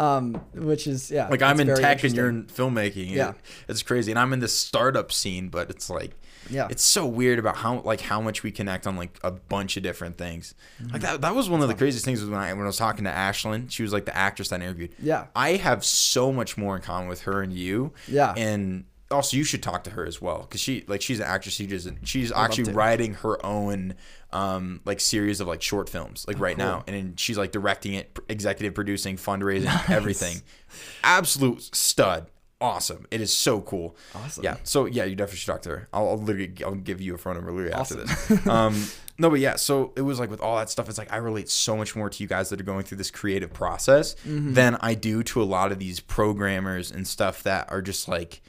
Um, which is yeah, Mm-hmm. like I'm in tech and you're in filmmaking. Yeah. It- it's crazy, and I'm in this startup scene, but it's like, Yeah. it's so weird about how like how much we connect on like a bunch of different things. Mm-hmm. Like that, that was one of the craziest things was when I when I was talking to Ashlyn. She was like the actress that I interviewed. Yeah. I have so much more in common with her and you. Yeah. and also you should talk to her as well because she like she's an actress. She doesn't. She's love actually writing her own um like series of like short films like right Oh, cool. now and she's like directing it pr- executive producing fundraising everything. Absolute stud. Awesome. It is so cool. Awesome. yeah. So yeah you definitely should talk to her. I'll, I'll literally i'll give you a phone number literally after this. Um no but yeah so it was like with all that stuff it's like i relate so much more to you guys that are going through this creative process Mm-hmm. than i do to a lot of these programmers and stuff that are just like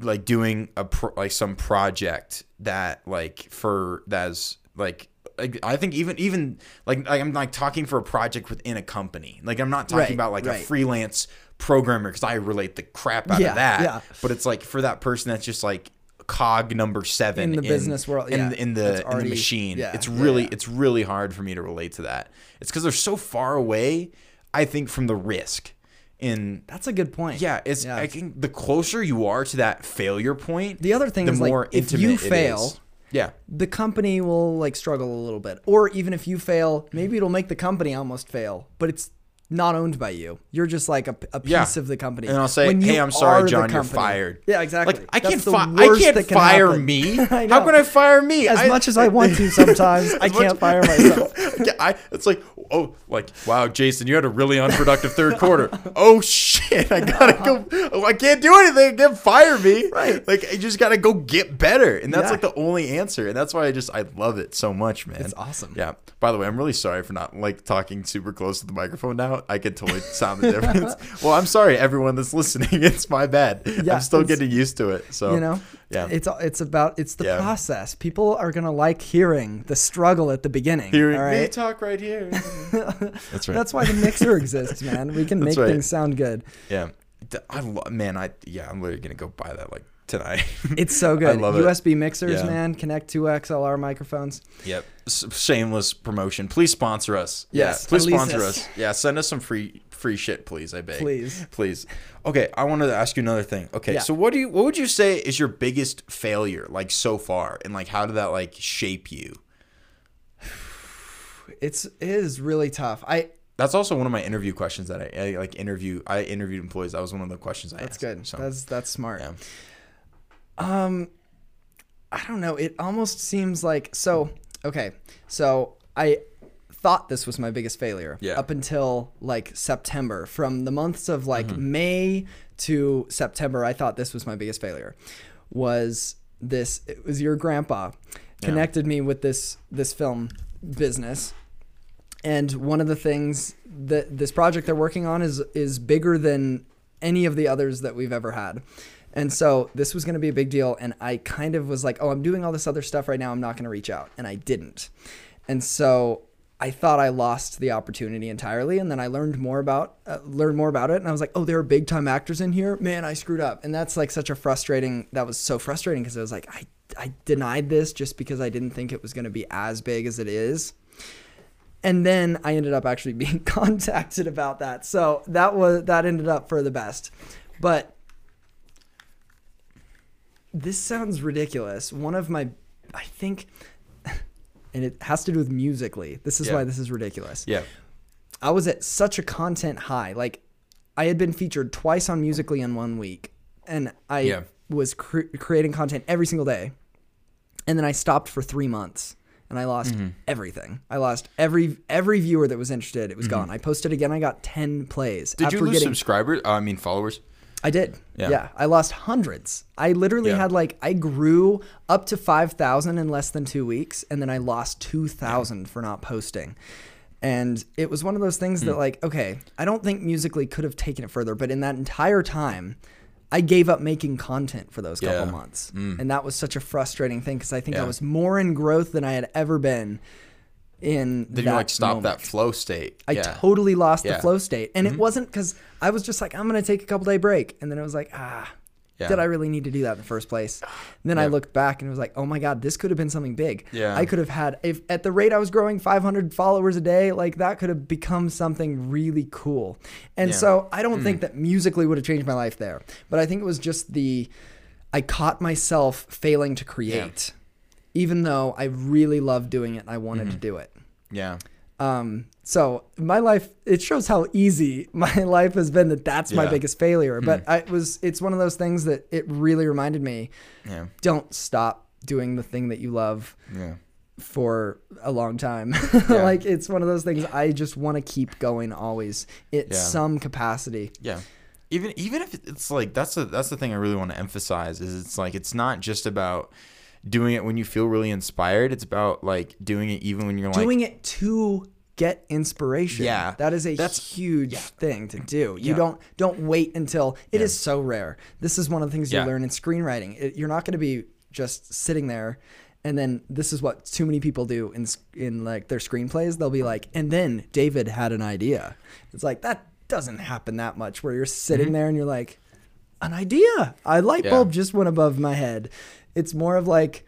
like doing a pro, like some project that like for that's like like, I think even even like, I'm like talking for a project within a company. Like I'm not talking Right, about like a freelance programmer because I relate the crap out Yeah, of that. yeah. But it's like for that person that's just like cog number seven In the business world, in, yeah, in that's the in the machine. yeah, it's really it's really hard for me to relate to that. It's because they're so far away. I think from the risk. In That's a good point. yeah, it's. I think the closer you are to that failure point, The other thing the is, like, more if you fail-. Yeah. the company will like struggle a little bit, or even if you fail, maybe it'll make the company almost fail, but it's not owned by you. You're just like a, a piece Yeah. of the company. And I'll say, "Hey, I'm sorry, John, you're fired." Yeah, exactly. Like I can't fi- I can't can fire happen. me. How can I fire me? As I- much as I want to sometimes, I can't fire myself. Yeah, I, it's like, oh, like, wow, Jason, you had a really unproductive third quarter. Oh shit, I gotta go. Oh, I can't do anything. Get fire me. Right. Like, I just gotta go get better, and that's Yeah. like the only answer, and that's why I just I love it so much, man. It's awesome. Yeah. By the way, I'm really sorry for not like talking super close to the microphone now. I can totally sound the difference. well, I'm sorry, everyone that's listening. It's my bad. Yeah, I'm still getting used to it. So you know yeah. it's it's about it's the Yeah. process people are gonna like hearing the struggle at the beginning Hearing all me talk right here. that's right. that's why the mixer exists man we can That's make right. things sound good Yeah, I lo- man, I yeah, I'm literally gonna go buy that like tonight. it's so good love it. usb mixers Yeah. man connect two xlr microphones yep, shameless promotion. Please sponsor us. Yes, yeah, please sponsor this. us. Yeah, send us some free free shit, please. I beg. Please. please. Okay, I wanted to ask you another thing. Okay, Yeah. so what do you what would you say is your biggest failure like so far, and like how did that like shape you? it's it is really tough i That's also one of my interview questions that I, I like interview. I interviewed employees. That was one of the questions I that's asked. That's good So, that's that's smart yeah. Um, I don't know. It almost seems like so. Okay, so I thought this was my biggest failure Yeah. up until like September. From the months of like Mm-hmm. May to September, I thought this was my biggest failure. Was this? It was your grandpa connected me with this this film business. And one of the things that this project they're working on is is bigger than any of the others that we've ever had. And so this was going to be a big deal and I kind of was like, "Oh, I'm doing all this other stuff right now. I'm not going to reach out." And I didn't. And so I thought I lost the opportunity entirely and then I learned more about uh, learned more about it and I was like, "Oh, there are big time actors in here. Man, I screwed up." And that's like such a frustrating that was so frustrating because I was like, I I denied this just because I didn't think it was going to be as big as it is and then I ended up actually being contacted about that. So that was that ended up for the best. But this sounds ridiculous. One of my I think and it has to do with musically. This is Yeah. why this is ridiculous. Yeah. I was at such a content high. Like I had been featured twice on Musically in one week, and I Yeah. was cre- creating content every single day. And then I stopped for three months, and I lost Mm-hmm. everything. I lost every every viewer that was interested. It was gone. I posted again. I got ten plays. Mm-hmm. Did you lose getting- subscribers? Uh, I mean followers. I did. Yeah. Yeah. I lost hundreds. I literally Yeah. had like I grew up to 5,000 in less than 2 weeks and then I lost 2,000 for not posting. And it was one of those things Hmm. that, like, okay, I don't think musically could have taken it further, but in that entire time, I gave up making content for those couple Yeah. Hmm. months. And that was such a frustrating thing because I think I was more in growth than I had ever been in Then you like stop moment. that flow state. I yeah. totally lost Yeah. the flow state. And it wasn't because I was just like, I'm going to take a couple day break. And then it was like, ah, Yeah. did I really need to do that in the first place? And then I looked back and it was like, oh my God, this could have been something big. Yeah. I could have had, if at the rate I was growing 500 followers a day, like that could have become something really cool. And so I don't think that musically would have changed my life there. But I think it was just the, I caught myself failing to create, even though I really loved doing it and I wanted Mm-hmm. to do it. Yeah. Um, so my life, it shows how easy my life has been that that's my Yeah. Hmm. biggest failure. But I it was, it's one of those things that it really reminded me, Yeah. don't stop doing the thing that you love Yeah. for a long time. Yeah. like it's one of those things I just want to keep going always at Yeah. some capacity. Yeah. Even even if it's like that's the that's the thing I really want to emphasize is it's like it's not just about doing it when you feel really inspired. It's about like doing it even when you're like doing it to get inspiration. Yeah. That is a That's- huge thing to do. You Yeah. don't don't wait until it is so rare. This is one of the things you Yeah. learn in screenwriting. It, you're not going to be just sitting there and then this is what too many people do in in like their screenplays. They'll be like, "And then David had an idea." It's like that doesn't happen that much where you're sitting mm-hmm. there and you're like, "An idea. A light Mm-hmm. Yeah. bulb just went above my head." It's more of like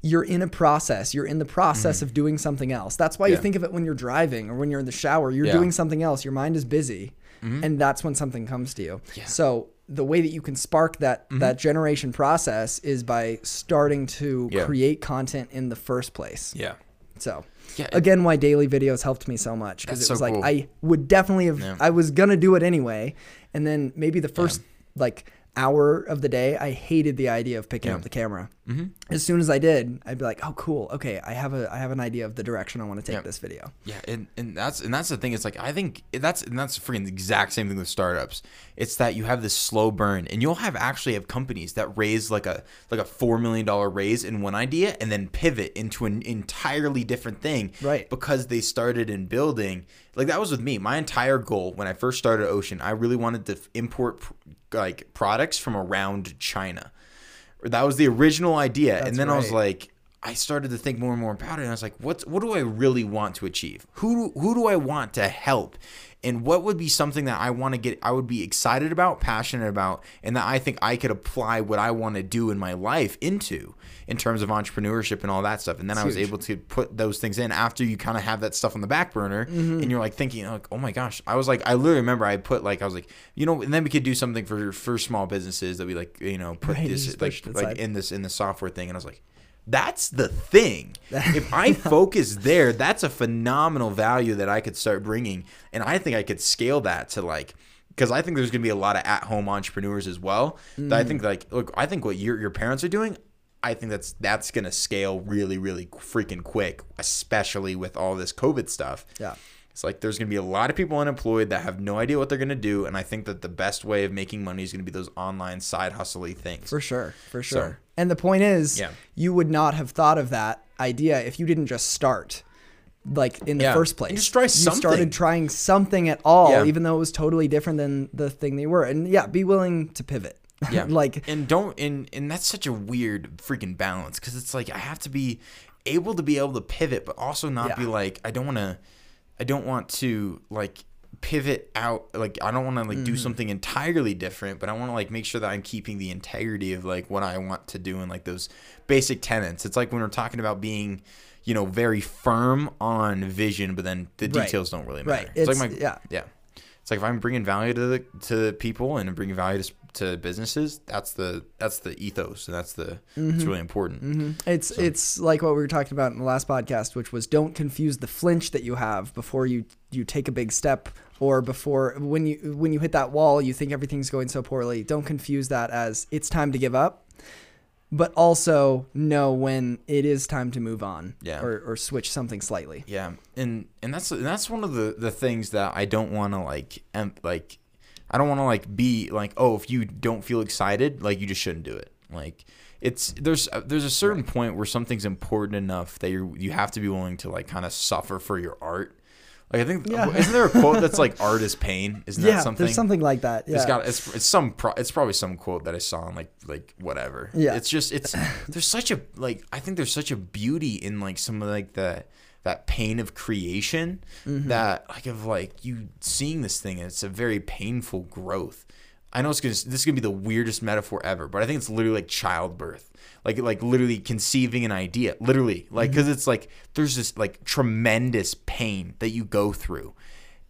you're in a process. You're in the process of doing something else. That's why you Mm-hmm. Think of it when you're driving or when you're in the shower. You're Yeah. Mm-hmm. doing something else. Your mind is busy, and that's when something comes to you. So the way that you can spark that that generation process is by starting to Mm-hmm. Yeah. create content in the first place. Yeah. So Yeah, again, why daily videos helped me so much because it was so like cool. I would definitely have. Yeah. I was gonna do it anyway, and then maybe the first like hour of the day, I hated the idea of picking Yeah. up the camera. Mm-hmm. As soon as I did, I'd be like, "Oh, cool. Okay, I have a I have an idea of the direction I want to take Yeah. this video." Yeah, and, and that's and that's the thing. It's like I think that's and that's freaking the exact same thing with startups. It's that you have this slow burn, and you'll have actually have companies that raise like a like a four million dollar raise in one idea, and then pivot into an entirely different thing, Right. Because they started in building. Like that was with me. My entire goal when I first started Ocean, I really wanted to import like products from around China. That was the original idea, and then I was like, I started to think more and more about it, and I was like, what's what do I really want to achieve? Who who do I want to help? And what would be something that I want to get I would be excited about, passionate about, and that I think I could apply what I want to do in my life into in terms of entrepreneurship and all that stuff. And then I was huge. able to put those things in after you kind of have that stuff on the back burner Mm-hmm. and you're like thinking like, "Oh my gosh." I was like I literally remember I put like I was like, you know, and then we could do something for for small businesses that we like, you know, put Right, this like like in this in the software thing and I was like that's the thing. if I focus there, that's a phenomenal value that I could start bringing, and I think I could scale that to like, because I think there's gonna be a lot of at-home entrepreneurs as well. That I think mm. like, look, I think what your your parents are doing, I think that's that's gonna scale really, really freaking quick, especially with all this COVID stuff. Yeah. It's like there's going to be a lot of people unemployed that have no idea what they're going to do. And I think that the best way of making money is going to be those online side hustly things. For sure, for sure. and the point is, Yeah. you would not have thought of that idea if you didn't just start, like in the Yeah. first place. just try something. You started trying something at all, Yeah. even though it was totally different than the thing they were. And yeah, be willing to pivot. Yeah. like and don't and and that's such a weird freaking balance because it's like I have to be able to be able to pivot, but also not be like I don't want to. I don't want to like pivot out like I don't want to like Mm-hmm. do something entirely different, but I want to like make sure that I'm keeping the integrity of like what I want to do and like those basic tenets. It's like when we're talking about being you know very firm on vision, but then the Right. details don't really matter. Right. matter. It's, like my yeah. yeah. It's like if I'm bringing value to the to people and I'm bringing value to, to businesses, that's the that's the ethos and that's the it's mm-hmm. really important. Mm-hmm. It's it's like what we were talking about in the last podcast, which was don't confuse the flinch that you have before you you take a big step or before when you when you hit that wall, you think everything's going so poorly. Don't confuse that as it's time to give up, but also know when it is time to move on Yeah. or or switch something slightly. Yeah, and and that's and that's one of the the things that I don't want to like em- like I don't want to like be like oh if you don't feel excited like you just shouldn't do it. Like it's there's uh, there's a certain point where something's important enough that you you have to be willing to like kind of suffer for your art. Like I think Yeah. isn't there a quote that's like art is pain? Isn't that yeah, something? there's something like that. Yeah. It's got it's it's some pro, it's probably some quote that I saw on like like whatever. Yeah. It's just it's there's such a like I think there's such a beauty in like some of like the that pain of creation Mm-hmm. that like of like you seeing this thing and it's a very painful growth. I know it's gonna this is gonna be the weirdest metaphor ever, but I think it's literally like childbirth. Like like literally conceiving an idea. Literally. Like because it's like there's this like tremendous pain that you go through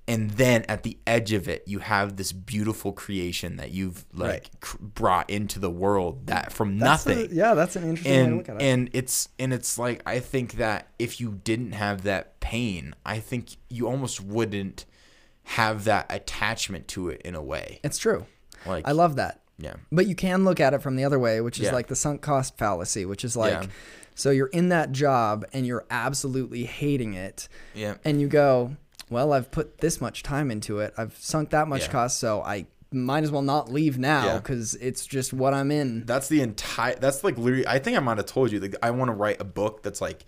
and then at the edge of it you have this beautiful creation that you've like Right. cr- brought into the world that from That's a- nothing yeah, that's an interesting way to and look at it. and it's and it's like i think that if you didn't have that pain i think you almost wouldn't have that attachment to it in a way it's true. like I love that. yeah But you can look at it from the other way, which is Yeah. like the sunk cost fallacy, which is like, Yeah. so you're in that job and you're absolutely hating it, yeah and you go, well, I've put this much time into it, I've sunk that much Yeah. cost, so I might as well not leave now Yeah. because it's just what I'm in. that's the entire that's like literally i think i might have told you like i want to write a book that's like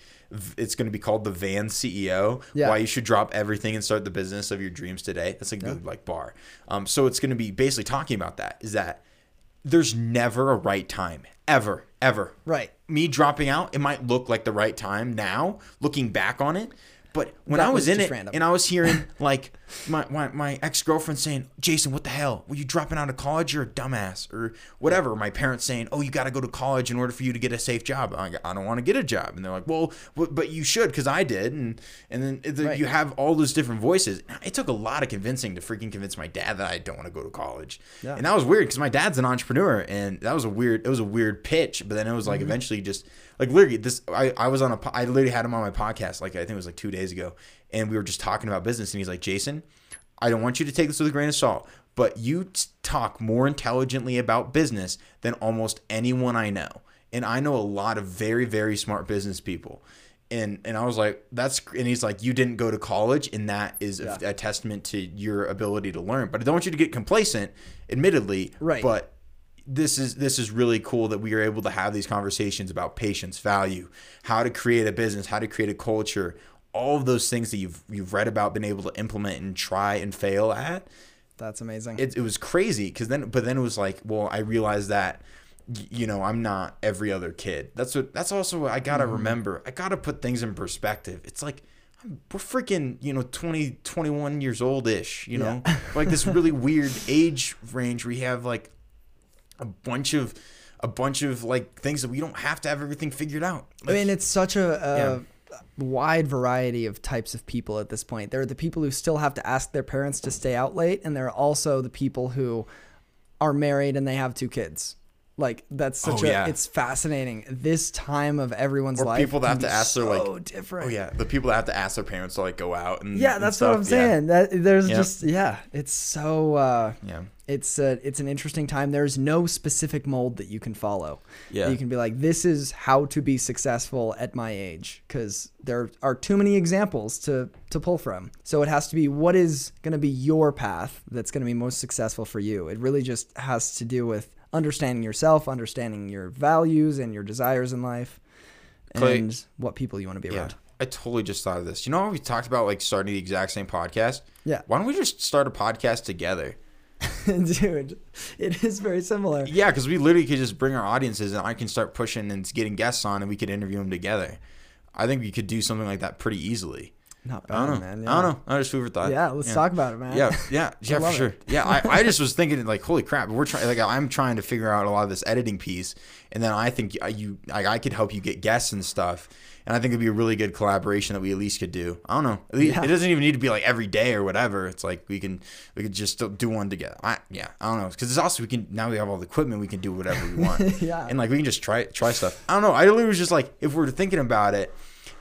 it's going to be called the van ceo Yeah. why you should drop everything and start the business of your dreams today that's a good like bar um so it's going to be basically talking about that is that there's never a right time ever ever Right. me dropping out it might look like the right time now looking back on it but when That I was, was in it random. and I was hearing like my, my, my ex girlfriend saying, Jason, what the hell? Were you dropping out of college? You're a dumbass or whatever. My parents saying, oh, you got to go to college in order for you to get a safe job. I, I don't want to get a job. And they're like, well, but but you should because I did. And and then the, Right. you have all those different voices. It took a lot of convincing to freaking convince my dad that I don't want to go to college. Yeah. And that was weird because my dad's an entrepreneur and that was a weird, it was a weird pitch. But then it was like Mm-hmm. eventually just like literally this, I, I was on a i literally had him on my podcast. Like I think it was like two days ago and we were just talking about business and he's like, Jason, I don't want you to take this with a grain of salt, but you t- talk more intelligently about business than almost anyone I know. And I know a lot of very, very smart business people. And, and I was like, that's, and he's like, you didn't go to college, and that is a, a testament to your ability to learn. But I don't want you to get complacent, admittedly. Right. But this is this is really cool that we are able to have these conversations about patience, value, how to create a business, how to create a culture, all of those things that you've you've read about, been able to implement and try and fail at. That's amazing. It, it was crazy because then, but then it was like, well, I realized that you know i'm not every other kid that's what that's also what i gotta mm-hmm. remember i gotta put things in perspective it's like I'm- we're freaking you know 20 21 years old ish you know like this really weird age range where you have like a bunch of a bunch of like things that we don't have to have everything figured out I mean, it's such a, a Yeah. Wide variety of types of people at this point. There are the people who still have to ask their parents to stay out late, and there are also the people who are married and they have two kids. Like that's such Oh, a yeah. it's fascinating. This time of everyone's Or life people that have to ask their, like- so different. oh yeah the people that have to ask their parents to like go out and Yeah, and that's what I'm stuff, yeah. saying. That there's Yeah. just yeah, it's so uh yeah it's a, it's an interesting time. There's no specific mold that you can follow. Yeah. You can be like, this is how to be successful at my age, because there are too many examples to to pull from. So it has to be what is going to be your path that's going to be most successful for you. It really just has to do with understanding yourself, understanding your values and your desires in life, Clay- and what people you want to be Yeah. around. I totally just thought of this. You know how we talked about like starting the exact same podcast? Yeah. Why don't we just start a podcast together? Dude, it is very similar. Yeah, because we literally could just bring our audiences and I can start pushing and getting guests on and we could interview them together. I think we could do something like that pretty easily. Not I don't bad, know. man. I don't know. I just food for thought. Yeah, let's talk about it, man. Yeah, yeah, yeah, for sure. it. Yeah, I, I just was thinking like, holy crap, we're trying. Like, I'm trying to figure out a lot of this editing piece, and then I think I- you, I, I could help you get guests and stuff, and I think it'd be a really good collaboration that we at least could do. I don't know. Yeah. It doesn't even need to be like every day or whatever. It's like we can, we could just do one together. I, yeah, I don't know, because it's also we can now we have all the equipment, we can do whatever we want. Yeah. and like we can just try try stuff. I don't know. I literally was just like, if we're thinking about it.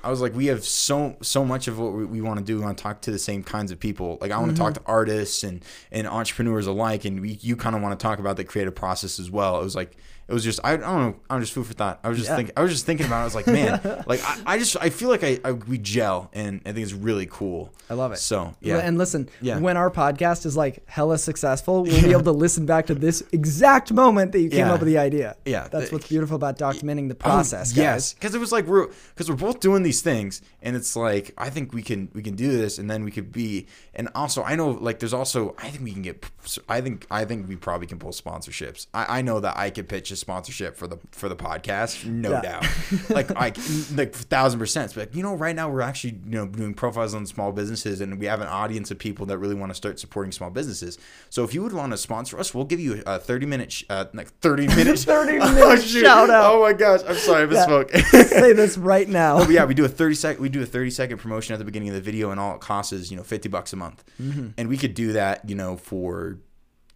I was like, we have so so much of what we, we want to do. We want to talk to the same kinds of people. Like I want to talk mm-hmm. to artists and and entrepreneurs alike, and we, you kind of want to talk about the creative process as well. It was like it was just I, I don't know I'm just food for thought. I was just Yeah. thinking I was just thinking about it. I was like, man, like I, I just I feel like I, I we gel and I think it's really cool. I love it. So yeah, And listen, Yeah. when our podcast is like hella successful, we'll be able to listen back to this exact moment that you came Yeah. up with the idea. Yeah. That's The- what's beautiful about documenting the Oh, process, yes, because it was like we're because we're both doing these things, and it's like I think we can we can do this, and then we could be, and also I know like there's also I think we can get I think I think we probably can pull sponsorships. I, I know that I could pitch a sponsorship for the for the podcast, no Yeah. doubt, like like like thousand percent. But you know, right now we're actually you know doing profiles on small businesses, and we have an audience of people that really want to start supporting small businesses. So if you would want to sponsor us, we'll give you a thirty minute sh- uh, like thirty minute 30 Oh, minute shoot. shout out. Oh my gosh, I'm sorry, I Yeah. misspoke. Say this right now. But yeah, we do a 30 sec we do a 30 second promotion at the beginning of the video and all it costs is, you know, 50 bucks a month. Mm-hmm. And we could do that, you know, for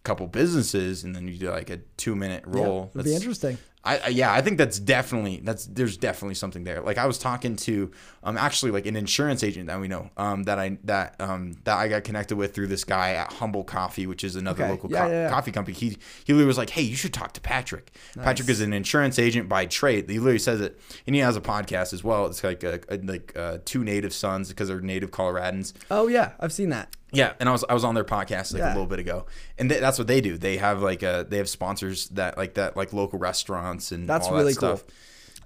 couple businesses and then you do like a 2 minute roll. It'd be interesting. I, I yeah, I think that's definitely that's there's definitely something there. Like I was talking to um actually like an insurance agent that we know um that I that um that I got connected with through this guy at Humble Coffee, which is another Okay. local Yeah, co- yeah, yeah. coffee company. He he literally was like, "Hey, you should talk to Patrick." Patrick is an insurance agent by trade. He literally says it, and he has a podcast as well. It's like a, a- like uh, two native sons because they're native Coloradans. Oh yeah, I've seen that. Yeah, and I was I was on their podcast like Yeah. a little bit ago, and th- that's what they do. They have like uh they have sponsors that like that like local restaurants and That's all really that cool. stuff.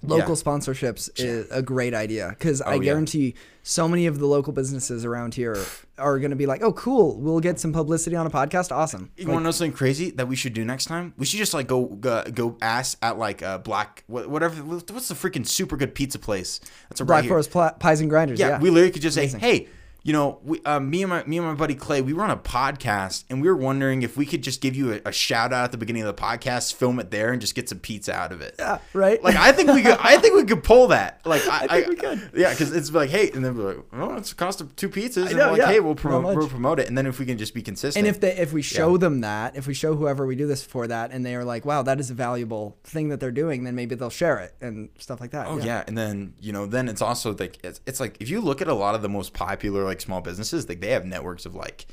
Local Yeah. sponsorships is a great idea because I Oh, yeah. guarantee so many of the local businesses around here are going to be like, "Oh, cool, we'll get some publicity on a podcast. Awesome." You want to know something crazy that we should do next time? We should just like go go, go ask at like uh, black wha- whatever. What's the freaking super good pizza place? That's a Black right. Forest Pla- Pies and Grinders. Yeah, Yeah, we literally could just Amazing. say, hey. You know, we, uh, me and my me and my buddy Clay, we were on a podcast, and we were wondering if we could just give you a, a shout out at the beginning of the podcast, film it there, and just get some pizza out of it. Yeah, right. Like I think we could. I think we could pull that. Like I, I think we could. Yeah, because it's like, hey, and then we're like, oh, it's the cost of two pizzas, and know, like, yeah. hey, we'll promote, we'll promote it, and then if we can just be consistent. and if they if we show them that, if we show whoever we do this for that, and they are like, "Wow, that is a valuable thing that they're doing," then maybe they'll share it and stuff like that. Oh yeah. and then you know, then it's also like it's, it's like if you look at a lot of the most popular like small businesses, like they have networks of like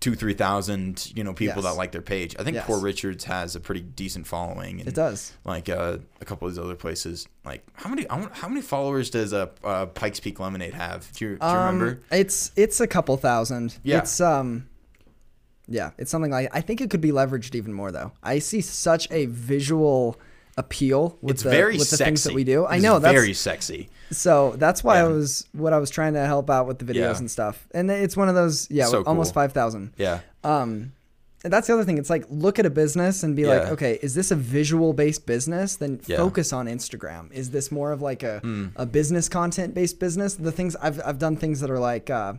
two, three thousand, you know, people Yes. that like their page. I think Yes. Poor Richards has a pretty decent following. And It does. Like uh, a couple of these other places. Like how many? How many followers does a uh, uh, Pikes Peak Lemonade have? Do you, do you Um, remember? It's it's a couple thousand. Yeah. It's um yeah, it's something like I think it could be leveraged even more though. I see such a visual appeal with It's the very with the sexy. things that we do. I know that's very sexy. so that's why I was what I was trying to help out with the videos Yeah. and stuff. And it's one of those yeah, So almost cool. 5,000. Yeah. Um, and that's the other thing. It's like look at a business and be like, okay, is this a visual based business? Then Yeah. focus on Instagram. Is this more of like a, Hmm. a business content based business? The things I've I've done things that are like uh,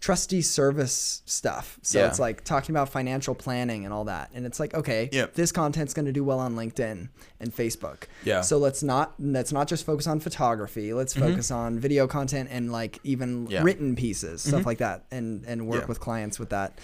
trustee service stuff. So Yeah. it's like talking about financial planning and all that. And it's like, okay, Yep. this content's going to do well on LinkedIn and Facebook. Yeah. So let's not let's not just focus on photography. Let's focus on video content and like even Mm-hmm. Yeah. Mm-hmm. written pieces, stuff like that, and and work Yeah. with clients with that.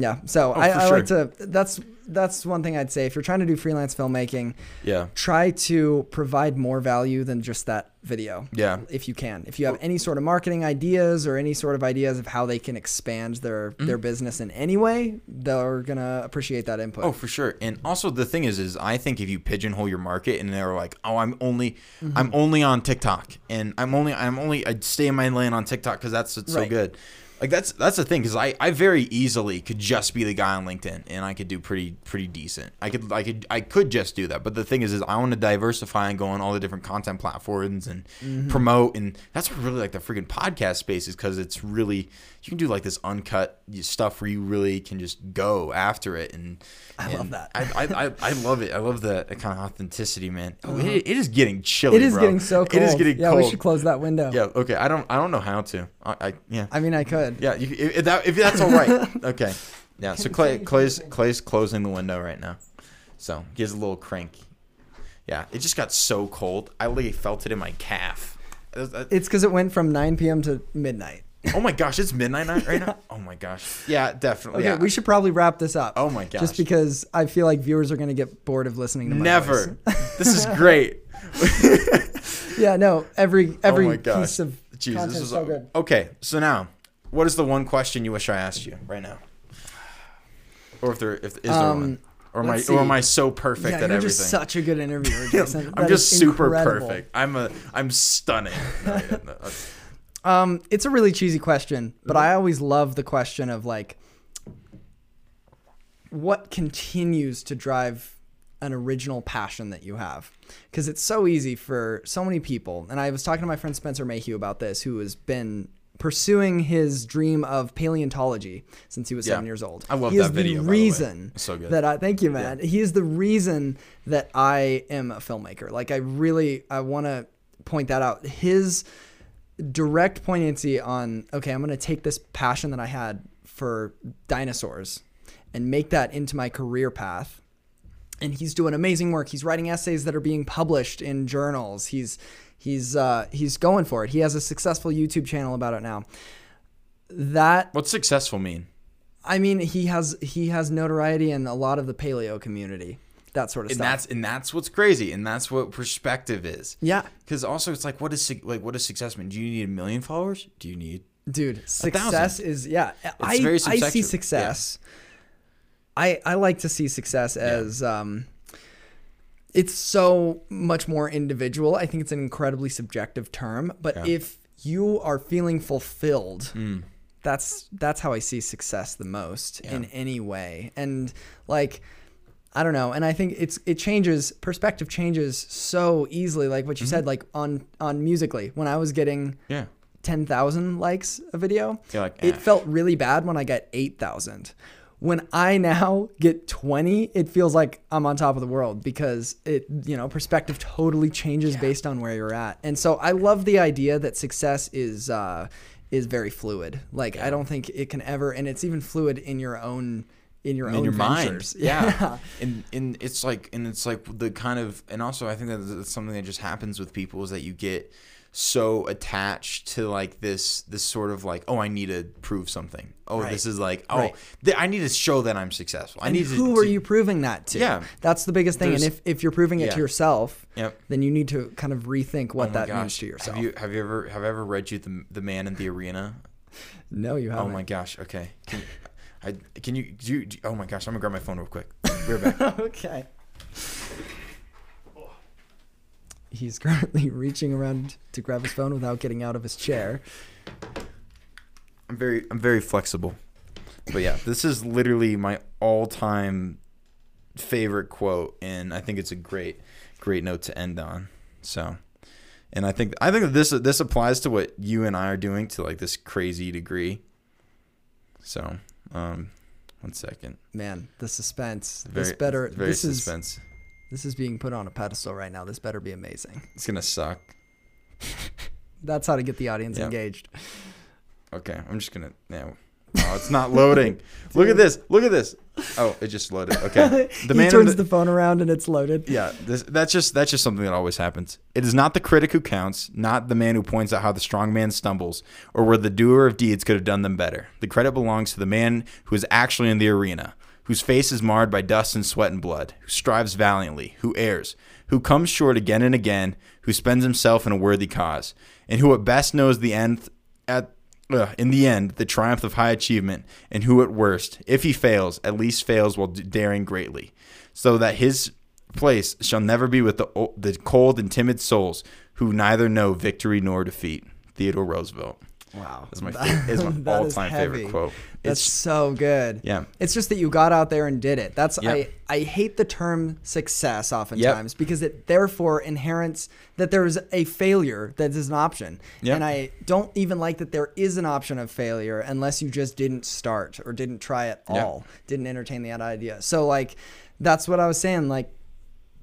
Yeah. So Oh, I, I like to. That's that's one thing I'd say. If you're trying to do freelance filmmaking, Yeah. try to provide more value than just that video. Yeah. If you can, if you have any sort of marketing ideas or any sort of ideas of how they can expand their Mm-hmm. their business in any way, they're gonna appreciate that input. Oh, for sure. And also the thing is, is I think if you pigeonhole your market and they're like, oh, I'm only, Mm-hmm. I'm only on TikTok, and I'm only, I'm only, I stay in my lane on TikTok because that's what's so good. Like that's that's the thing because I, I very easily could just be the guy on LinkedIn and I could do pretty pretty decent. I could I could I could just do that. But the thing is is I want to diversify and go on all the different content platforms and Mm-hmm. promote and that's what really like the freaking podcast space is because it's really you can do like this uncut stuff where you really can just go after it and I love that. I, I, I, I love it. I love the kind of authenticity, man. Oh, it, it is getting chilly. Uh-huh. it is bro. getting so cold. It is getting yeah, cold. we should close that window. Yeah. Okay. I don't. I don't know how to. I. I yeah. I mean, I could. Yeah. You, if, that, if that's all right. okay. Yeah. So Clay, Clay's Clay's closing the window right now. So he has a little crank. Yeah. It just got so cold. I literally felt it in my calf. It was- uh, It's because it went from 9 p.m. to midnight. Oh my gosh! It's midnight night right now. Oh my gosh. Yeah. Definitely. Okay, yeah. we should probably wrap this up. Oh my gosh. Just because I feel like viewers are going to get bored of listening to my Never. this is great. Yeah, no. Every every oh my gosh. piece of Jeez, content this is so good. Okay, so now, what is the one question you wish I asked you right now? Or if there if is there Um, one? Or am I or am. I so perfect Yeah, at you're everything? just such a good interviewer, Jason. I'm That just super incredible. perfect. I'm a I'm stunning. No, yeah, no, Um, it's a really cheesy question, but Mm-hmm. I always love the question of like, what continues to drive an original passion that you have? Because it's so easy for so many people. And I was talking to my friend Spencer Mayhew about this, who has been pursuing his dream of paleontology since he was Yeah. seven years old. I love he is that video, The by the reason so good. that I thank you, man. He is the reason that I am a filmmaker. Like I really, I want to point that out. His direct poignancy on okay i'm going to take this passion that i had for dinosaurs and make that into my career path. And he's doing amazing work. He's writing essays that are being published in journals. He's he's uh, he's going for it. He has a successful youtube channel about it now. That What's successful mean? i mean he has he has notoriety in a lot of the paleo community that sort of And stuff that's and that's what's crazy, and that's what perspective is. yeah Because also, it's like, what is like what does success mean? Do you need a million followers? Do you need? dude success is yeah I, very I see success I, I like to see success as um it's so much more individual i think it's an incredibly subjective term but Yeah. if you are feeling fulfilled Mm. that's that's how i see success the most in any way and like I don't know, and I think it's it changes perspective changes so easily. Like what you Mm-hmm. said, like on on Musical.ly, when I was getting Yeah. ten thousand likes a video, like, it eh. felt really bad when I got eight thousand. When I now get twenty, it feels like I'm on top of the world because it you know perspective totally changes based on where you're at. And so I love the idea that success is uh, is very fluid. Like I don't think it can ever, and it's even fluid in your own in your in own your ventures. mind. Yeah. and and it's like and it's like the kind of and also I think that that's something that just happens with people is that you get so attached to like this this sort of like oh I need to prove something. Oh Right. this is like oh Right. th- I need to show that I'm successful. I And need to who to- are you proving that to? Yeah. That's the biggest thing. And if, if you're proving it yeah. to yourself, Yep. then you need to kind of rethink what Oh that gosh. means to yourself. Have you have you ever have I ever read you the the man in the arena? no, you haven't. Oh my gosh. Okay. Can, I can you do, you do- oh my gosh, I'm going to grab my phone real quick. We're back. okay. He's currently reaching around to grab his phone without getting out of his chair. I'm very I'm very flexible. But yeah, this is literally my all-time favorite quote and I think it's a great great note to end on. So and I think I think that this this applies to what you and I are doing to like this crazy degree. So, um one second. Man, the suspense. Very, this better. this is suspense. this is being put on a pedestal right now. This better be amazing. It's going to suck. That's how to get the audience Yeah. engaged. Okay, I'm just gonna now. Oh, it's not loading. Look at this. Look at this. Oh, it just loaded. Okay. The he man turns the, the phone around and it's loaded. yeah. This, that's just that's just something that always happens. It is not the critic who counts, not the man who points out how the strong man stumbles, or where the doer of deeds could have done them better. The credit belongs to the man who is actually in the arena, whose face is marred by dust and sweat and blood, who strives valiantly, who errs, who comes short again and again, who spends himself in a worthy cause, and who at best knows the end at Ugh, in the end, the triumph of high achievement, and who at worst, if he fails, at least fails while daring greatly, so that his place shall never be with the the cold and timid souls who neither know victory nor defeat. Theodore Roosevelt. Wow. That's my. Is my all-time favorite quote. That's It's so good. yeah. It's just that you got out there and did it. That's Yep. I I hate the term success oftentimes because it therefore inherents that there is a failure that is an option. Yep. And I don't even like that there is an option of failure unless you just didn't start or didn't try at Yep. all, didn't entertain the idea. So like that's what I was saying like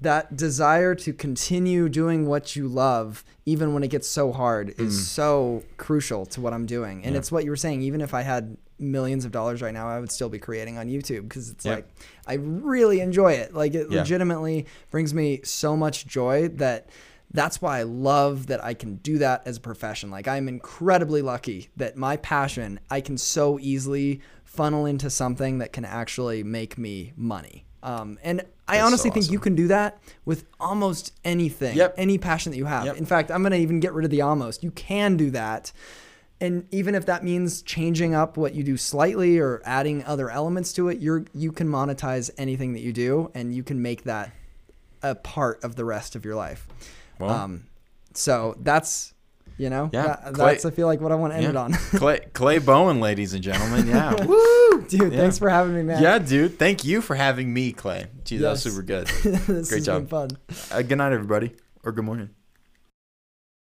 that desire to continue doing what you love even when it gets so hard is so crucial to what I'm doing. And Mm. Yeah. it's what you were saying even if I had millions of dollars right now I would still be creating on YouTube because it's Yeah. like I really enjoy it. Like it Yeah. legitimately brings me so much joy that that's why I love that I can do that as a profession. Like I'm incredibly lucky that my passion I can so easily funnel into something that can actually make me money. Um, and I That's honestly so think you can do that with almost anything, Yep. any passion that you have. Yep. In fact, I'm gonna even get rid of the almost. You can do that and even if that means changing up what you do slightly or adding other elements to it, you're you can monetize anything that you do, and you can make that a part of the rest of your life. Well, Um, so that's you know Yeah, that- Clay- that's I feel like what I want to end it on. Clay, Clay Bowen, ladies and gentlemen. Yeah. Woo! Dude, Yeah. thanks for having me, man. Yeah, dude. Thank you for having me, Clay. Gee, that was super good. Great job. fun. Uh, good night, everybody, or good morning.